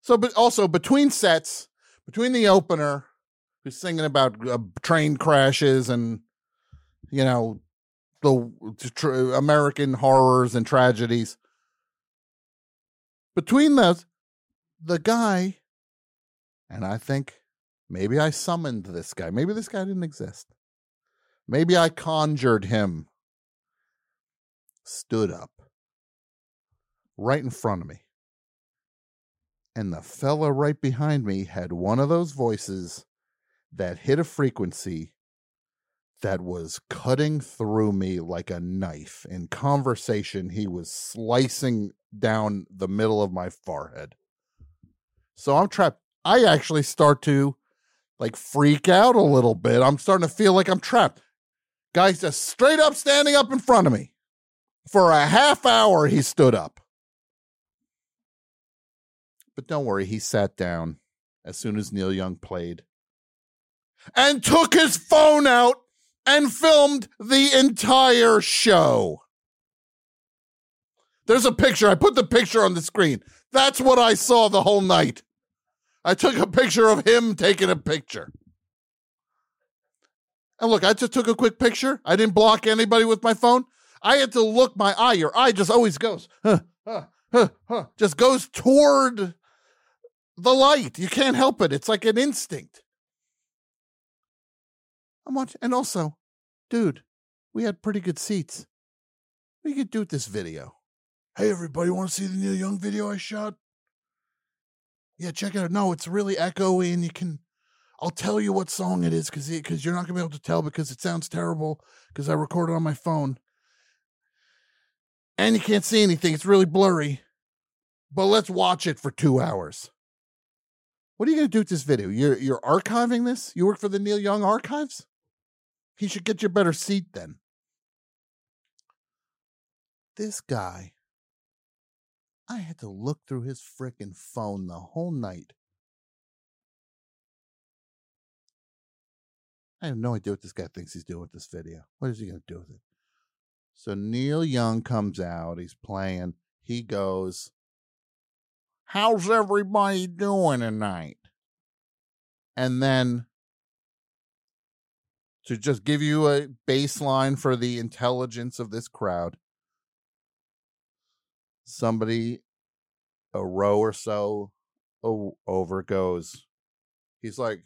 So, but also between sets, between the opener, who's singing about uh, train crashes and, you know, the tr- American horrors and tragedies, between those, the guy, and I think maybe I summoned this guy. Maybe this guy didn't exist. Maybe I conjured him. Stood up right in front of me. And the fella right behind me had one of those voices that hit a frequency that was cutting through me like a knife. In conversation, he was slicing down the middle of my forehead. So I'm trapped. I actually start to like freak out a little bit. I'm starting to feel like I'm trapped. Guy's just straight up standing up in front of me. For a half hour, he stood up. But don't worry, he sat down as soon as Neil Young played and took his phone out and filmed the entire show. There's a picture. I put the picture on the screen. That's what I saw the whole night. I took a picture of him taking a picture. And look, I just took a quick picture. I didn't block anybody with my phone. I had to look my eye. Your eye just always goes, huh, huh, huh, huh, just goes toward the light. You can't help it. It's like an instinct. I'm watching, and also, dude, we had pretty good seats. We could do this video. Hey, everybody, want to see the Neil Young video I shot? Yeah, check it out. No, it's really echoey, and you can. I'll tell you what song it is because because you're not gonna be able to tell because it sounds terrible because I recorded on my phone, and you can't see anything. It's really blurry. But let's watch it for two hours. What are you gonna do with this video? You're you're archiving this? You work for the Neil Young Archives? He should get you a better seat then. This guy, I had to look through his frickin' phone the whole night. I have no idea what this guy thinks he's doing with this video. What is he going to do with it? So Neil Young comes out. He's playing. He goes, How's everybody doing tonight? And then to just give you a baseline for the intelligence of this crowd. Somebody a row or so over goes. He's like,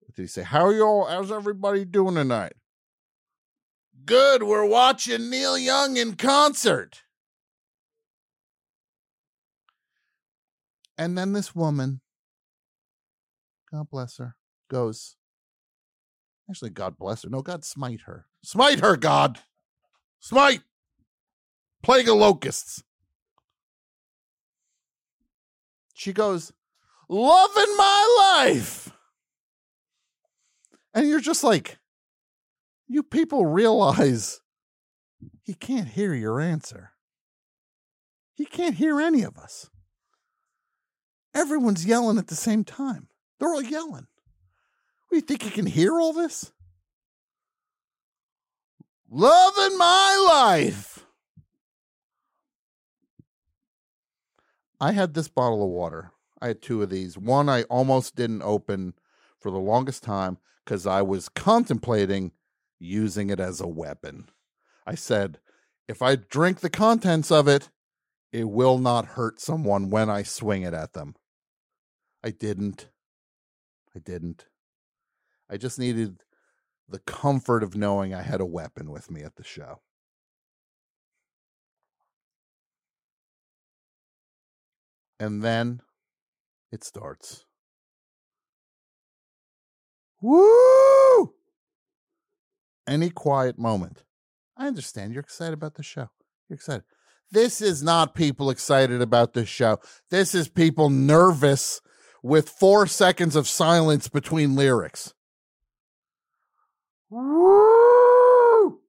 what did he say? How are you all? How's everybody doing tonight? Good. We're watching Neil Young in concert. And then this woman, God bless her, goes, actually, God bless her. No, God smite her. Smite her, God. Smite. Plague of locusts. She goes, loving my life. And you're just like, you people realize he can't hear your answer. He can't hear any of us. Everyone's yelling at the same time. They're all yelling. You think he can hear all this? Loving my life. I had this bottle of water. I had two of these. One I almost didn't open for the longest time because I was contemplating using it as a weapon. I said, if I drink the contents of it, it will not hurt someone when I swing it at them. I didn't. I didn't. I just needed the comfort of knowing I had a weapon with me at the show. And then it starts. Woo! Any quiet moment. I understand you're excited about the show. You're excited. This is not people excited about the show. This is people nervous with four seconds of silence between lyrics. Woo!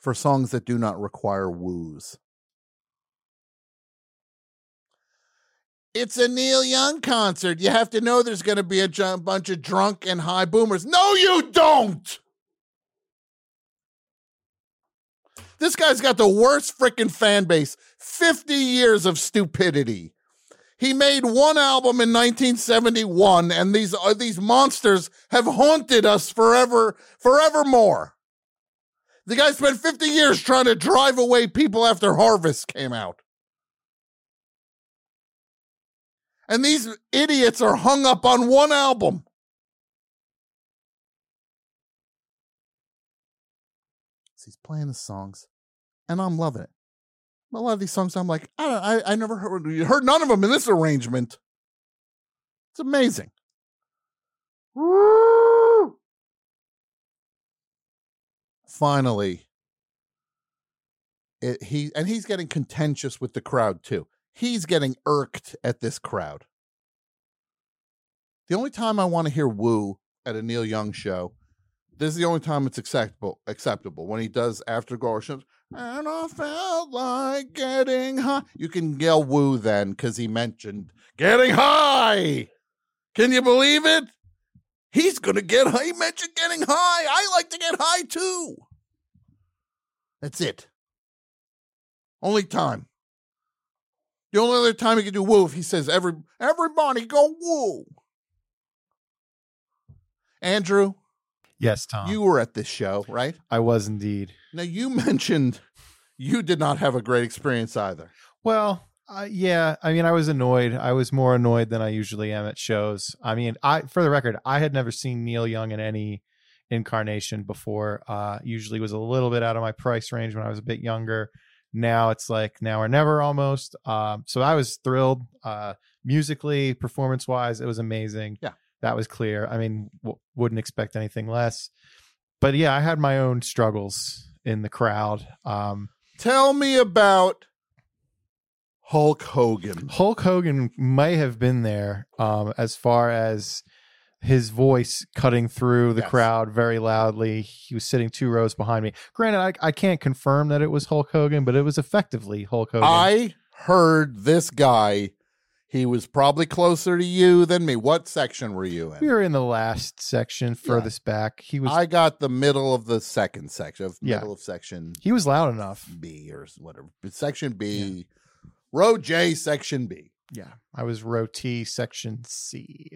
For songs that do not require woos. It's a Neil Young concert. You have to know there's going to be a bunch of drunk and high boomers. No, you don't. This guy's got the worst freaking fan base. 50 years of stupidity. He made one album in 1971 and these uh, these monsters have haunted us forever forevermore. The guy spent 50 years trying to drive away people after Harvest came out. And these idiots are hung up on one album. He's playing the songs, and I'm loving it. A lot of these songs, I'm like, I don't, I, I never heard, heard none of them in this arrangement. It's amazing. Woo! Finally, it, he and he's getting contentious with the crowd too. He's getting irked at this crowd. The only time I want to hear woo at a Neil Young show, this is the only time it's acceptable. Acceptable when he does after Gorshams. And I felt like getting high. You can yell woo then because he mentioned getting high. Can you believe it? He's gonna get high. He mentioned getting high. I like to get high too. That's it. Only time. The only other time he can do woo if he says every everybody go woo. Andrew, Yes, Tom. you were at this show, right? I was indeed. Now you mentioned you did not have a great experience either. Well, uh, yeah. I mean, I was annoyed. I was more annoyed than I usually am at shows. I mean, I for the record, I had never seen Neil Young in any incarnation before. Uh, usually was a little bit out of my price range when I was a bit younger. Now it's like now or never almost. Um, so I was thrilled. Uh, musically, performance wise, it was amazing. Yeah, that was clear. I mean, w- wouldn't expect anything less. But yeah, I had my own struggles in the crowd. Um, Tell me about Hulk Hogan. Hulk Hogan may have been there um, as far as his voice cutting through the Yes. crowd very loudly. He was sitting two rows behind me. Granted, I, I can't confirm that it was Hulk Hogan, but it was effectively Hulk Hogan. I heard this guy. He was probably closer to you than me. What section were you in? we were in the last section, furthest back. He was I got the middle of the second section, of Yeah. middle of section he was loud enough. B or whatever. Section B, row J, section B. Yeah, I was row T, section C.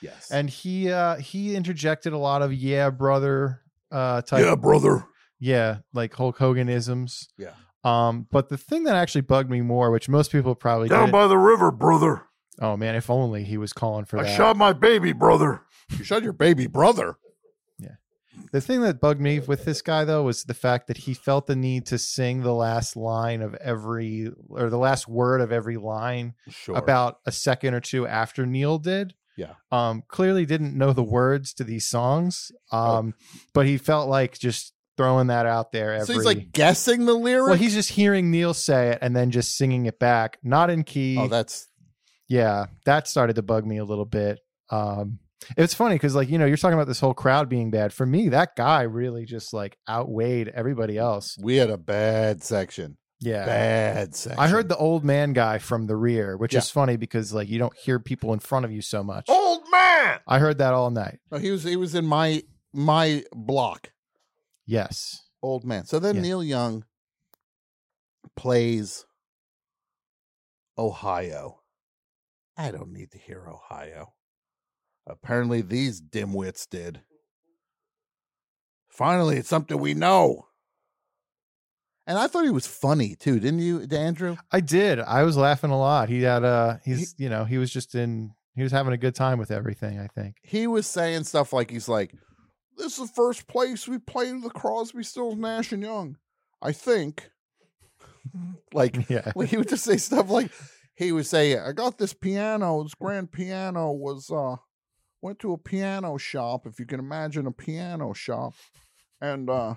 Yes. and he uh he interjected a lot of yeah brother uh type Yeah, brother. yeah like hulk hoganisms Yeah. Um but the thing that actually bugged me more which most people probably Down did- by the river, brother. oh man if only he was calling for I that shot my baby brother. You shot your baby brother. Yeah. The thing that bugged me with this guy though was the fact that he felt the need to sing the last line of every or the last word of every line Sure. about a second or two after neil did Yeah. um clearly didn't know the words to these songs Oh. um but he felt like just throwing that out there every So he's like guessing the lyric. well he's just hearing neil say it and then just singing it back not in key oh, that's yeah that started to bug me a little bit um it's funny because like you know you're talking about this whole crowd being bad for me that guy really just like outweighed everybody else we had a bad section. yeah Bad section. i heard the old man guy from the rear which Yeah. is funny because like you don't hear people in front of you so much old man. i heard that all night No, he was he was in my my block. Yes Old man. So then Yeah. Neil Young plays Ohio. I don't need to hear Ohio. Apparently these dimwits did. Finally, it's something we know. And I thought he was funny too, didn't you, Andrew? i did i was laughing a lot he had uh he's you know he was just in he was having a good time with everything i think He was saying stuff like he's like, This is the first place we played the Crosby, Stills, Nash and Young. I think. like yeah he would just say stuff like he would say, "I got this piano. This grand piano was uh went to a piano shop, if you can imagine a piano shop, and uh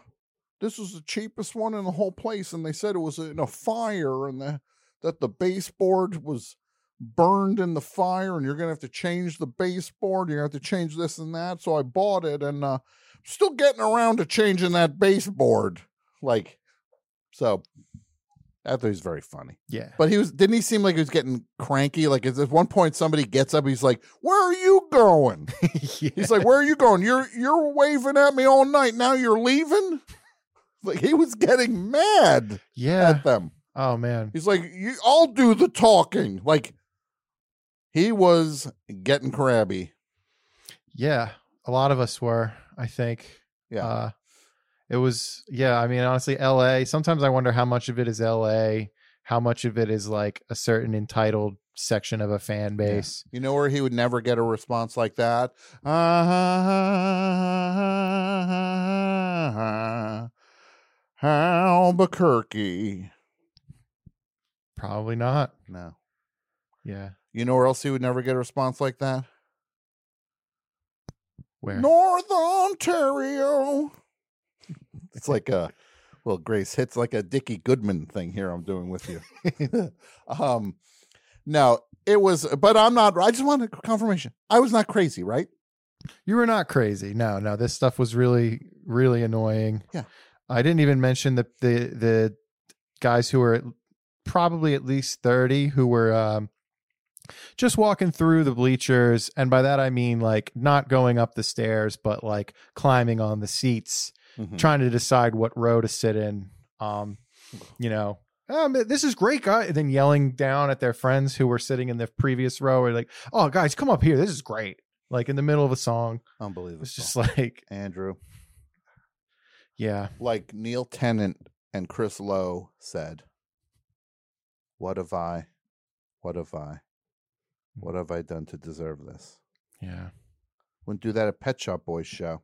this was the cheapest one in the whole place, and they said it was in a fire, and the, that the baseboard was." Burned in the fire and you're gonna have to change the baseboard you're gonna have to change this and that so i bought it and uh still getting around to changing that baseboard like so I thought he was very funny. yeah But he was didn't he seem like he was getting cranky? Like at one point somebody gets up, he's like, Where are you going? He's like, Where are you going? You're you're waving at me all night. Now you're leaving? Like he was getting mad yeah at them. oh man He's like, I'll do the talking. Like he was getting crabby. Yeah, a lot of us were, I think. Yeah. Uh, it was, yeah, I mean, honestly, LA, sometimes I wonder how much of it is LA, how much of it is like a certain entitled section of a fan base. You know where he would never get a response like that? Uh, Albuquerque. Probably not. No. Yeah. You know where else he would never get a response like that? Where? North Ontario. It's like a well, Grace hits like a Dickie Goodman thing here. I'm doing with you. um, no, it was, but I'm not. I just wanted confirmation. I was not crazy, right? You were not crazy. No, no, this stuff was really, really annoying. Yeah. I didn't even mention the the the guys who were probably at least 30 who were um just walking through the bleachers and by that I mean like not going up the stairs but like climbing on the seats Mhm. trying to decide what row to sit in um you know um, this is great guy and then yelling down at their friends who were sitting in the previous row or like oh guys come up here this is great like in the middle of a song Unbelievable. it's just like Andrew, yeah like Neil Tennant and Chris Lowe said, "What have I? What have I? What have I done to deserve this?" yeah Wouldn't do that at Pet Shop Boys show.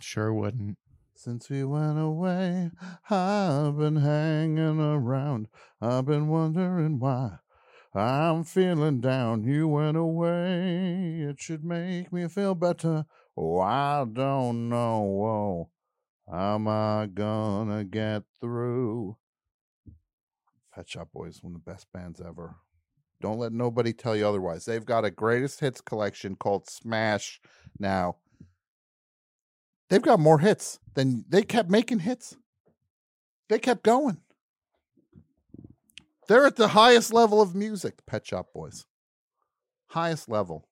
sure wouldn't Since we went away, I've been hanging around. I've been wondering why I'm feeling down. You went away. It should make me feel better. Oh, I don't know. How am I gonna get through? Pet Shop Boys, one of the best bands ever. Don't let nobody tell you otherwise. They've got a greatest hits collection called Smash now. They've got more hits than they kept making hits. They kept going. They're at the highest level of music, Pet Shop Boys. Highest level.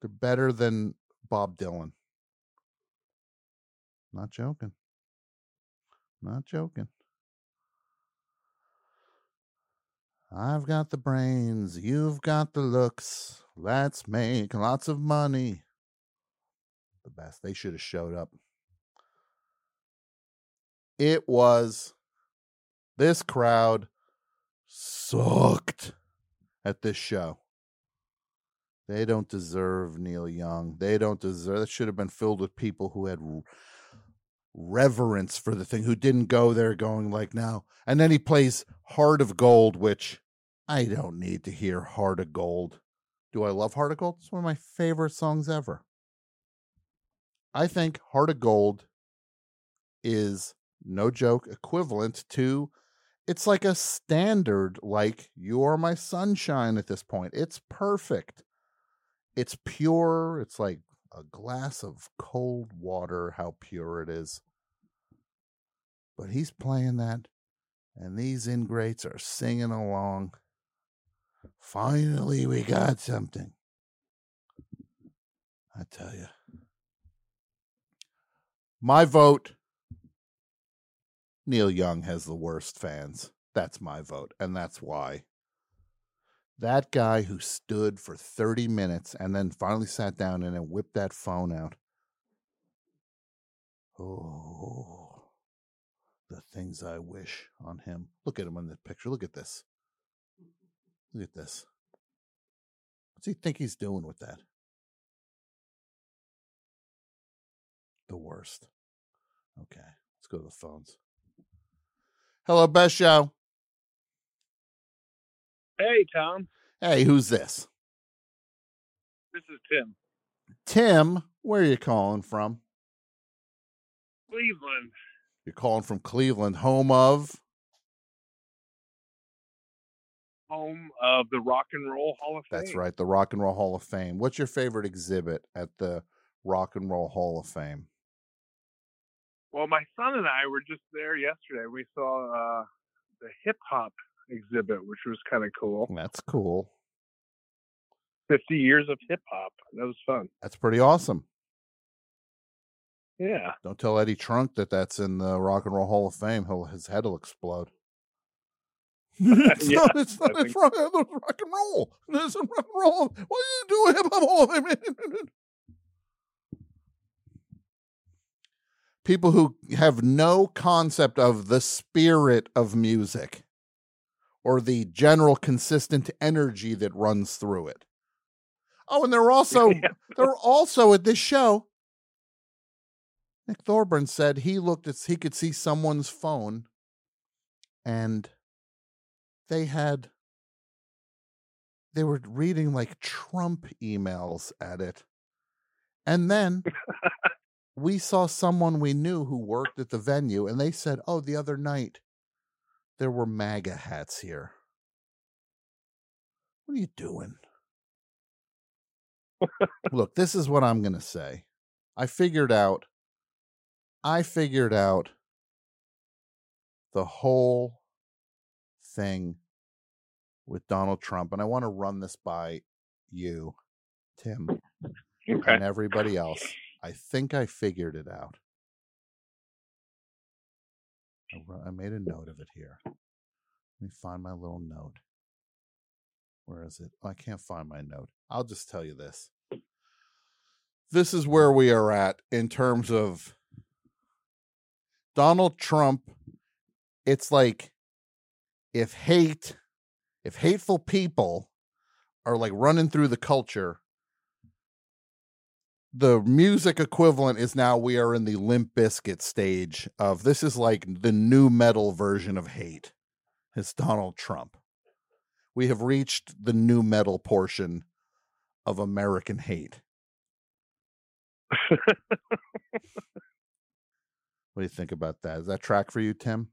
They're better than Bob Dylan. Not joking. Not joking. I've got the brains, you've got the looks. Let's make lots of money. The best. They should have showed up. It was this crowd sucked at this show. They don't deserve Neil Young. They don't deserve. That should have been filled with people who had reverence for the thing, who didn't go there going like now. And then he plays Heart of Gold, which I don't need to hear Heart of Gold. Do I love Heart of Gold? It's one of my favorite songs ever. I think Heart of Gold is no joke equivalent to it's like a standard like you are my sunshine at this point it's perfect it's pure it's like a glass of cold water how pure it is. But he's playing that and these ingrates are singing along. Finally we got something. I tell you my vote. Neil Young has the worst fans. That's my vote, and that's why. That guy who stood for 30 minutes and then finally sat down and then whipped that phone out. Oh, the things I wish on him. Look at him in the picture. Look at this. Look at this. What's he think he's doing with that? The worst. Okay, let's go to the phones. Hello, Best Show. Hey, Tom. Hey, who's this? This is Tim. Tim, where are you calling from? Cleveland. You're calling from Cleveland, home of home of the Rock and Roll Hall of Fame. That's right, the Rock and Roll Hall of Fame. What's your favorite exhibit at the Rock and Roll Hall of Fame? Well, my son and I were just there yesterday. We saw uh, the hip hop exhibit, which was kind of cool. That's cool. 50 years of hip hop. That was fun. That's pretty awesome. Yeah. Don't tell Eddie Trunk that that's in the Rock and Roll Hall of Fame. He'll, his head will explode. it's Yeah, not, it's not, it's rock, it's rock and roll. It's rock and roll. What are you doing hip hop hall of fame? People who have no concept of the spirit of music or the general consistent energy that runs through it. Oh, and they're also they're also at this show. Nick Thorburn said he looked at he could see someone's phone and they had they were reading like Trump emails at it. And then we saw someone we knew who worked at the venue and they said, "Oh, the other night there were MAGA hats here." What are you doing? Look, this is what I'm going to say. I figured out I figured out the whole thing with Donald Trump and I want to run this by you, Tim, Okay. and everybody else. I think I figured it out. I, wrote, I made a note of it here. Let me find my little note. Where is it? Oh, I can't find my note. I'll just tell you this. This is where we are at in terms of Donald Trump. It's like if hate, if hateful people are like running through the culture, the music equivalent is now we are in the Limp Bizkit stage of this is like the nu metal version of hate. It's Donald Trump. We have reached the nu metal portion of American hate. What do you think about that? Is that track for you, Tim?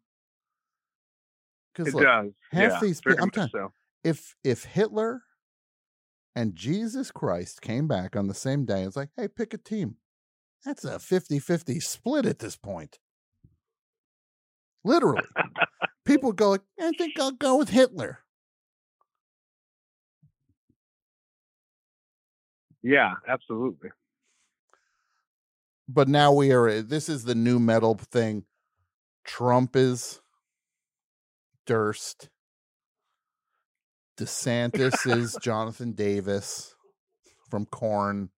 It does. half Yeah, these people. I'm telling so. if if Hitler and Jesus Christ came back on the same day, it's like, hey, pick a team. That's a 50-50 split at this point. Literally. People go like, I think I'll go with Hitler. Yeah, absolutely. But now we are uh, this is the nu metal thing. Trump is Durst. DeSantis is Jonathan Davis from Korn.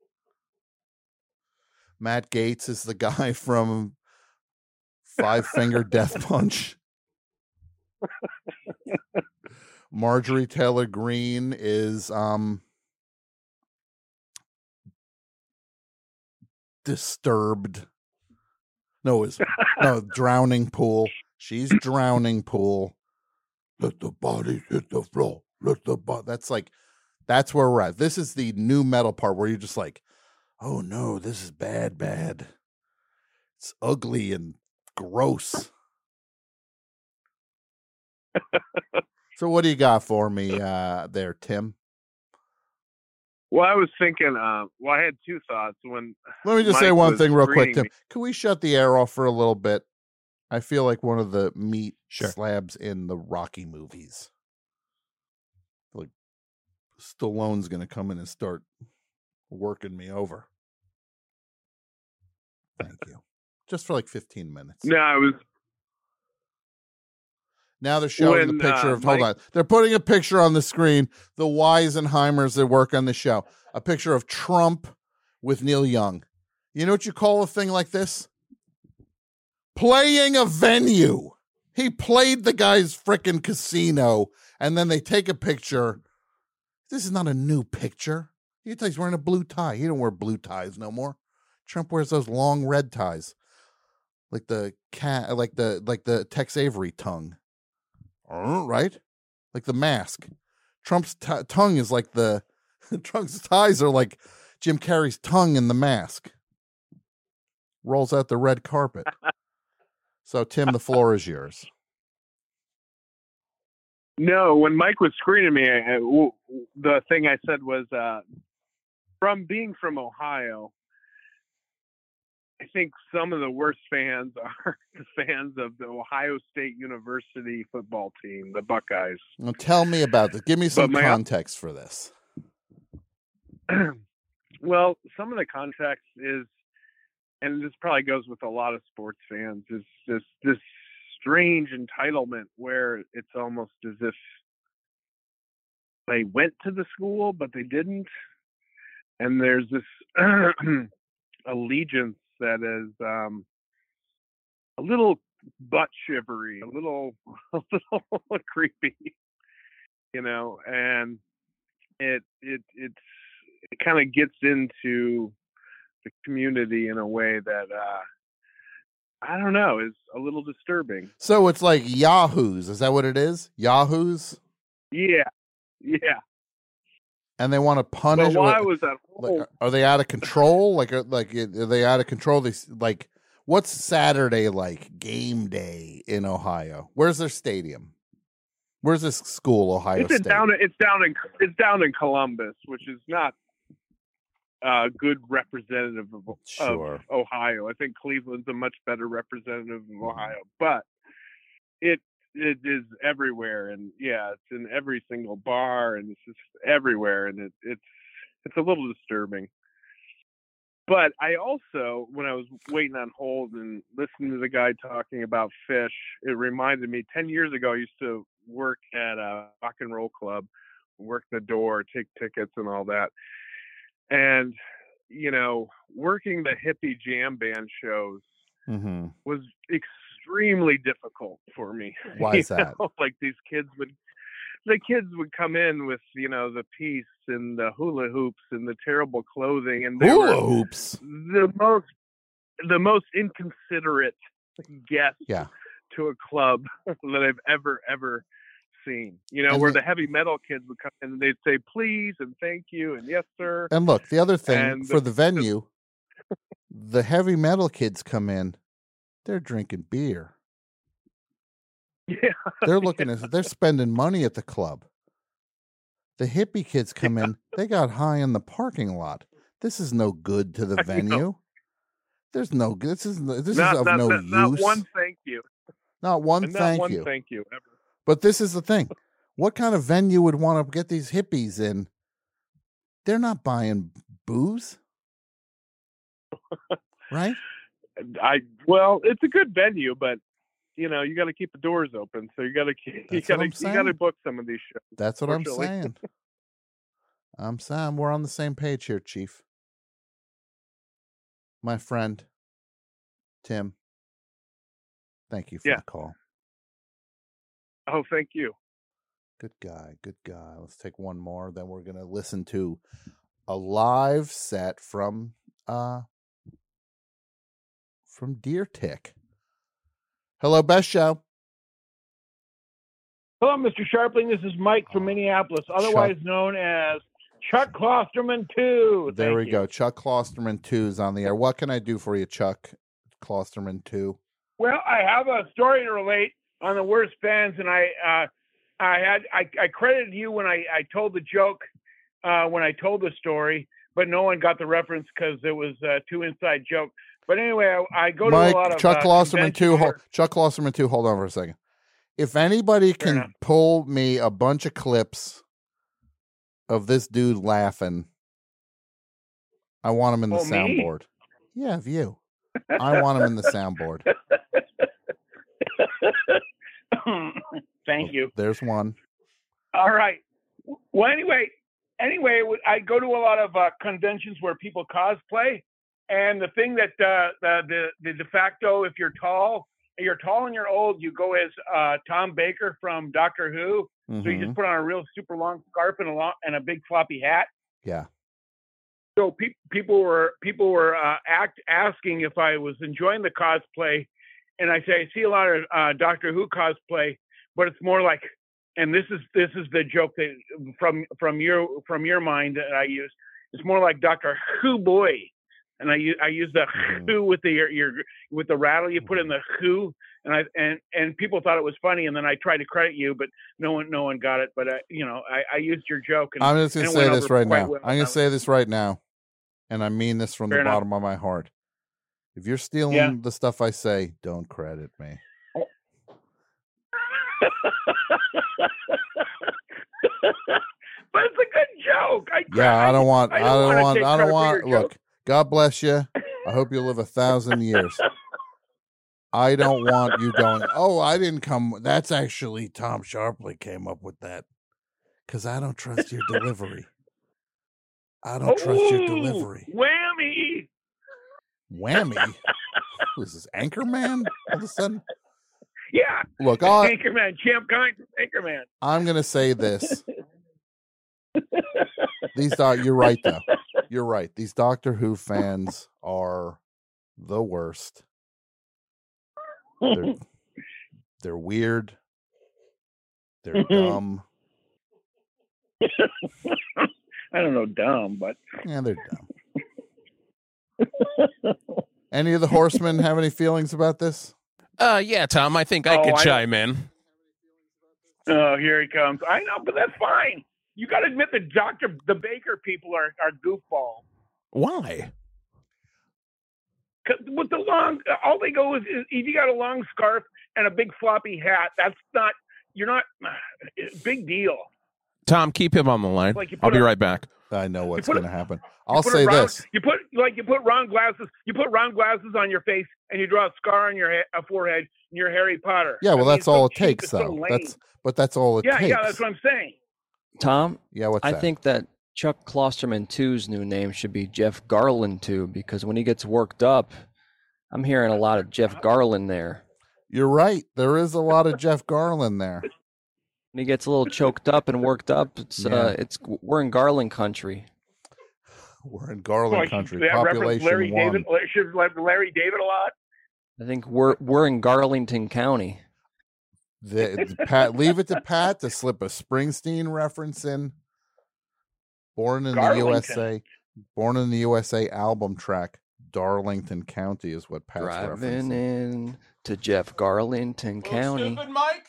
Matt Gaetz is the guy from Five Finger Death Punch. Marjorie Taylor Greene is um disturbed. No, is no drowning pool. She's drowning pool. Let the bodies hit the floor. Let the bo-. That's like that's where we're at. This is the nu metal part where you're just like, oh no, this is bad, bad. It's ugly and gross. so what do you got for me uh there, Tim? Well, I was thinking. Uh, well, I had two thoughts. When Let me just say one thing real quick, Tim. me- Can we shut the air off for a little bit? I feel like one of the meat slabs in the Rocky movies. Stallone's gonna come in and start working me over. Thank you. Just for like 15 minutes. No, I was. Now they're showing When, the picture uh, of hold Mike- on. They're putting a picture on the screen. The Weisenheimers that work on the show. A picture of Trump with Neil Young. You know what you call a thing like this? Playing a venue. He played the guy's frickin' casino, and then they take a picture. This is not a new picture. You tell he's wearing a blue tie. He don't wear blue ties no more. Trump wears those long red ties, like the cat, like the like the Tex Avery tongue, right? Like the mask. Trump's t- tongue is like the Trump's ties are like Jim Carrey's tongue in the mask. Rolls out the red carpet. So Tim, the floor is yours. No, when Mike was screening me, I, I- w- the thing I said was, uh, from being from Ohio, I think some of the worst fans are the fans of the Ohio State University football team, the Buckeyes. Now tell me about this. Give me some my- context for this. well, some of the context is, and this probably goes with a lot of sports fans, is this this strange entitlement where it's almost as if they went to the school but they didn't, and there's this allegiance that is um, a little butt shivery, a little a little creepy, you know, and it it it's it kind of gets into the community in a way that uh I don't know is a little disturbing. So it's like Yahoos. Is that what it is? Yahoos? Yeah, yeah. And they want to punish. But what- was at like, are- they out of control? Like, are, like are they out of control? They like, what's Saturday like? Game day in Ohio. Where's their stadium? Where's this school? Ohio it's State. down it's down in it's down in Columbus, which is not a good representative of, of Ohio. I think Cleveland's a much better representative of mm-hmm. Ohio, but it it is everywhere, and yeah, it's in every single bar, and it's just everywhere, and it, it's it's a little disturbing. But I also, when I was waiting on hold and listening to the guy talking about Phish, it reminded me 10 years ago, I used to work at a rock and roll club, work the door, take tickets, and all that. And, you know, working the hippie jam band shows Mm-hmm. was extremely difficult for me. Why is that? know? Like these kids would, the kids would come in with you know the piece and the hula hoops and the terrible clothing and Hula hoops. the most the most inconsiderate guests Yeah. to a club that I've ever ever seen. You know, And where the- the heavy metal kids would come in and they'd say please and thank you and yes sir. And look, the other thing And for the venue, the heavy metal kids come in, they're drinking beer. Yeah. They're looking at they're spending money at the club. The hippie kids come in, they got high in the parking lot. This is no good to the I know. venue. There's no. This is this not, is of not, no not, use. not one thank you. Not one And not thank one you. thank you ever. But this is the thing. What kind of venue would want to get these hippies in? They're not buying booze. Right? I well, it's a good venue, but you know, you got to keep the doors open. So you got to you got to you got to book some of these shows. That's what I'm saying. I'm saying we're on the same page here, Chief. My friend, Tim. Thank you for Yeah. the call. Oh, thank you. Good guy. Good guy. Let's take one more. Then we're gonna listen to a live set from uh from Deer Tick. Hello, best show. Hello, Mr. Scharpling. This is Mike from Minneapolis, otherwise known as Chuck Klosterman 2. There Thank we you. go. Chuck Klosterman 2 is on the air. What can I do for you, Chuck Klosterman 2? Well, I have a story to relate on the worst fans, and I uh, I had I, I credited you when I, I told the joke uh, when I told the story, but no one got the reference because it was uh, too inside joke. But anyway, I, I go Mike, to a lot of Chuck uh, 2. Hold, Chuck Klosterman 2, hold on for a second. If anybody can enough. pull me a bunch of clips of this dude laughing, I want him in the Oh, me? soundboard. Yeah, of you. I want him in the soundboard. Thank you. There's one. All right. Well, anyway, anyway, I go to a lot of uh, conventions where people cosplay, and the thing that uh, the, the the de facto, if you're tall, you're tall and you're old, you go as uh, Tom Baker from Doctor Who. So you just put on a real super long scarf and a long and a big floppy hat. Yeah. So pe- people were people were uh, act asking if I was enjoying the cosplay, and I say I see a lot of uh, Doctor Who cosplay, but it's more like, and this is this is the joke that from from your from your mind that I use. It's more like Doctor Who boy, and I use I use the Who with the your, your with the rattle you put in the Who, and I and and people thought it was funny, and then I tried to credit you, but no one no one got it. But uh, you know I, I used your joke. And, I'm just gonna say this right now. well. I'm going to say this right now. And I mean this from Fair the enough. bottom of my heart. If you're stealing Yeah. the stuff I say, don't credit me. Oh. but it's a good joke. I, Yeah, I don't want. I don't want. I don't want. Look, God bless you. I hope you live a thousand years. I don't want you going. Oh, I didn't come. That's actually Tom Scharpling came up with that because I don't trust your delivery. I don't trust your oh, delivery. Whammy! Whammy. Who is this Anchorman? All of a sudden, Yeah. Look, I- Anchorman, Champ Kind, Anchorman. I'm to say this. These doc, you're right though. You're right. These Doctor Who fans are the worst. They're, they're weird. They're dumb. I don't know, dumb, but Yeah, they're dumb. Any of the horsemen have any feelings about this? Uh, yeah, Tom, I think I Oh, could I- chime in. oh, here he comes. I know, but that's fine. You got to admit the Doctor, the Baker people are are goofballs. Why? 'Cause with the long, all they go is, is if you got a long scarf and a big floppy hat. That's not. You're not. Big deal. Tom, keep him on the line. Like I'll be a- right back. I know what's going to happen. I'll say round- this. You put like you put round glasses. You put round glasses on your face, and you draw a scar on your he- forehead, and you're Harry Potter. Yeah, I well, mean, that's it's so all it cheap, takes, it's so though. That's but that's all it yeah, takes. yeah. That's what I'm saying. Tom? Yeah, what's I that? think that Chuck Klosterman 2's new name should be Jeff Garlin 2 because when he gets worked up, I'm hearing a lot of Jeff uh-huh. Garlin there. You're right. There is a lot of Jeff Garlin there. When he gets a little choked up and worked up, it's Yeah. uh, it's we're in Garlin country. We're in Garlin Like, country. that Population Larry one. David. Should like Larry David a lot. I think we're we're in Garlington County. The, the Pat, leave it to Pat to slip a Springsteen reference in. Born in the USA, born in the USA album track. Darlington County is what Pat's Driving referencing. in to Jeff Garlington County. Mike?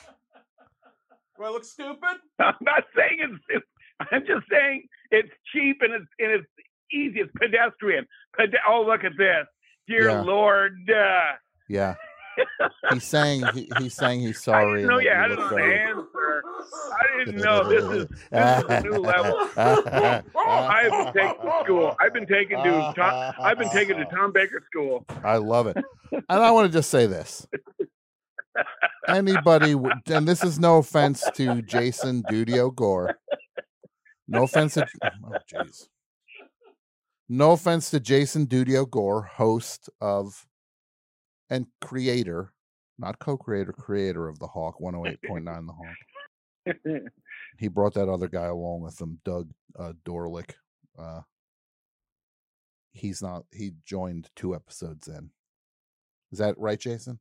Do I look stupid? I'm not saying it's. it's I'm just saying it's cheap and it's and it's easy. It's pedestrian. Pede- oh, look at this, dear Yeah. Lord. Uh, Yeah, he's saying he, he's saying he's I sorry. didn't know and you had you it look on the very- answer. I didn't know this is this is a new level. I've been taken to school. I've been taken to Tom, I've been taken to Tom Baker School. I love it. And I want to just say this. Anybody, and this is no offense to Jason Dudio Gore. No offense to, oh. No offense to Jason Dudio Gore, host of and creator, not co-creator, creator of the Hawk 108.9 The Hawk. He brought that other guy along with him, Doug uh, Dorlick. Uh, he's not. He joined two episodes in. Is that right, Jason?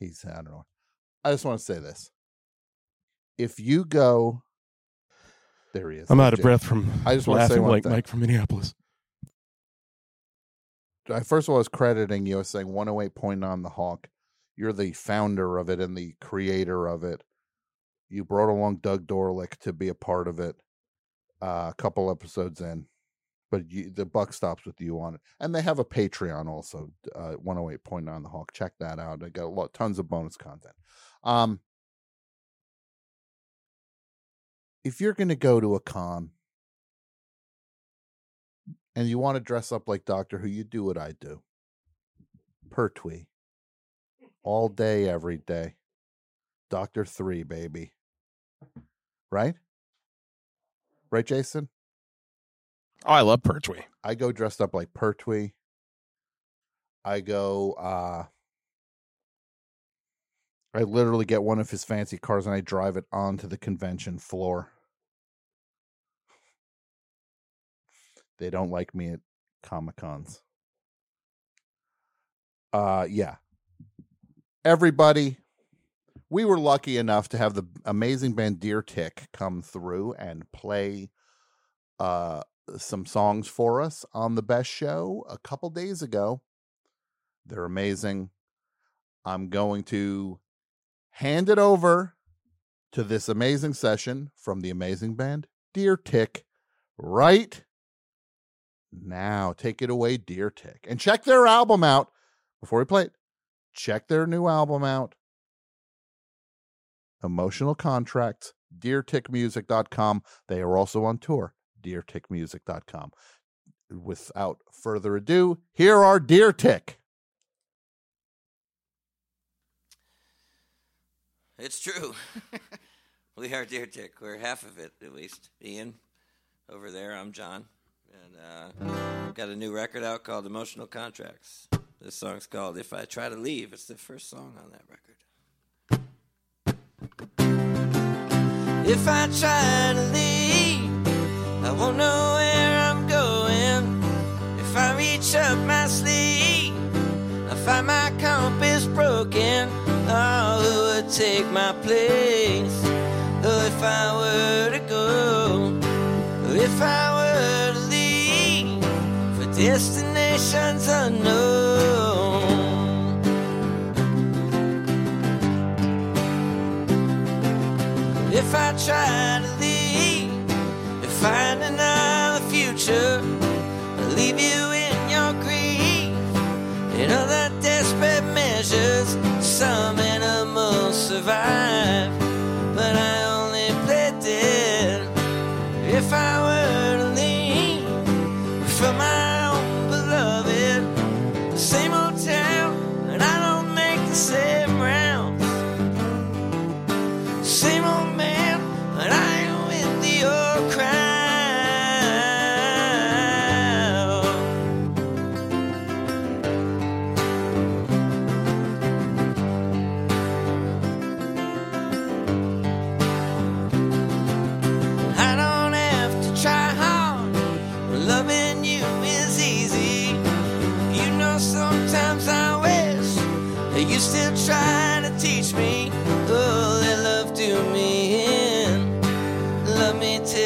He's. I don't know. I just want to say this. If you go, there he is. I'm out of breath from I just want to say one like thing. Mike from Minneapolis. I first of all was crediting you as saying 108.9 The Hawk. You're the founder of it and the creator of it. You brought along Doug Dorlick to be a part of it uh, a couple episodes in, but you, the buck stops with you on it. And they have a Patreon also, uh, 108.9 The Hawk. Check that out. I got a lot, tons of bonus content. Um, if you're going to go to a con and you want to dress up like Doctor Who, you do what I do. Pertwee. All day, every day. Doctor Three, baby. Right? Right, Jason? Oh, I love Pertwee. I go dressed up like Pertwee. I go uh I literally get one of his fancy cars and I drive it onto the convention floor. They don't like me at Comic Cons. Uh yeah. Everybody, we were lucky enough to have the amazing band Deer Tick come through and play uh some songs for us on the best show a couple days ago. They're amazing. I'm going to hand it over to this amazing session from the amazing band Deer Tick right now. Take it away, Deer Tick. And check their album out before we play it. Check their new album out. Emotional Contracts, deertickmusic.com. They are also on tour, deertickmusic.com. Without further ado, here are Deer Tick. It's true. we are Deer Tick. We're half of it, at least. Ian, over there. I'm John. And uh, got a new record out called Emotional Contracts. This song's called If I Try to Leave. It's the first song on that record. If I try to leave, I won't know where I'm going. If I reach up my sleeve, I find my compass broken. Oh, who would take my place? Oh, if I were to go, oh, if I were to leave for destinations unknown. If I leave and find another future, I'll leave you in your grief and other desperate measures. Some animals survive, me till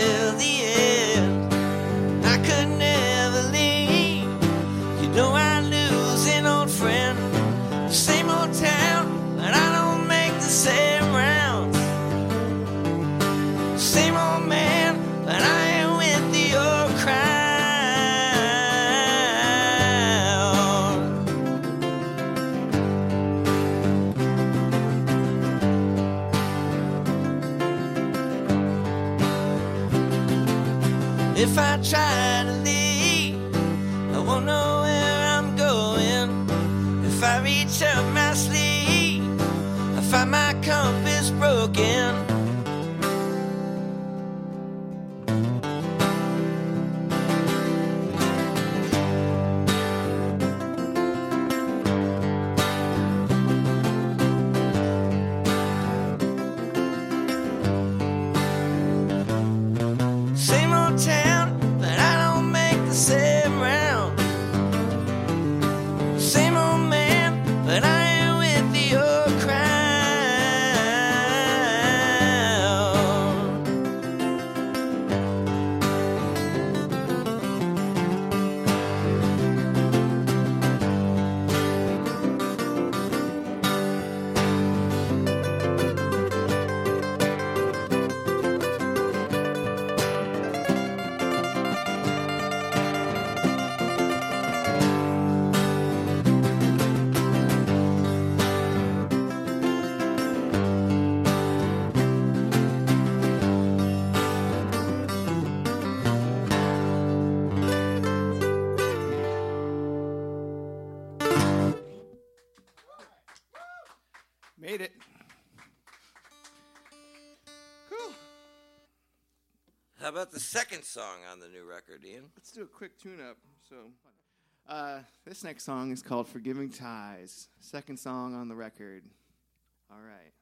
about the second song on the new record, Ian? Let's do a quick tune up. So, uh, this next song is called Forgiving Ties, second song on the record. All right.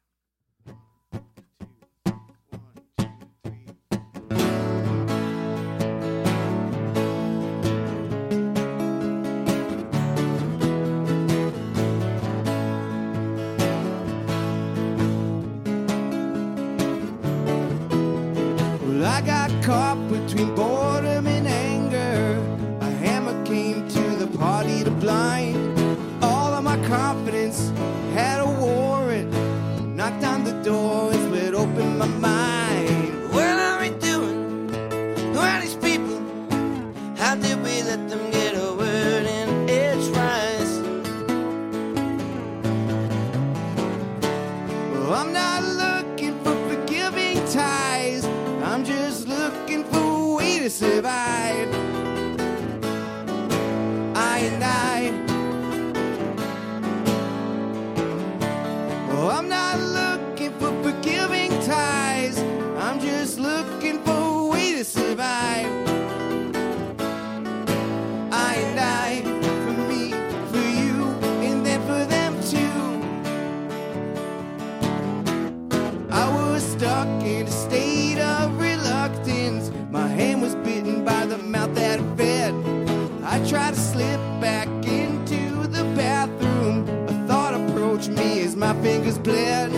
caught between boredom and anger. A hammer came to the party to blind. bled.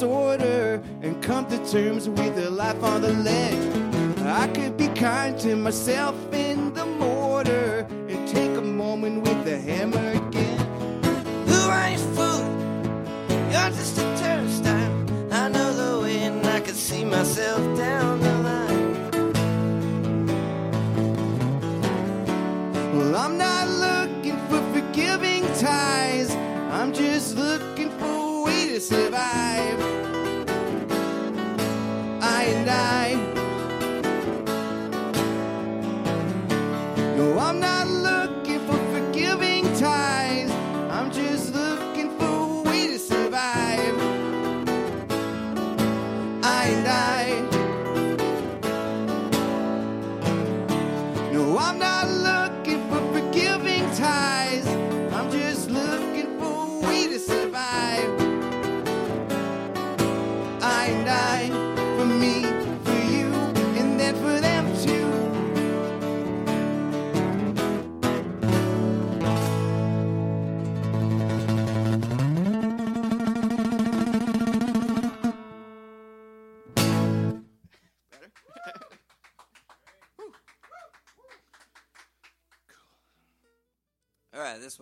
disorder and come to terms with a life on the ledge. I could be kind to myself in the mortar and take a moment with the hammer again. Who are you fool? You're just a turnstile. I know the way and I can see myself. survive. I and I. No, I'm not.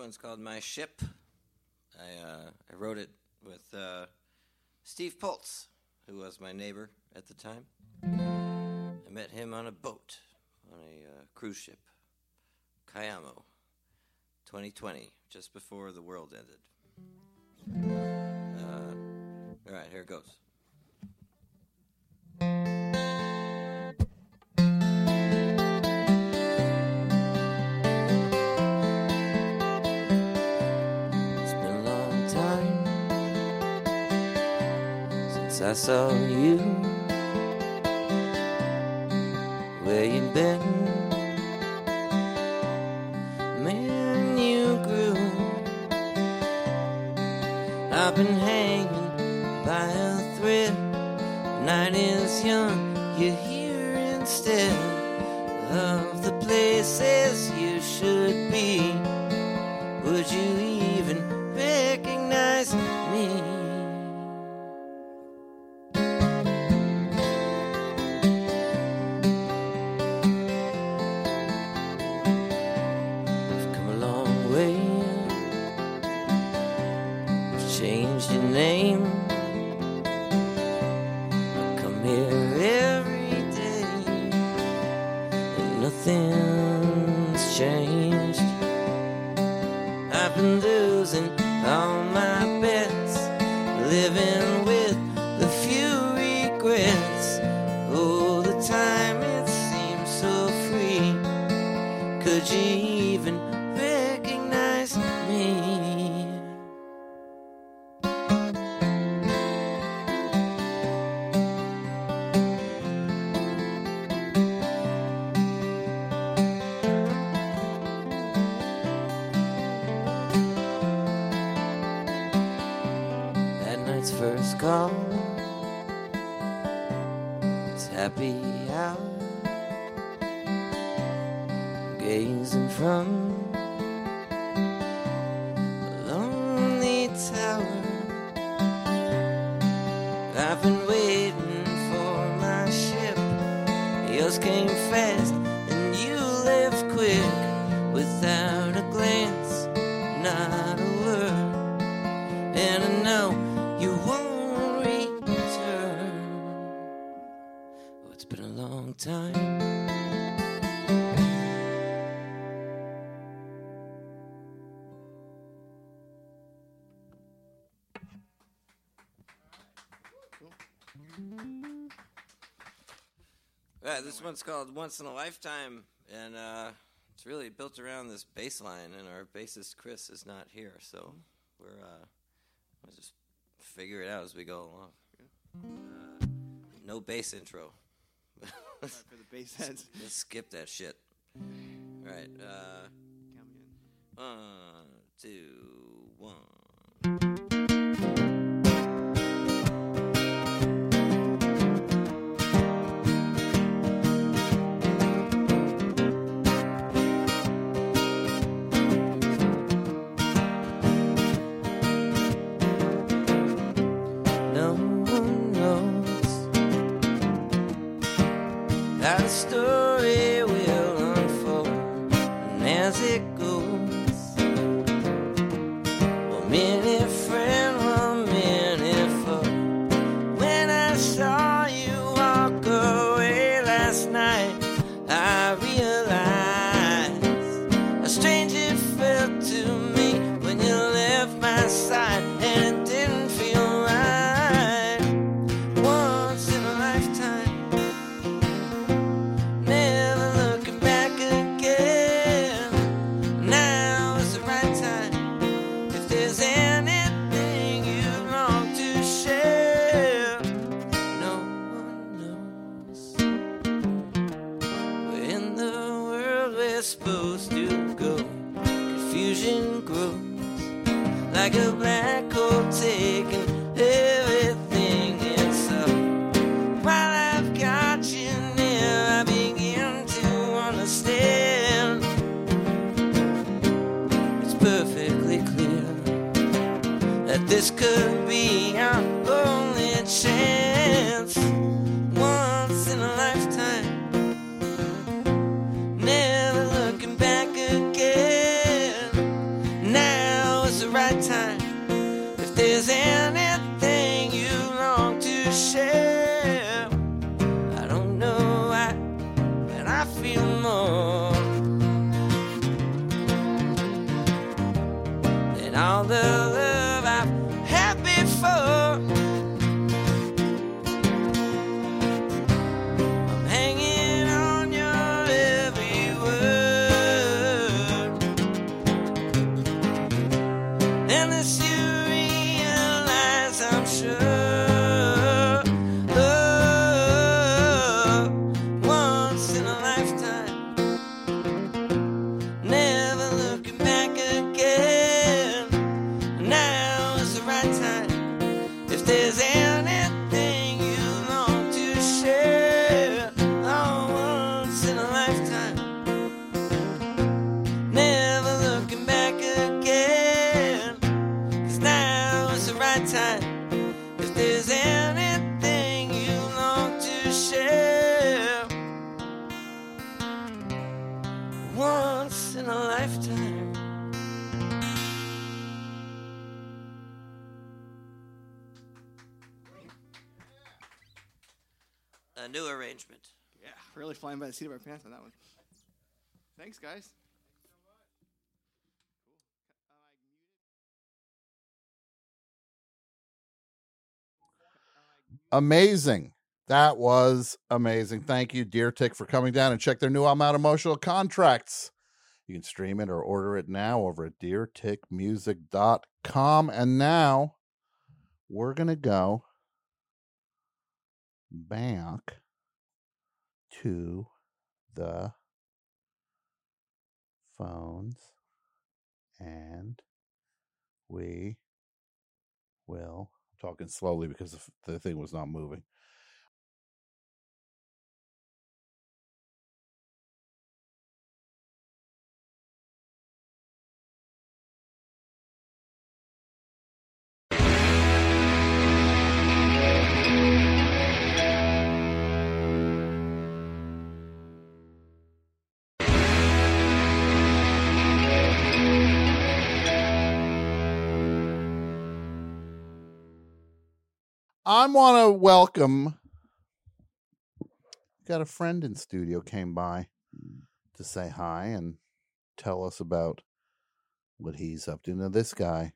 One's called My Ship. I uh, I wrote it with uh, Steve Poltz, who was my neighbor at the time. I met him on a boat on a uh, cruise ship, Cayamo, 2020, just before the world ended. Uh, all right, here it goes. Since I saw you. Where you been? Man, you grew. I've been hanging by a thread. Night is young, you're here instead of the places one's called Once in a Lifetime, and uh, it's really built around this bass line, and our bassist Chris is not here, so we're uh, we'll just figure it out as we go along. Uh, no bass intro. for the bass heads. Let's skip that shit. All right. Uh, one, two, one. And as Thanks, guys. Amazing. That was amazing. Thank you, Deer Tick, for coming down and check their new album out, Emotional Contracts. You can stream it or order it now over at deertickmusic.com. And now we're going to go back to the phones and we will I'm talking slowly because the the thing was not moving. I want to welcome. Got a friend in studio came by to say hi and tell us about what he's up to. Now, this guy,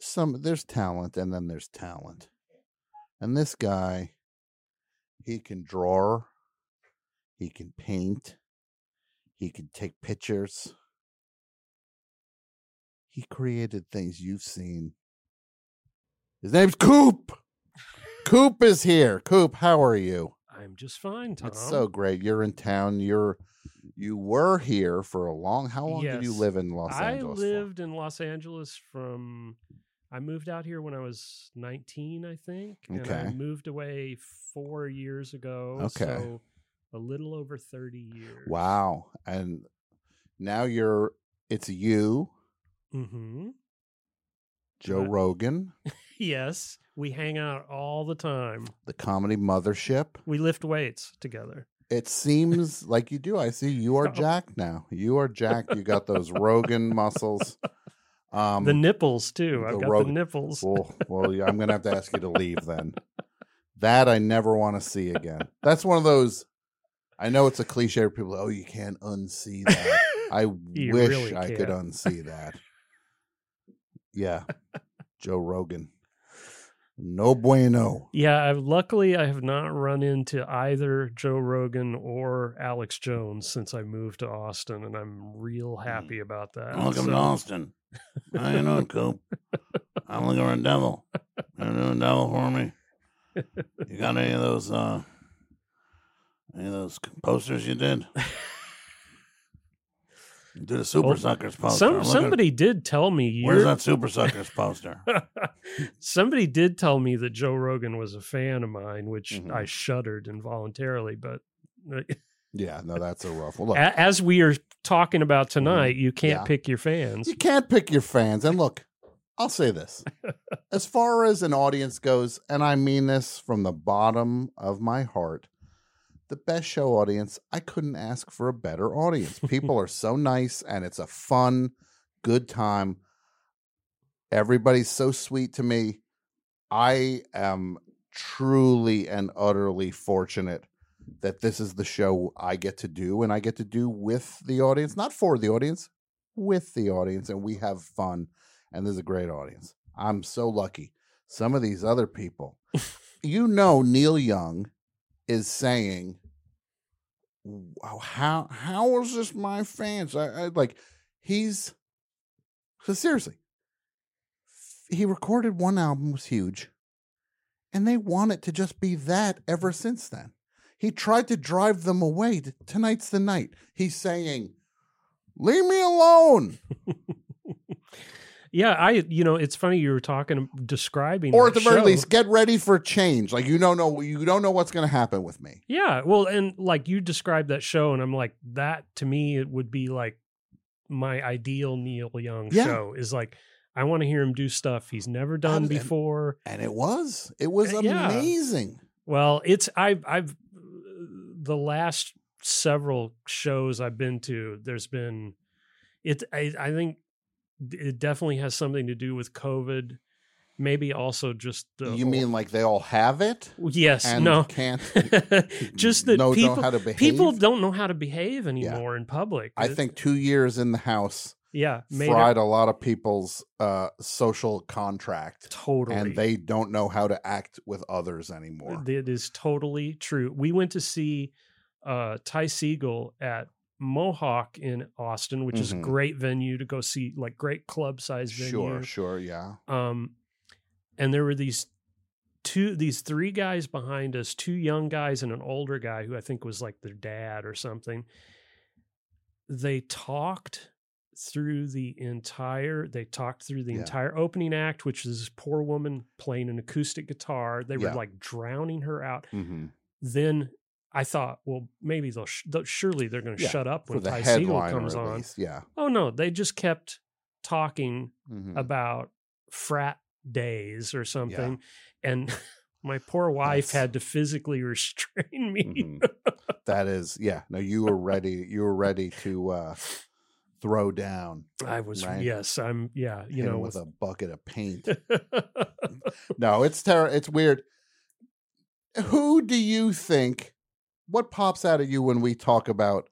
some there's talent, and then there's talent, and this guy, he can draw, he can paint, he can take pictures. He created things you've seen his name's Coop. Coop is here. Coop, how are you? I'm just fine, Tom. It's so great. You're in town. You're you were here for a long. How long did you live in Los I Angeles? for? lived in Los Angeles from. I moved out here when I was 19, I think, and I moved away four years ago. Okay. so a little over 30 years. Wow. And now you're. It's you, Mm-hmm. Joe. Rogan, Yes, we hang out all the time. the comedy mothership. We lift weights together. It seems like you do. I see you are jacked now. You are jacked. You got those Rogan muscles. Um, the nipples too. I've got Rog- the nipples. Well, well, yeah, I'm gonna have to ask you to leave then. That I never want to see again. That's one of those. I know it's a cliche. Where people, oh, you can't unsee that. I wish really I could unsee that. Yeah, Joe Rogan. No bueno. Yeah, I've, luckily I have not run into either Joe Rogan or Alex Jones since I moved to Austin, and I'm real happy about that. Welcome to Austin. How you doing, Coop? I'm looking for a devil. You doing a devil for me? You got any of those? uh Any of those posters you did? You did a Super Well, Suckers poster. Some I'm looking- somebody did tell me. Where's that Super Suckers poster? somebody did tell me that Joe Rogan was a fan of mine, which Mm-hmm. I shuddered involuntarily. But Yeah, no, that's a rough one. Look, as we are talking about tonight, you can't Yeah. pick your fans. You can't pick your fans. And look, I'll say this. as far as an audience goes, and I mean this from the bottom of my heart, the best show audience, I couldn't ask for a better audience. People are so nice and it's a fun, good time. Everybody's so sweet to me. I am truly and utterly fortunate that this is the show I get to do and I get to do with the audience, not for the audience, with the audience and we have fun and there's a great audience. I'm so lucky. Some of these other people, you know, Neil Young is saying, "Wow, "How how is this my fans?" I, I like he's so seriously. He recorded one album was huge, and they want it to just be that ever since then. He tried to drive them away. T- Tonight's the night. He's saying, "Leave me alone." Yeah, I you know it's funny you were talking describing or at the very show. least get ready for change like you don't know you don't know what's going to happen with me Yeah, well, and like you described that show, and I'm like that to me it would be like my ideal Neil Young Yeah. show is like I want to hear him do stuff he's never done And- before, and it was it was eh, yeah. amazing Well, it's I've I've the last several shows I've been to. There's been it. I, I think it definitely has something to do with COVID. Maybe also just the you whole- mean like they all have it Yes, and no. can't just that know- know people to people don't know how to behave anymore in public. i It- think two years in the house yeah, made fried it, a lot of people's uh social contract Totally. and they don't know how to act with others anymore It is totally true. We went to see uh, Ty Segall at Mohawk in Austin, which is a Mhm. great venue to go see, like great club size venue. sure sure yeah Um, and there were these two, these three guys behind us, two young guys and an older guy who I think was like their dad or something. They talked through the entire they talked through the Yeah. entire opening act which is this poor woman playing an acoustic guitar they were Yeah. like drowning her out hmm then i thought well maybe they'll, sh- they'll surely they're going to Yeah, shut up when the Ty Segall comes on yeah. oh no they just kept talking Mhm. about frat days or something and my poor wife had to physically restrain me Mm-hmm. that is yeah no you were ready you were ready to uh throw down i was right? yes i'm yeah you Hit know with with- a bucket of paint no it's ter- it's weird who do you think what pops out at you when we talk about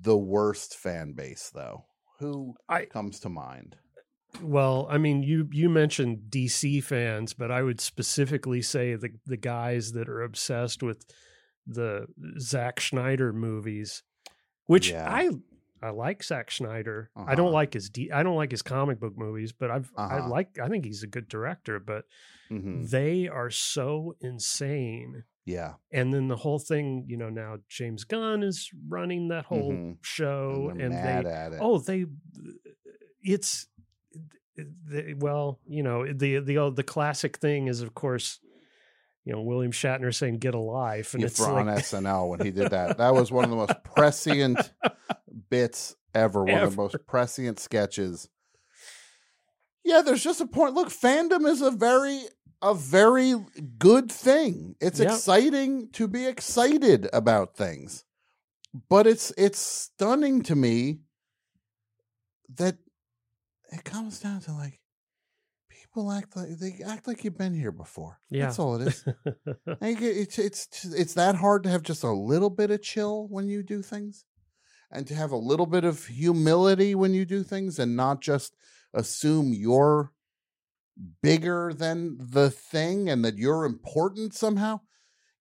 the worst fan base though who comes to mind Well, I mean, you you mentioned DC fans, but I would specifically say the the guys that are obsessed with the Zack Snyder movies, which Yeah. I I like Zack Snyder. I Uh-huh. don't like his D, I don't like his comic book movies, but I've I Uh-huh. like I think he's a good director, but Mhm. they are so insane. Yeah And then the whole thing, you know, now James Gunn is running that whole Mhm. show, And and, they at it. oh they, it's they, well, you know, the the old- the classic thing is of course, you know, William Shatner saying "Get a life," and Yeah, it's for on SNL when he did that. That was one of the most prescient bits ever. One of the most prescient sketches. Yeah, there's just a point. Look, fandom is a very a very good thing. It's Yeah. exciting to be excited about things. But it's it's stunning to me that it comes down to like people act like they act like you've been here before. yeah, That's all it is. And you it's it's it's that hard to have just a little bit of chill when you do things, and to have a little bit of humility when you do things, and not just assume you're bigger than the thing and that you're important somehow.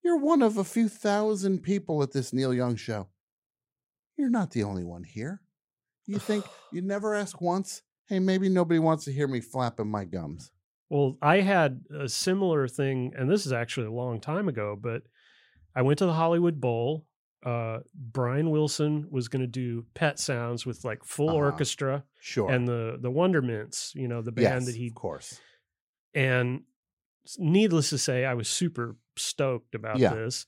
You're one of a few thousand people at this Neil Young show. You're not the only one here. You think you never ask once, hey, maybe nobody wants to hear me flapping my gums. Well, I had a similar thing, and this is actually a long time ago, but I went to the Hollywood Bowl. Uh, Brian Wilson was going to do Pet Sounds with like full Uh-huh. orchestra, Sure. and the the Wondermints, you know, the band Yes, that he, of course. and needless to say, I was super stoked about Yeah. this.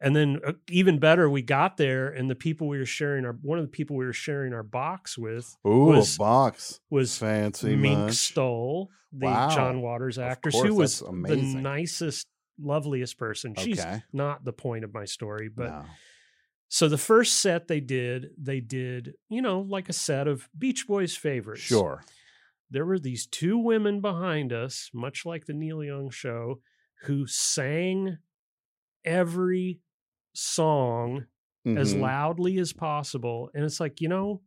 And then uh, even better, we got there, and the people we were sharing our one of the people we were sharing our box with Ooh, was a box. was fancy Mink much? Stole, the Wow. John Waters actress, course, who was the nicest, loveliest person. She's not the point of my story, but No. So the first set they did, they did, you know, like a set of Beach Boys favorites. Sure. There were these two women behind us, much like the Neil Young show, who sang every song as Mhm. loudly as possible. And it's like, you know,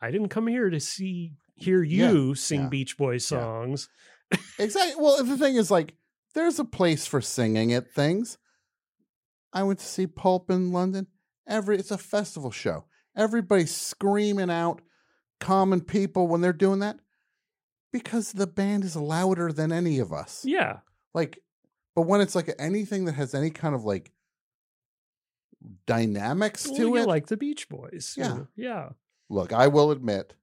I didn't come here to see hear Yeah, you sing yeah, Beach Boys yeah. songs. Exactly. Well, the thing is, like, there's a place for singing at things. I went to see Pulp in London. Every it's a festival show. Everybody's screaming out common people when they're doing that because the band is louder than any of us. Yeah. Like, but when it's like anything that has any kind of like dynamics Well, to it, like the Beach Boys. Yeah. Yeah. Look, I will admit,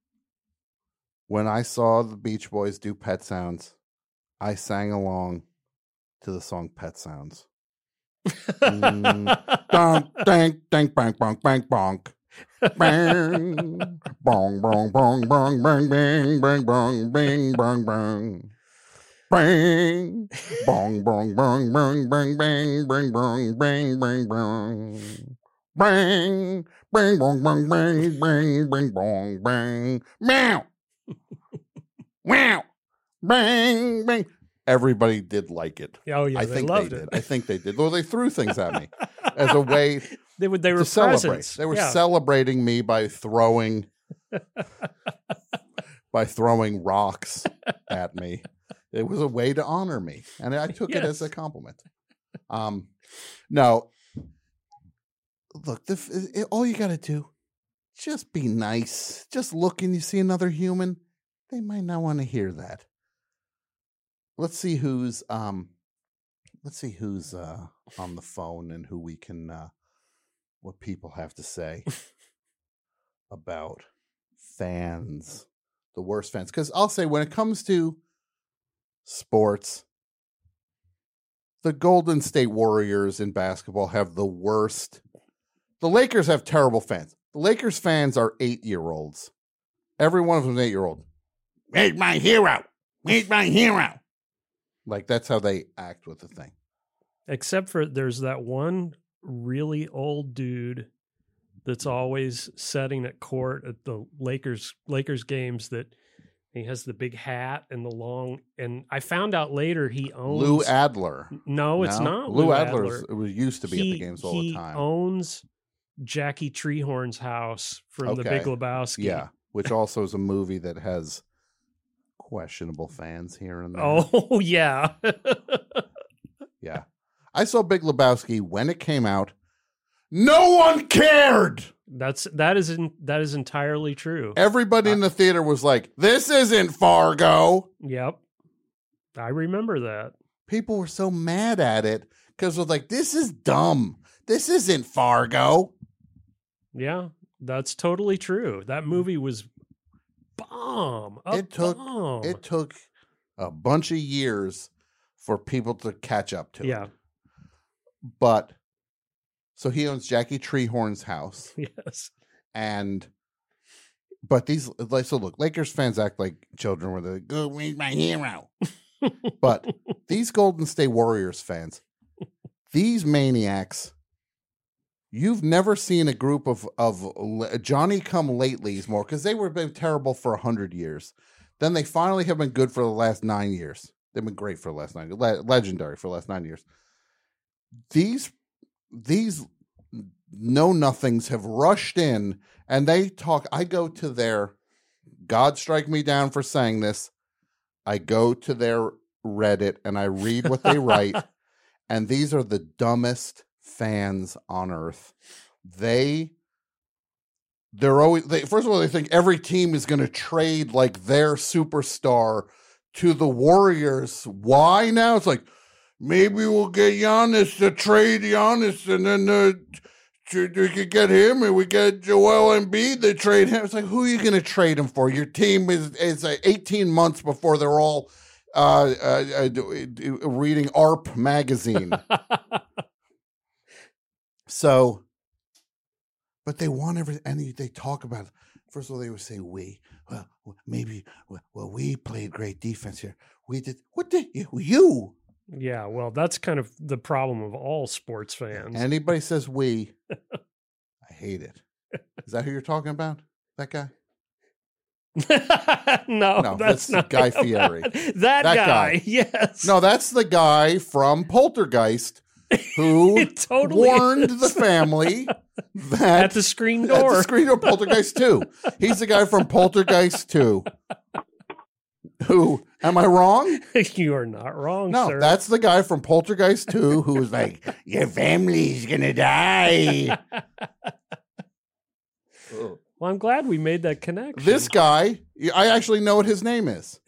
when I saw the Beach Boys do Pet Sounds, I sang along to the song Pet Sounds. Mm, donk, dank, dank, bang, bonk, bang, bonk. Bang, bong, bong, bong, bong, bang, bang, bang, bong, bing, bong, bong. Bang, bong, bong, bong, bong, bang, bang, bang, bong, bang, bang, bong. Bang, bang, bong, bong, bang, bang, bang, bong, bang. Meow. Wow. Bang, bang. Everybody did like it. Oh, yeah, I they think loved they it. did. I think they did. Well, they threw things at me as a way They would. They were to celebrate. They were Yeah. celebrating me by throwing by throwing rocks at me. It was a way to honor me, and I took it as a compliment. Um, no, look, the, it- all you got to do, just be nice. Just look and you see another human, they might not want to hear that. Let's see who's um, let's see who's uh on the phone and who we can uh, what people have to say about fans, the worst fans. Because I'll say when it comes to sports, the Golden State Warriors in basketball have the worst. The Lakers have terrible fans. The Lakers fans are eight year olds. Every one of them is eight year old. Where's my hero? Where's my hero? Like that's how they act with the thing. Except for there's that one really old dude that's mm-hmm. always setting at court at the Lakers Lakers games that he has the big hat and the long and I found out later he owns Lou Adler. No, it's not Lou, Lou Adler. It was used to be at the games all the time. owns Jackie Treehorn's house from the Big Lebowski. Yeah, which also is a movie that has questionable fans here and there. Oh yeah. Yeah. I saw Big Lebowski when it came out. No one cared. That's that is in, that is entirely true. Everybody uh, in the theater was like, "This isn't Fargo." Yep. I remember that. People were so mad at it because was like, "This is dumb. This isn't Fargo." Yeah, that's totally true. That movie was bomb. A it took bomb. it took a bunch of years for people to catch up to Yeah. it. But so he owns Jackie Treehorn's house. Yes. And but these like so look, Lakers fans act like children where they're like, go read my hero. but these Golden State Warriors fans, these maniacs, you've never seen a group of of Johnny come latelys more because they were been terrible for a hundred years. Then they finally have been good for the last nine years. They've been great for the last nine, le- legendary for the last nine years. These these know nothings have rushed in and they talk. I go to their God strike me down for saying this. I go to their Reddit and I read what they write, and these are the dumbest fans on earth. They they're always they first of all they think every team is going to trade like their superstar to the Warriors. Why now? It's like maybe we'll get Giannis to trade Giannis, and then uh, we could get him, and we get Joel Embiid to trade him. It's like who are you going to trade him for? Your team is is uh, eighteen months before they're all uh, uh, uh, d- reading AARP magazine. so, but they want everything, and they talk about. First of all, they would say we. Well, maybe. Well, we played great defense here. We did. What did you? You. Yeah, well, that's kind of the problem of all sports fans. Anybody says we, I hate it. Is that who you're talking about? That guy? no, No, that's, that's not Guy. Fieri. that, guy, yes. No, that's the guy from Poltergeist who totally warned is. the family that At the screen at door. the screen door Poltergeist 2. He's the guy from Poltergeist 2. Who am I wrong? you are not wrong, No, sir. that's the guy from Poltergeist 2 who was like, Your family's gonna die. Oh. well, I'm glad we made that connection. This guy, I actually know what his name is.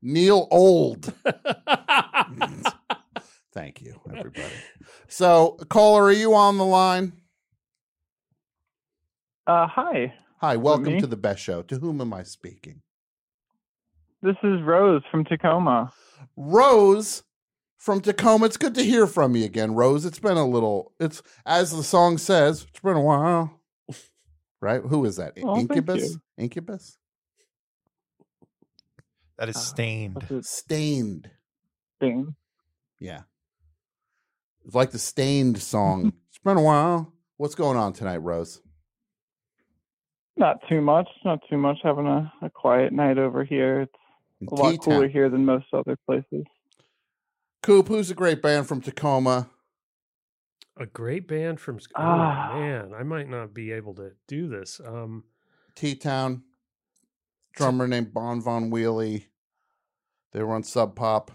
Neil Old. Thank you, everybody. So, caller, are you on the line? Uh, hi. Hi, welcome to the best show. To whom am I speaking? This is Rose from Tacoma. Rose from Tacoma. It's good to hear from you again, Rose. It's been a little, it's as the song says, it's been a while. Right? Who is that? Oh, Incubus? Incubus? That is Staind. Staind. Staind. Yeah. It's like the Staind song. it's been a while. What's going on tonight, Rose? Not too much. Not too much. Having a, a quiet night over here. It's a lot T-Town. cooler here than most other places. Coop, who's a great band from Tacoma? a great band from. Sc- Oh Ah. man, I might not be able to do this. Um, T Town. Drummer named Bon Von Wheelie. They were on Sub Pop.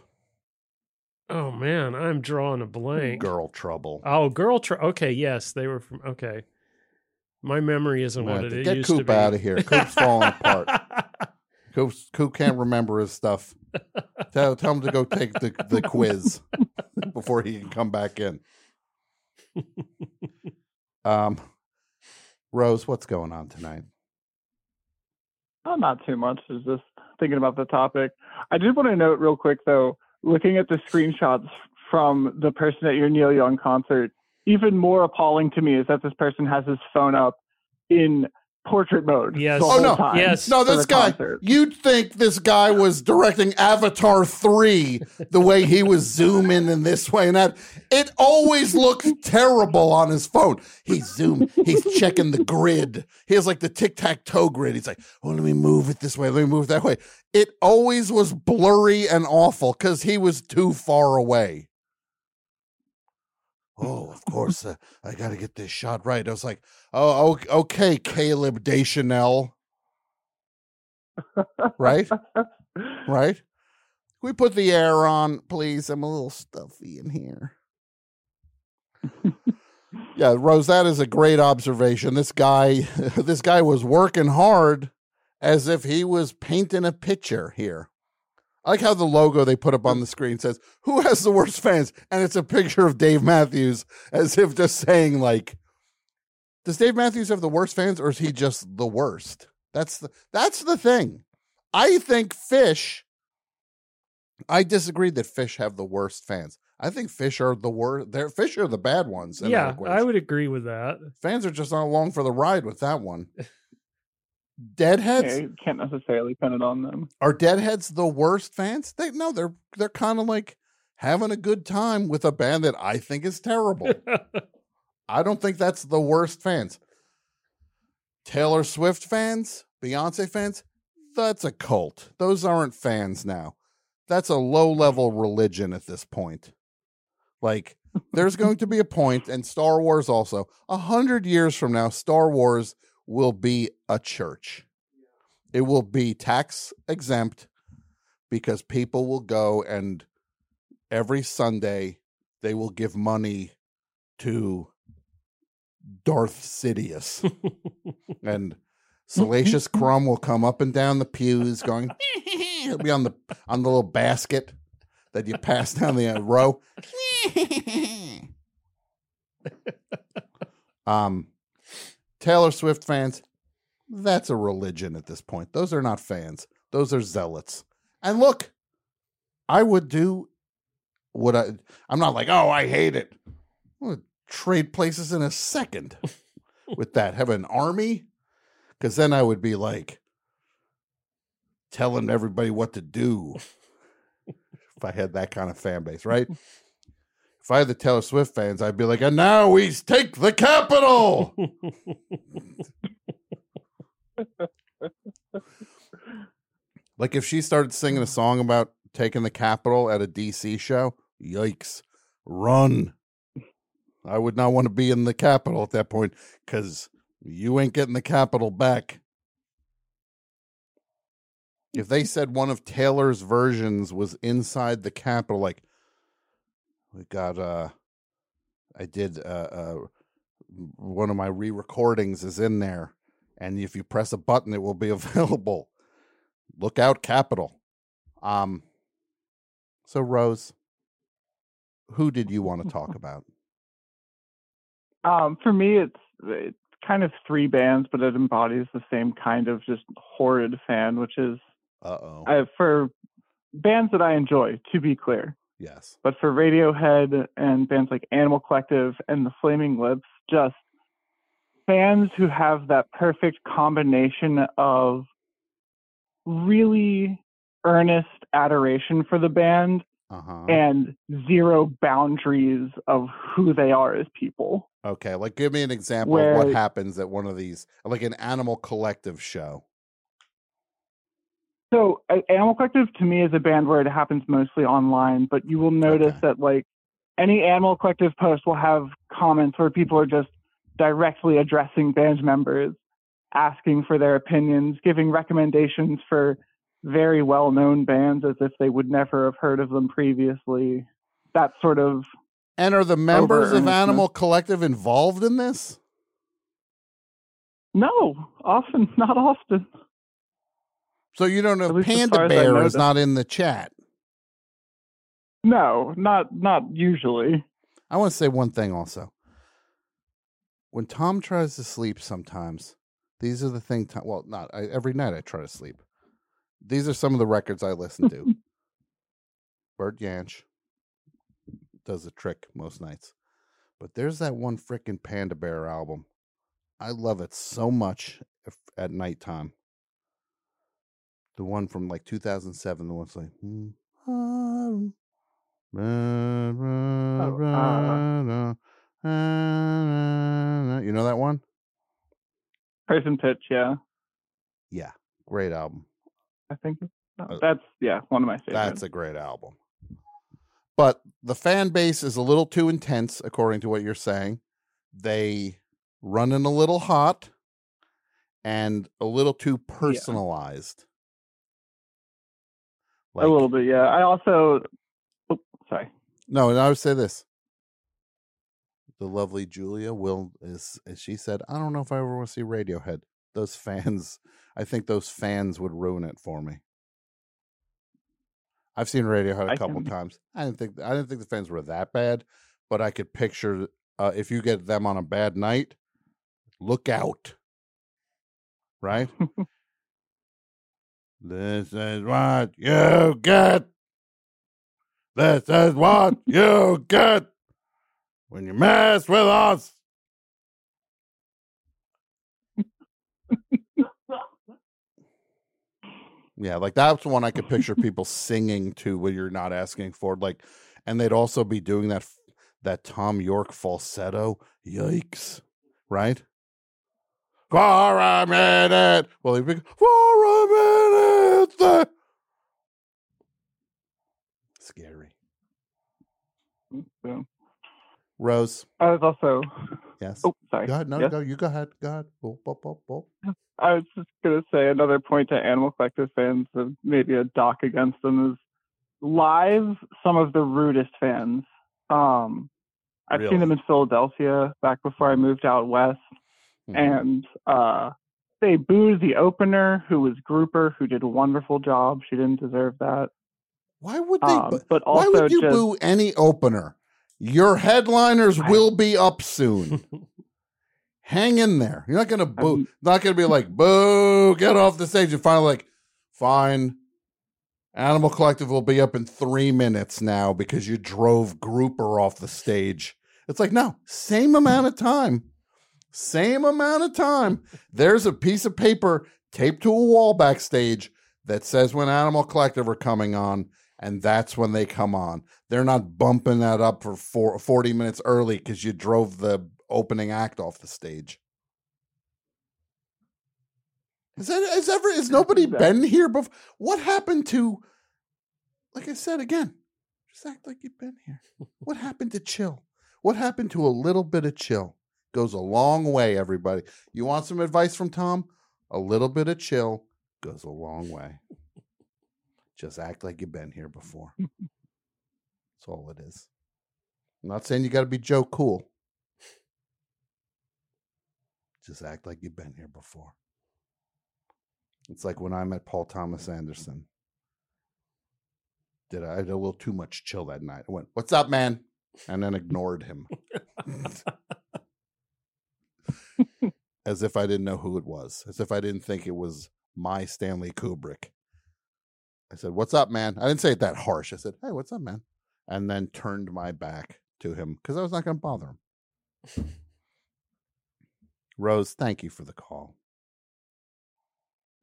Oh man, I'm drawing a blank. Girl Trouble. Oh, girl. Trouble. okay, yes, they were from. Okay, my memory isn't what Man, it get used to Coop be. out of here. Coop's falling apart. Coop, Coop can't remember his stuff. Tell, tell him to go take the, the quiz before he can come back in. Um, Rose, what's going on tonight? Oh, not too much. Is just thinking about the topic. I did want to note real quick though, looking at the screenshots from the person at your Neil Young concert, even more appalling to me is that this person has his phone up in portrait mode. Yes. the Oh whole no! time no, this guy. concert. You'd think this guy was directing Avatar three, the way he was zooming in this way and that. It always looks terrible on his phone. He's zoom. He's checking the grid. He has like the tic tac toe grid. He's like, "Oh, let me move it this way. Let me move it that way." It always was blurry and awful because he was too far away. Oh, of course, uh, I got to get this shot right. I was like, "Oh, ok- okay, Caleb Deschanel." right? Right? Can we put the air on, please? I'm a little stuffy in here. yeah, Rose, that is a great observation. This guy, this guy was working hard as if he was painting a picture here. I like how the logo they put up on mm. the screen says, Who has the worst fans? And it's a picture of Dave Matthews as if just saying, like, does Dave Matthews have the worst fans or is he just the worst? That's the that's the thing. I think Phish I disagree that Phish have the worst fans. I think Phish are the worst. They're Phish are the bad ones. yeah. I would agree with that. Fans are just not along for the ride with that one. Deadheads Yeah, you can't necessarily pin it on them. are Deadheads the worst fans? They no, they're they're kind of like having a good time with a band that I think is terrible. I don't think that's the worst fans. Taylor Swift fans, Beyonce fans, that's a cult. Those aren't fans now. That's a low level religion at this point. Like, there's going to be a point, and Star Wars also, a hundred years from now, Star Wars will be a church. It will be tax exempt because people will go and every Sunday they will give money to Darth Sidious. and Salacious Crumb will come up and down the pews going, he'll be on the on the little basket that you pass down the uh, row. um Taylor Swift fans, that's a religion at this point. Those are not fans. Those are zealots. And look, I would do what I I'm not like, oh, I hate it. I would trade places in a second with that. Have an army? Because then I would be like telling everybody what to do if I had that kind of fan base, right? If I had the Taylor Swift fans, I'd be like, and now we take the capital. like if she started singing a song about taking the capital at a DC show, yikes. Run. I would not want to be in the Capitol at that point because you ain't getting the Capitol back. If they said one of Taylor's versions was inside the Capitol, like we got, uh, I did, uh, uh, one of my re recordings is in there, and if you press a button, it will be available. Look out, Capitol. Um, so Rose, who did you want to talk about? Um, for me, it's it's kind of three bands, but it embodies the same kind of just horrid fan, which is Uh oh. uh, for bands that I enjoy. To be clear, Yes. but for Radiohead and bands like Animal Collective and the Flaming Lips, just fans who have that perfect combination of really earnest adoration for the band Uh-huh. and zero boundaries of who they are as people. Okay, like give me an example of what happens at one of these, like an animal collective show. So Animal Collective to me is a band where it happens mostly online, but you will notice that like any Animal Collective post will have comments where people are just directly addressing band members, asking for their opinions, giving recommendations for very well-known bands as if they would never have heard of them previously. That sort of And are the members of Animal Collective involved in this? no, often not often. So you don't know Panda far as I Bear know is them. not in the chat. No, not not usually. I want to say one thing also. When Tom tries to sleep sometimes, these are the thing Tom, well, not I, every night I try to sleep. These are some of the records I listen to. Bert Jansch does a trick most nights. But there's that one frickin' Panda Bear album. I love it so much if, at nighttime. The one from like 2007, the one's like, "Hmm, um, you know that one? Person pitch, yeah. Yeah, great album. I think Uh, that's yeah, one of my favorites. That's a great album. But the fan base is a little too intense, according to what you're saying. They running a little hot and a little too personalized. A little bit, yeah. I also oh, sorry. No, and I would say this. The lovely Julia will is as she said, I don't know if I ever want to see Radiohead. Those fans I think those fans would ruin it for me. I've seen Radiohead a I couple can- times. I didn't think I didn't think the fans were that bad, but I could picture uh, if you get them on a bad night, look out. Right? this is what you get. This is what you get when you mess with us. Yeah, like that's one I could picture people singing to when you're not asking for it. Like, and they'd also be doing that that Thom Yorke falsetto. Yikes! Right? For a minute. Well, he'd be for a minute. there." Scary. So, Rose. I was also Yes. Oh, sorry. Go ahead. No, Yes? go. You go ahead. Go ahead. Boop, boop, boop, boop. I was just gonna say another point to Animal Collective fans, of maybe a dock against them is live. Some of the rudest fans. Um, I've Really? seen them in Philadelphia back before I moved out west, Mm-hmm. and uh, they booed the opener, who was Grouper, who did a wonderful job. She didn't deserve that. Why would they? Um, bu- but why would you just boo any opener? Your headliners will be up soon. Hang in there. You're not gonna boo. not gonna be like boo. Get off the stage. And finally, like, fine. Animal Collective will be up in three minutes now because you drove Grouper off the stage. It's like no, same amount of time. Same amount of time. There's a piece of paper taped to a wall backstage that says when Animal Collective are coming on, and that's when they come on. They're not bumping that up for four, 40 minutes early because you drove the opening act off the stage. Is that is ever has nobody been here before? What happened to like I said again, just act like you've been here. What happened to chill? What happened to a little bit of chill? Goes a long way, everybody. You want some advice from Tom? A little bit of chill goes a long way. Just act like you've been here before. That's all it is. I'm not saying you got to be Joe Cool. Just act like you've been here before. It's like when I met Paul Thomas Anderson. Did I, I had a little too much chill that night? I went, "What's up, man?" and then ignored him, as if I didn't know who it was, as if I didn't think it was my Stanley Kubrick. I said, "What's up, man?" I didn't say it that harsh. I said, "Hey, what's up, man?" and then turned my back to him because I was not going to bother him. Rose, thank you for the call.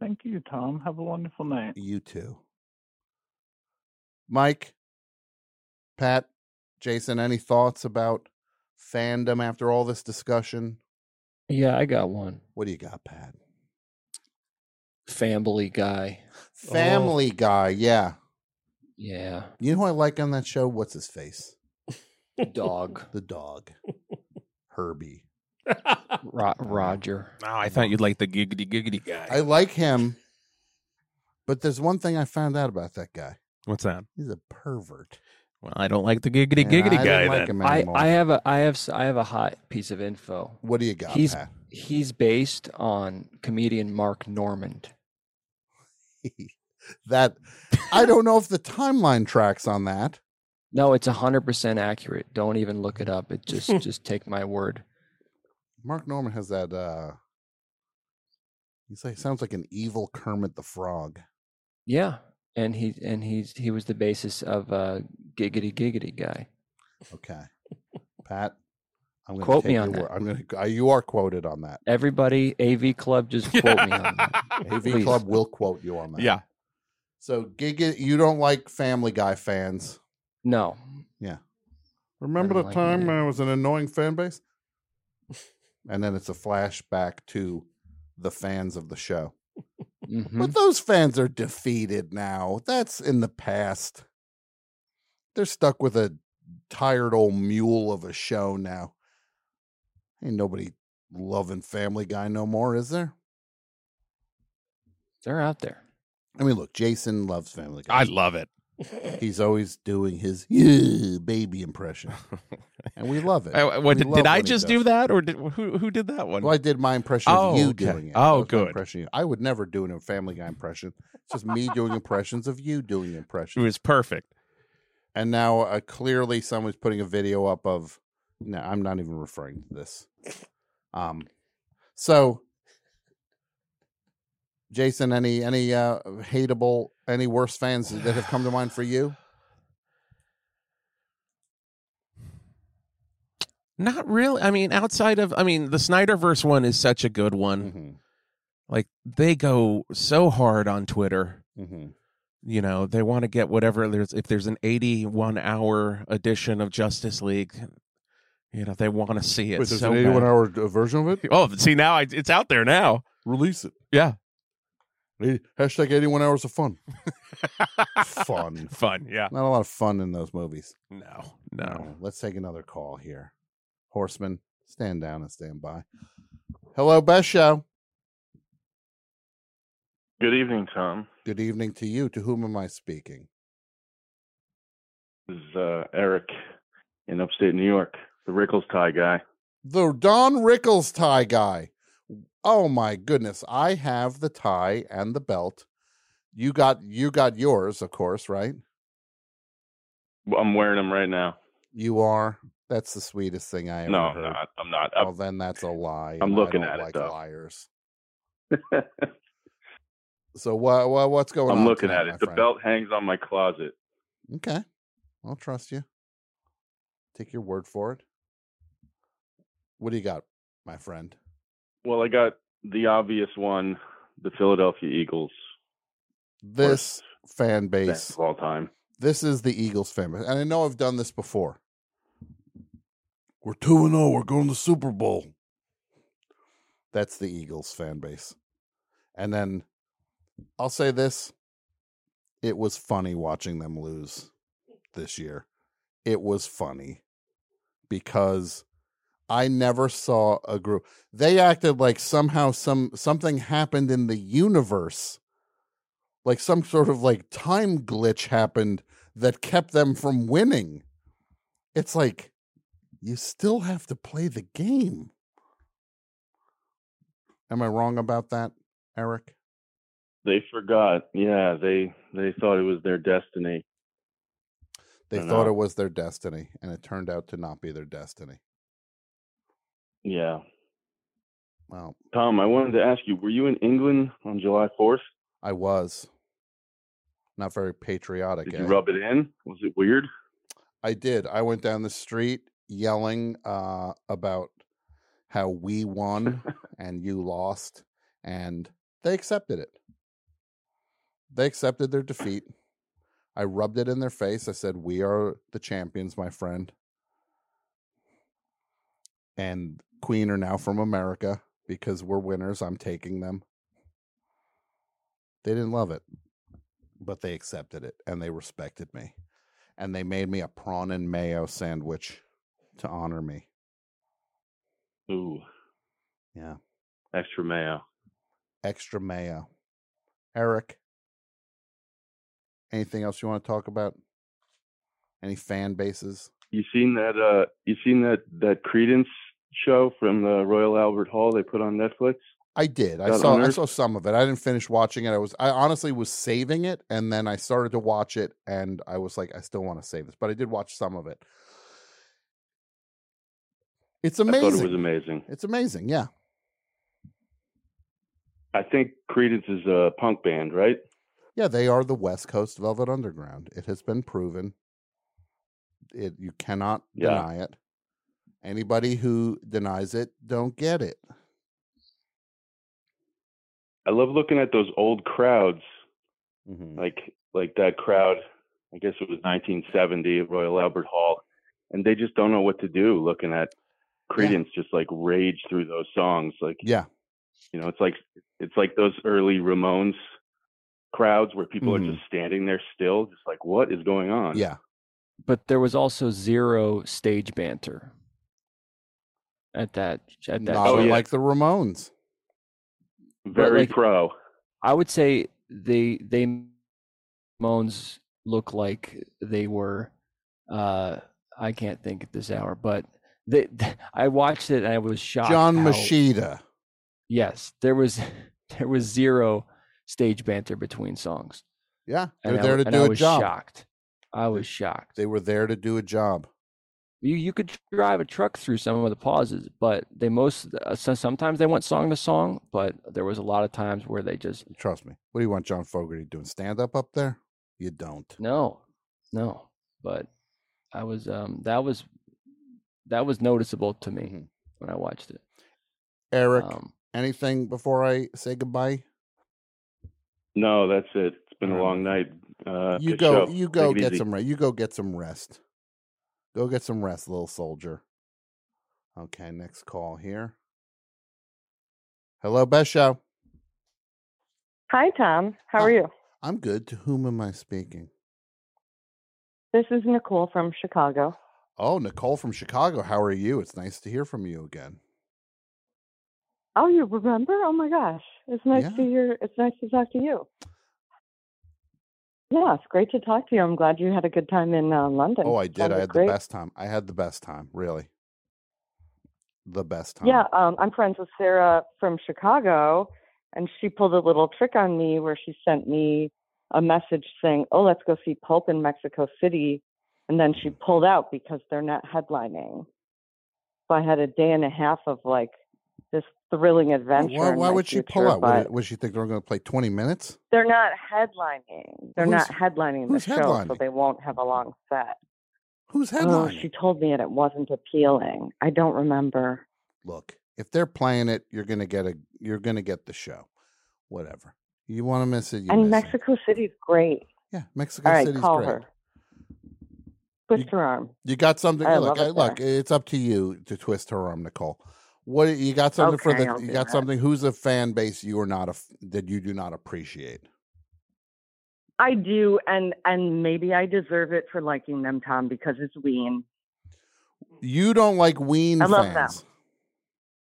Thank you, Tom. Have a wonderful night. You too. Mike, Pat, Jason, any thoughts about fandom after all this discussion? Yeah, I got one. What do you got, Pat? Family Guy. Oh. Family Guy, yeah. Yeah. You know who I like on that show? What's his face? Dog. The dog. Herbie. Ro- Roger. Oh, I thought you'd like the giggity giggity guy. I like him, but there's one thing I found out about that guy. What's that? He's a pervert. Well, I don't like the giggity Yeah, giggity I guy. don't like then. him I, anymore. I have a I have s- I have a hot piece of info. What do you got, He's Pat? he's based on comedian Mark Normand. that I don't know if the timeline tracks on that. No, it's hundred percent accurate. Don't even look it up. It just just take my word. Mark Normand has that uh he's like sounds like an evil Kermit the Frog. Yeah, and he and he's he was the basis of uh, Giggity Giggity Guy. Okay. Pat, I'm gonna Quote take me on that. word. I'm gonna uh, you are quoted on that. Everybody, AV Club, just quote me on that. AV Please. Club will quote you on that. Yeah. So Giga you don't like Family Guy fans. No, Yeah. Remember the like time it I was an annoying fan base? And then it's a flashback to the fans of the show. Mhm. But those fans are defeated now. That's in the past. They're stuck with a tired old mule of a show now. Ain't nobody loving Family Guy no more, is there? they're out there. I mean, look, Jason loves Family Guy. I love it. He's always doing his "Yeah, baby impression, and we love it. I- what, We did, love did I just do that, or did who who did that one? Well, I did my impression Oh, of you okay. doing it. Oh, That was my good. Impression. I would never do a Family Guy impression. It's just me doing impressions of you doing impressions. It was perfect. And now, uh, clearly, someone's putting a video up of. No, I'm not even referring to this. Um, so, Jason, any any uh, hateable, any worse fans that have come to mind for you? Not really. I mean, outside of, I mean, the Snyderverse one is such a good one. Mm-hmm. Like they go so hard on Twitter. Mm-hmm. You know, they want to get whatever there's. If there's an 81 hour edition of Justice League, you know, they want to see it. Wait, there's so an 81 bad. hour version of it. Oh, see now I, it's out there now. Release it. Yeah, Hey, Hashtag 81 hours of fun. fun. fun. Yeah. Not a lot of fun in those movies. No, no. Let's take another call here. Horseman, stand down and stand by. Hello, Best Show. Good evening, Tom. Good evening to you. To whom am I speaking? This is uh, Eric in upstate New York, the Rickles tie guy. The Don Rickles tie guy. Oh my goodness. I have the tie and the belt. You got you got yours, of course, right? I'm wearing them right now. You are. That's the sweetest thing I ever No, I'm heard. not. I'm not. Well, then that's a lie. I'm looking at it, like though. liars. So what, what what's going on? I'm looking tonight, at it. The friend? belt hangs on my closet. Okay. I'll trust you. Take your word for it. What do you got, my friend? Well, I got the obvious one, the Philadelphia Eagles. This fan base. of all time. This is the Eagles fan base. And I know I've done this before. We're 2 and 0. We're going to the Super Bowl. That's the Eagles fan base. And then I'll say this it was funny watching them lose this year. It was funny. because I never saw a group. They acted like somehow some something happened in the universe. Like some sort of like time glitch happened that kept them from winning. It's like you still have to play the game. Am I wrong about that, Eric? They forgot. Yeah, they they thought it was their destiny. They thought know. it was their destiny, and it turned out to not be their destiny. Yeah. Well, Tom, I wanted to ask you: Were you in England on July Fourth? I was not very patriotic. Did you eh? rub it in? Was it weird? I did. I went down the street yelling uh, about how we won and you lost, and they accepted it. They accepted their defeat. I rubbed it in their face. I said, "We are the champions, my friend." And Queen are now from America because we're winners. I'm taking them. They didn't love it, but they accepted it and they respected me. And they made me a prawn and mayo sandwich to honor me. Ooh, Yeah. extra mayo. Extra mayo. Eric, anything else you want to talk about? Any fan bases? You seen that? Uh, you seen that that Creedence show from the Royal Albert Hall they put on Netflix? I did. I saw I saw some of it. I didn't finish watching it. I was I honestly was saving it and then I started to watch it and I was like I still want to save this, but I did watch some of it. It's I thought amazing. it was amazing. It's amazing. Yeah. I think Creedence is a punk band, right? Yeah, they are the West Coast Velvet Underground. It has been proven. It you cannot Yeah. deny it. Anybody who denies it don't get it. I love looking at those old crowds, Mm-hmm. like like that crowd. I guess it was 1970 at Royal Albert Hall, and they just don't know what to do. Looking at Creedence just like rage through those songs, like Yeah. you know, it's like it's like those early Ramones crowds where people Mhm. are just standing there still, just like what is going on? Yeah. But there was also zero stage banter at that at that Not show. like the Ramones. very like- pro. I would say they they Moans look like they were uh I can't think at this hour, but they I watched it and I was shocked. John how- Machida. Yes, there was there was zero stage banter between songs. Yeah, they're I there w- to and do I a was job. shocked. I was shocked. They were there to do a job. You you could drive a truck through some of the pauses, but they most uh, so- sometimes they went song to song, but there was a lot of times where they just Trust me. What do you want John Fogerty doing? Stand up up there? You don't. no, no. But I was um that was that was noticeable to me Mm-hmm. when I watched it. Eric, Um, anything before I say goodbye? No, that's it. It's been a long night. Uh, you go show. you go Take get some rest. You go get some rest. Go get some rest, little soldier. Okay, next call here. Hello, Best Show. Hi, Tom. How are you? I'm good. To whom am I speaking? This is Nicole from Chicago. Oh, Nicole from Chicago. How are you? It's nice to hear from you again. Oh, you remember? Oh my gosh, it's nice to hear. It's nice to talk to you. Yeah, it's great to talk to you. I'm glad you had a good time in uh, London. Oh, I did. I had great. the best time. I had the best time, really. The best time. Yeah, um, I'm friends with Sarah from Chicago, and she pulled a little trick on me where she sent me a message saying, "Oh, let's go see Pulp in Mexico City," and then she pulled out because they're not headlining. So I had a day and a half of like this thrilling adventure. Why, why would she pull out? Would, would she think they were going to play 20 minutes? They're not headlining. They're not headlining the who's show, so they won't have a long set. Who's Oh, headlining? she told me and it wasn't appealing. I don't remember. Look, if they're playing it, you're going to get a you're going to get the show. Whatever. You want to miss it, you and miss it. Mexico City's great. Yeah, Mexico All right, City's call great. her. Twist her arm. You got something? I look, love I, it look, it's up to you to twist her arm, Nicole. What you got something for the? I'll You got that. something? Who's a fan base you are not a that you do not appreciate? I do, and and maybe I deserve it for liking them, Tom, because it's Ween. You don't like Ween I love fans. them.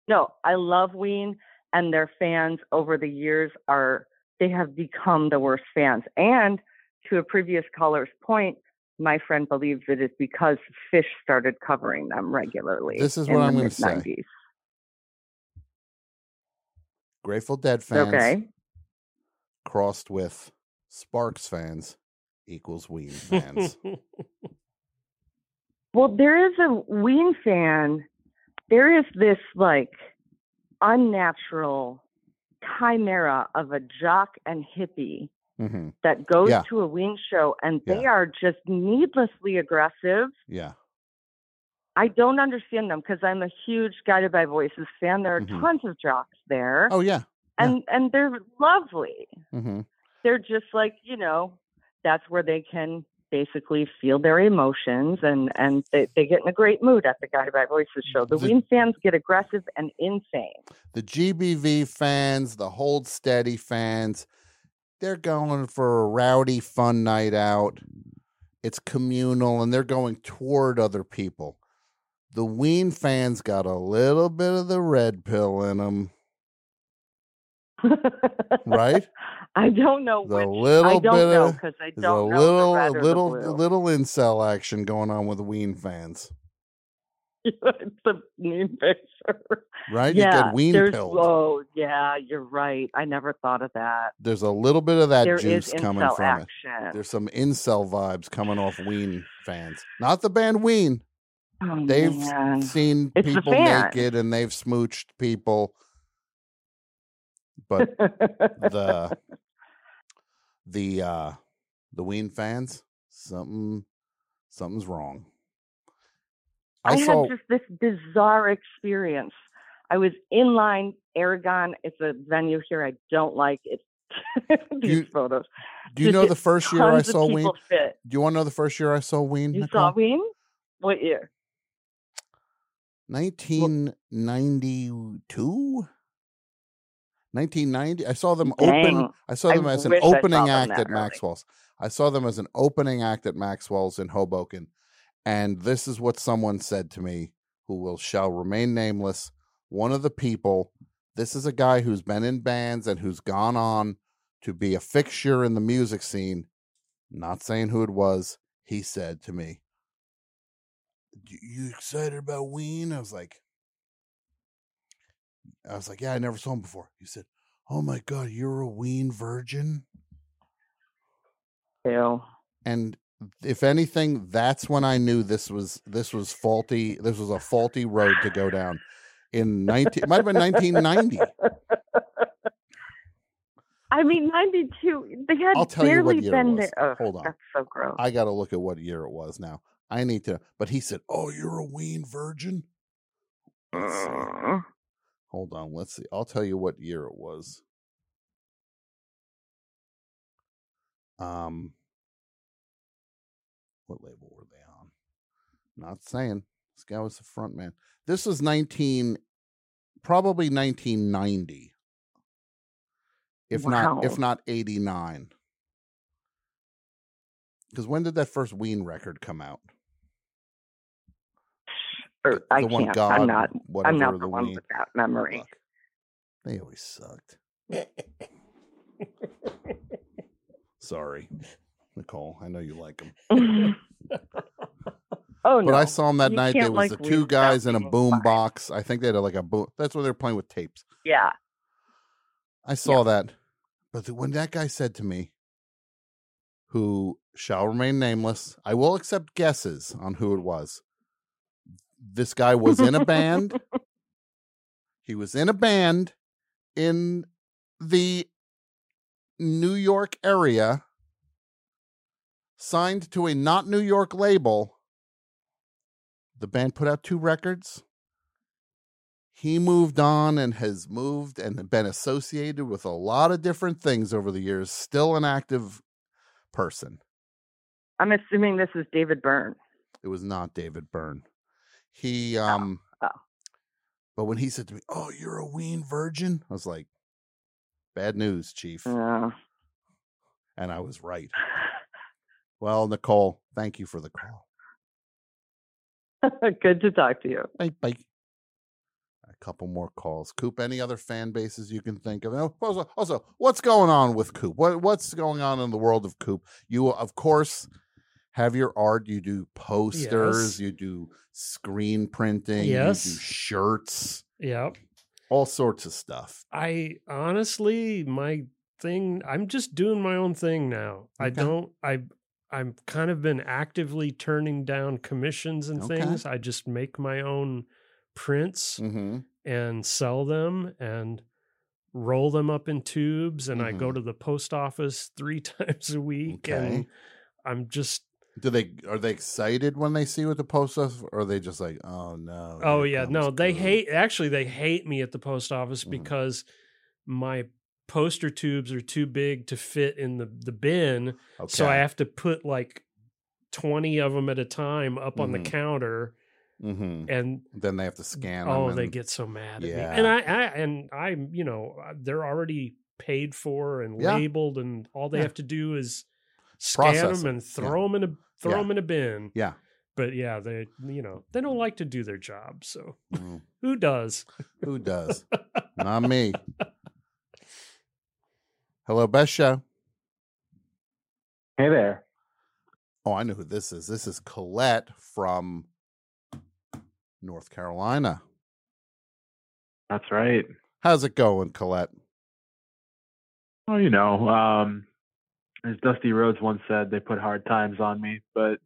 No, I love Ween, and their fans over the years are they have become the worst fans. And to a previous caller's point, my friend believes it is because Phish started covering them regularly. This is what I'm gonna say. Mid-90s. Grateful Dead fans Okay. crossed with Sparks fans equals Ween fans. Well, there is a Ween fan. There is this like unnatural chimera of a jock and hippie hmm that goes Yeah. to a Ween show and they Yeah. are just needlessly aggressive. Yeah. I don't understand them because I'm a huge Guided by Voices fan. There are Mhm. tons of jocks there. Oh yeah. And and they're lovely. hmm They're just like, you know, that's where they can basically feel their emotions and and they, they get in a great mood at the Guided by Voices show. The The- Ween fans get aggressive and insane. The GBV fans, the Hold Steady fans, they're going for a rowdy, fun night out. It's communal and they're going toward other people. The Ween fans got a little bit of the red pill in them, right? I don't know The which. little I don't bit know of because I don't a know little, the little, the little incel action going on with Ween fans, it's a Ween picture. right? You get Yeah, Ween there's, pilled. oh yeah, you're right. I never thought of that. There's a little bit of that There juice coming from it. There's some incel vibes coming off Ween fans. Not the band Ween. Oh, They've man. seen It's people naked and they've smooched people. But the the uh the Ween fans, something something's wrong. I, I, saw had just this bizarre experience. I was in line, Aragon. It's a venue here I don't like. It these you- photos. do you Just know the first year I saw Ween? Fit. Do you want to know the first year I saw Ween? You Nicole? saw Ween? What year? 1992 1990 i saw them Dang. open i saw I them as an I opening act at early. maxwell's i saw them as an opening act at maxwell's in hoboken and this is what someone said to me who will shall remain nameless one of the people this is a guy who's been in bands and who's gone on to be a fixture in the music scene not saying who it was he said to me "You- excited about Ween? I was like, I was like, yeah, I never saw him before. He said, oh my god, you're a Ween virgin. Ew. And if anything, that's when I knew this was this was faulty. This was a faulty road to go down. In nineteen, it might have been nineteen ninety. I mean, 92. They had I'll tell you what barely year it been was. there. Ugh, Hold on. That's so gross. I got to look at what year it was now. I need to. But he said, "Oh, you're a Ween virgin." See. Hold on. Let's see. I'll tell you what year it was. Um, what label were they on? Not saying. This guy was the front man. This was nineteen, probably nineteen ninety. If not, if not eighty nine. Because when did that first Ween record come out? Or, I the can't. God, I'm not. I'm not the the one with that memory. They always sucked. Sorry, Nicole. I know you like them. oh no! But. I saw them that You night. There was like the two guys in a boom fine. box. I think they had like a boom. That's where they're playing with tapes. Yeah. I saw that. But the, when that guy said to me, who shall remain nameless, I will accept guesses on who it was. This guy was in a band. he was in a band in the New York area, signed to a not New York label. The band put out two records. He moved on and has moved and been associated with a lot of different things over the years. Still an active person. I'm assuming this is David Byrne. It was not David Byrne. He um oh. but when he said to me, "Oh, you're a Ween virgin," I was like, "Bad news, chief." Yeah. And I was right. Well, Nicole, thank you for the call. Good to talk to you. Bye bye. A couple more calls. Coop, any other fan bases you can think of? Oh, Also, also what's going on with Coop? What what's going on in the world of Coop? You of course have your art. You do posters. Yes. You do screen printing. Yes. You do shirts. Yep. All sorts of stuff. I honestly, my thing, I'm just doing my own thing now. I don't, I, I'm kind of been actively turning down commissions and Okay. things. I just make my own prints Mm-hmm. and sell them and roll them up in tubes. And I go Mhm. to the post office three times a week. And I'm just, Do they are they excited when they see you at the post office, or are they just like, oh no? Oh yeah, no, they Coop." hate actually they hate me at the post office Mm. because my poster tubes are too big to fit in the the bin. So I have to put like 20 of them at a time up on the Mhm. counter Mhm. and Then they have to scan oh, they and- get so mad at Yeah. me. And I, I and I'm, you know, they're already paid for and Yeah. labeled and all they Yeah. have to do is scan Process them and throw them in a throw Yeah. them in a bin. Yeah. But yeah, they you know, they don't like to do their job, so Mm. who does? Who does? Not me. Hello, best show. Hey there. Oh, I know who this is. This is Colette from North Carolina. That's right. How's it going, Colette? Oh, you know, um, as Dusty Rhodes once said, they put hard times on me, but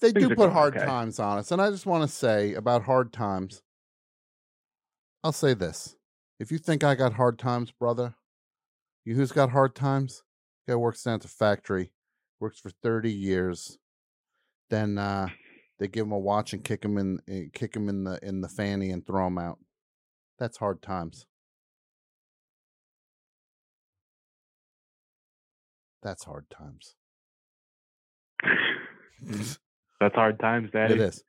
They do put hard okay. times on us. And I just want to say about hard times, I'll say this. If you think I got hard times, brother, you who's got hard times? Guy works down at the factory, works for 30 years. Then uh, they give him a watch and kick him in, eh, kick him in the in the fanny and throw him out. That's hard times. That's hard times. that's hard times, Daddy. It is.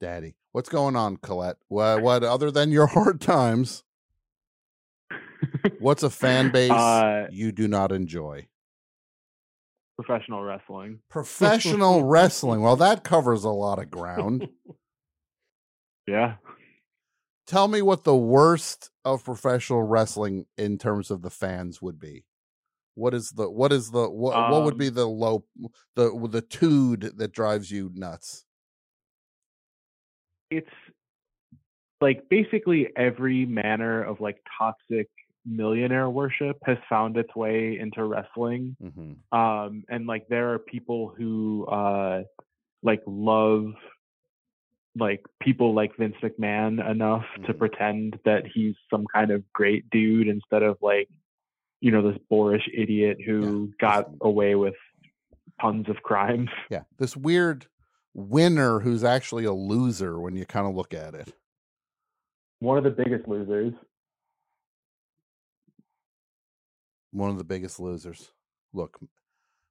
Daddy. What's going on, Colette? What, what other than your hard times? What's a fan base Uh, you do not enjoy? Professional wrestling. Professional wrestling. Well, that covers a lot of ground. Yeah. Tell me what the worst of professional wrestling in terms of the fans would be. What is the what is the what, what would Um, be the low the the tude that drives you nuts? It's like basically every manner of like toxic millionaire worship has found its way into wrestling. Mm-hmm. um and like there are people who uh like love like people like Vince McMahon enough Mm-hmm. to pretend that he's some kind of great dude instead of like you know this boorish idiot who got away with tons of crimes. Yeah, this weird winner who's actually a loser when you kind of look at it. One of the biggest losers. One of the biggest losers. Look,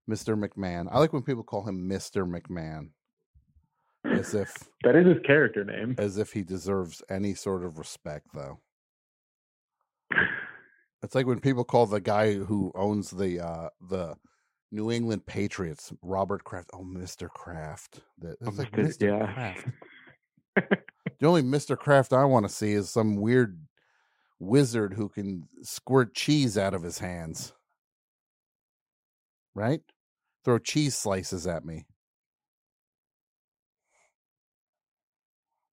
Mr. McMahon. I like when people call him Mr. McMahon. As if that is his character name. As if he deserves any sort of respect though. It's like when people call the guy who owns the uh the New England Patriots, Robert Kraft. Oh, Mr. Kraft. That Oh, it's like Mr. Mr. yeah. Kraft. the only Mr. Kraft I want to see is some weird wizard who can squirt cheese out of his hands. Right? Throw cheese slices at me.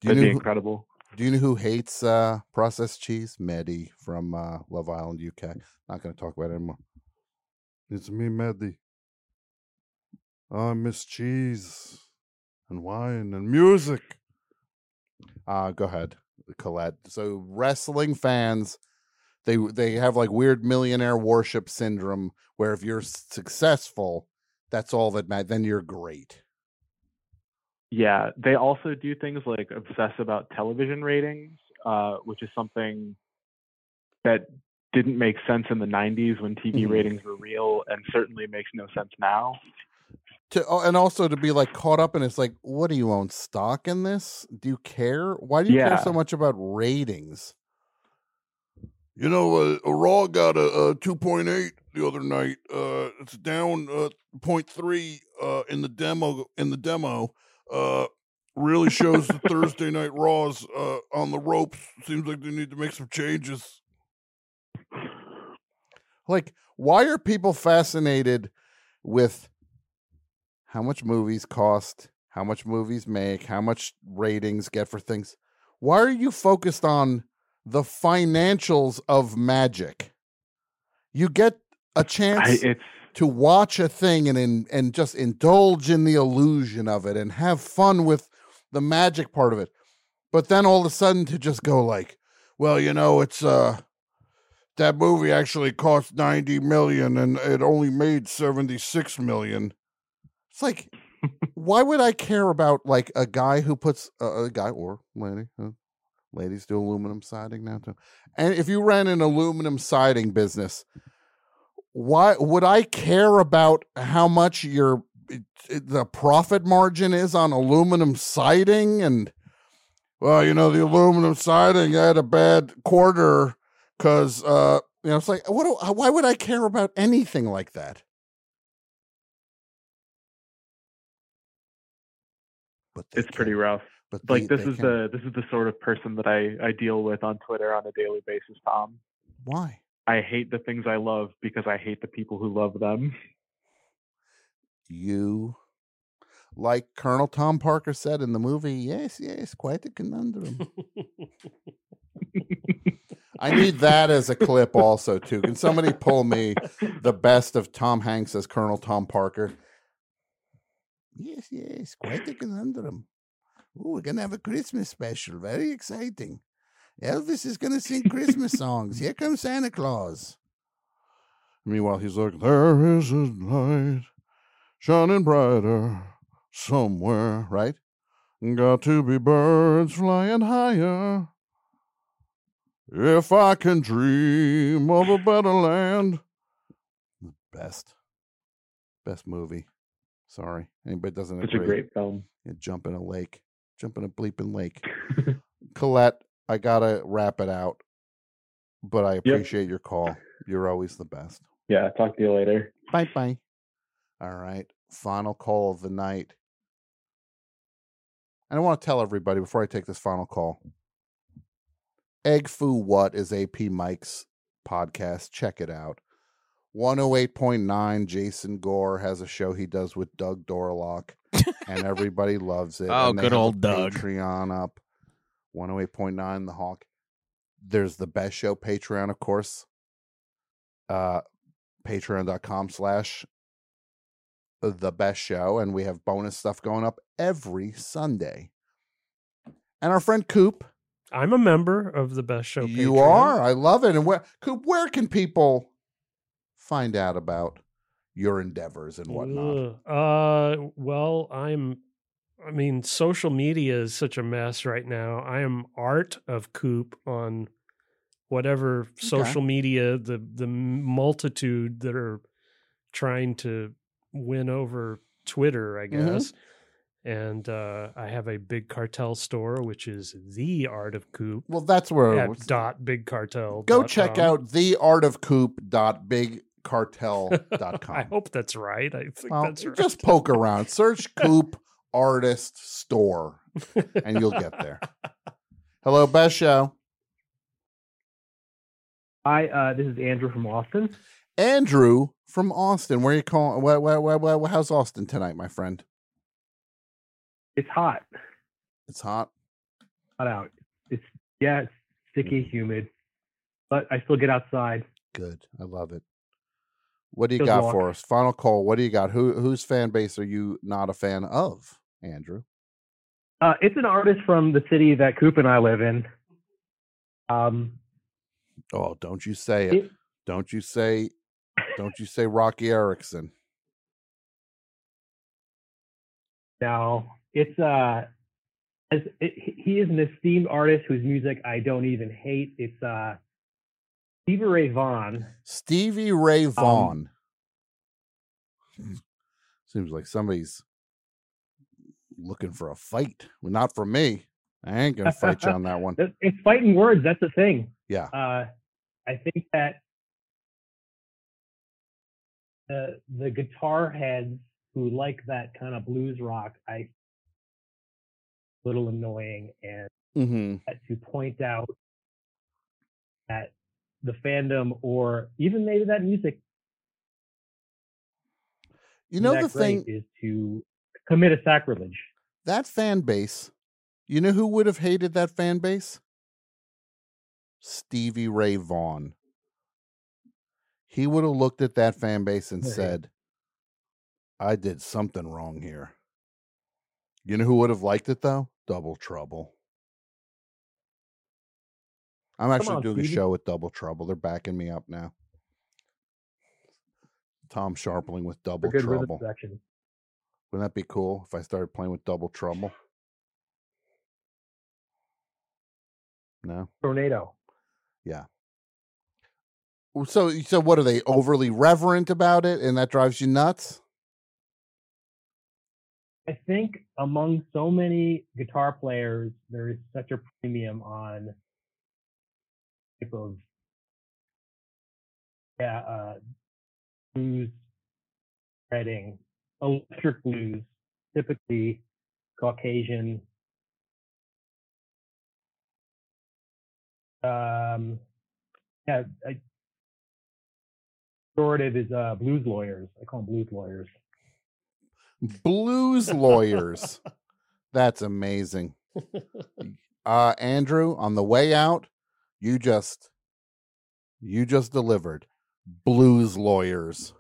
Do That'd be incredible. Do you know who hates uh, processed cheese? Maddie from uh, Love Island, UK. Not going to talk about it anymore. It's me, Maddie. I miss cheese and wine and music. Uh, go ahead, Colette. So wrestling fans, they they have like weird millionaire worship syndrome, where if you're successful, that's all that matters. Then you're great. Yeah, they also do things like obsess about television ratings, uh, which is something that didn't make sense in the 90s when TV Mhm. ratings were real and certainly makes no sense now. to oh, and also to be like caught up in it's like what do you own stock in this do you care why do you care so much about ratings you know uh, uh, raw got a, a 2.8 the other night uh it's down uh 0.3 uh in the demo in the demo uh really shows the Thursday Night Raws uh, on the ropes. Seems like they need to make some changes. Like, why are people fascinated with how much movies cost, how much movies make, how much ratings get for things? Why are you focused on the financials of magic? You get a chance it's- to watch a thing and in, and just indulge in the illusion of it and have fun with the magic part of it. But then all of a sudden to just go like, well, you know, it's uh that movie actually cost 90 million and it only made 76 million. It's like why would I care about like a guy who puts uh, a guy or lady uh, ladies do aluminum siding now too. And if you ran an aluminum siding business, why would I care about how much your it- the profit margin is on aluminum siding and well, you know, the aluminum siding had a bad quarter because uh, you know, it's like what? Do, why would I care about anything like that? But it's pretty rough. But like they- this they is can. the this is the sort of person that I I deal with on Twitter on a daily basis, Tom. Why? I hate the things I love because I hate the people who love them. You, like Colonel Tom Parker said in the movie, yes, yes, quite a conundrum. I need that as a clip also too. Can somebody pull me the best of Tom Hanks as Colonel Tom Parker? Yes, yes, quite a conundrum. Ooh, we're gonna have a Christmas special. Very exciting. Elvis is gonna sing Christmas songs. Here comes Santa Claus. Meanwhile, he's like, there is a light shining brighter somewhere, right? Got to be birds flying higher. If I can dream of a better land. The best. Best movie. Sorry. Anybody doesn't Such a agree. great film. Yeah, jump in a lake. Jump in a bleeping lake. Colette, I gotta wrap it out. But I appreciate your call. You're always the best. Yeah, talk to you later. Bye bye. All right. Final call of the night. And I want to tell everybody before I take this final call. Egg Foo What is AP Mike's podcast. Check it out. 108.9 Jason Gore has a show he does with Doug Dorlock, and everybody loves it. Oh, good old Doug. Patreon up. 108.9 The Hawk. There's the best show Patreon, of course. Uh patreon.com slash the best show and we have bonus stuff going up every sunday and our friend coop I'm a member of the best show. you Patreon. are i love it and where coop where can people find out about your endeavors and whatnot Uh, well, I'm. I mean, social media is such a mess right now. I am art of Coop on whatever social media the the multitude that are trying to win over Twitter, I Mhm. guess. And uh, I have a big cartel store, which is the art of Coop. well that's where at dot big cartel. go check out theartofcoop.bigcartel.com I hope that's right. I think well, that's right. just poke around search coop artist store and you'll get there hello best show Hi, uh, this is Andrew from Austin. Andrew from Austin. Where you calling? Where, where, where, where, how's Austin tonight, my friend? It's hot, It's hot. hot out. It's yeah, it's sticky, humid, but I still get outside. Good. I love it. What do you Good got walk. for us? Final call. What do you got? Who whose fan base are you not a fan of, Andrew? Uh, it's an artist from the city that Coop and I live in. Um, Oh, don't you say it. It- Don't you say don't you say Roky Erickson. now it's uh, as it, he is an esteemed artist whose music I don't even hate. It's uh, Stevie Ray Vaughan. Stevie Um, Ray Vaughan. Seems like somebody's looking for a fight. Well, not for me. I ain't gonna fight you on that one. It's fighting words. That's the thing. Yeah. Uh, I think that the the guitar heads who like that kind of blues rock, I little annoying and Mm-hmm. to point out that the fandom or even maybe that music You know the thing is to commit a sacrilege. that fan base. You know who would have hated that fan base? Stevie Ray Vaughan. He would have looked at that fan base and Right. said, I did something wrong here. You know who would have liked it though? Double Trouble. I'm actually on, doing a show with Double Trouble. They're backing me up now. Tom Scharpling with Double Trouble. Wouldn't that be cool if I started playing with Double Trouble? No. Tornado. Yeah. So, so what are they overly reverent about it, and that drives you nuts? I think among so many guitar players, there is such a premium on type of yeah, uh, blues writing, electric blues, typically Caucasian. Um, yeah, I, pejorative is uh, blues lawyers. I call them blues lawyers. Blues lawyers. That's amazing. Uh, Andrew, on the way out, you just, you just delivered. Blues lawyers.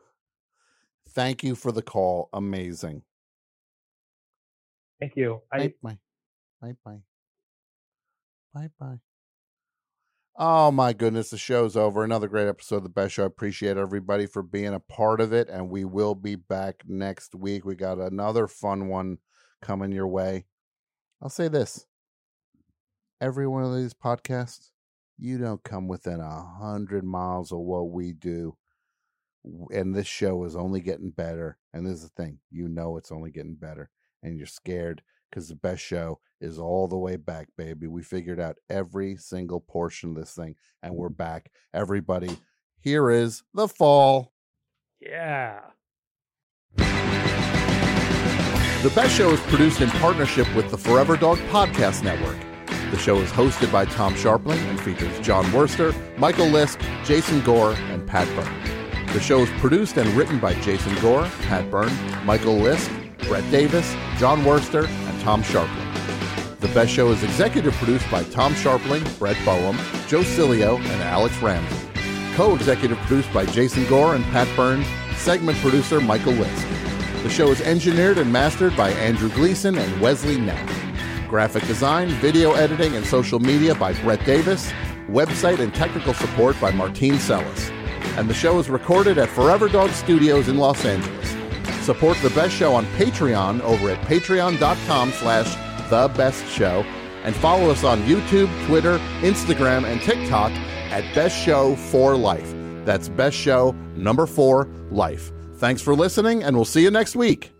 Thank you for the call. Amazing. Thank you. I, Bye bye. Bye bye. Bye bye. Oh my goodness, the show's over. Another great episode of the best show. I appreciate everybody for being a part of it, and we will be back next week. We got another fun one coming your way. I'll say this: every one of these podcasts, you don't come within a hundred miles of what we do, and this show is only getting better. And this is the thing: you know it's only getting better, and you're scared because the best show is all the way back, baby. We figured out every single portion of this thing, and we're back. Everybody, here is the fall. Yeah. The Best Show is produced in partnership with the Forever Dog Podcast Network. The show is hosted by Tom Scharpling and features Jon Wurster, Michael Lisk, Jason Gore, and Pat Byrne. The show is produced and written by Jason Gore, Pat Byrne, Michael Lisk, Brett Davis, Jon Wurster, and Tom Scharpling. The Best Show is executive produced by Tom Scharpling, Brett Boehm, Joe Cilio, and Alex Ramsey. Co-executive produced by Jason Gore and Pat Byrne. Segment producer Michael Lisk. The show is engineered and mastered by Andrew Gleason and Wesley Knapp. Graphic design, video editing, and social media by Brett Davis. Website and technical support by Martine Sellis. And the show is recorded at Forever Dog Studios in Los Angeles. Support the best show on Patreon over at patreon.com slash the best show. And follow us on YouTube, Twitter, Instagram, and TikTok at Best Show for Life. That's Best Show number four, Life. Thanks for listening, and we'll see you next week.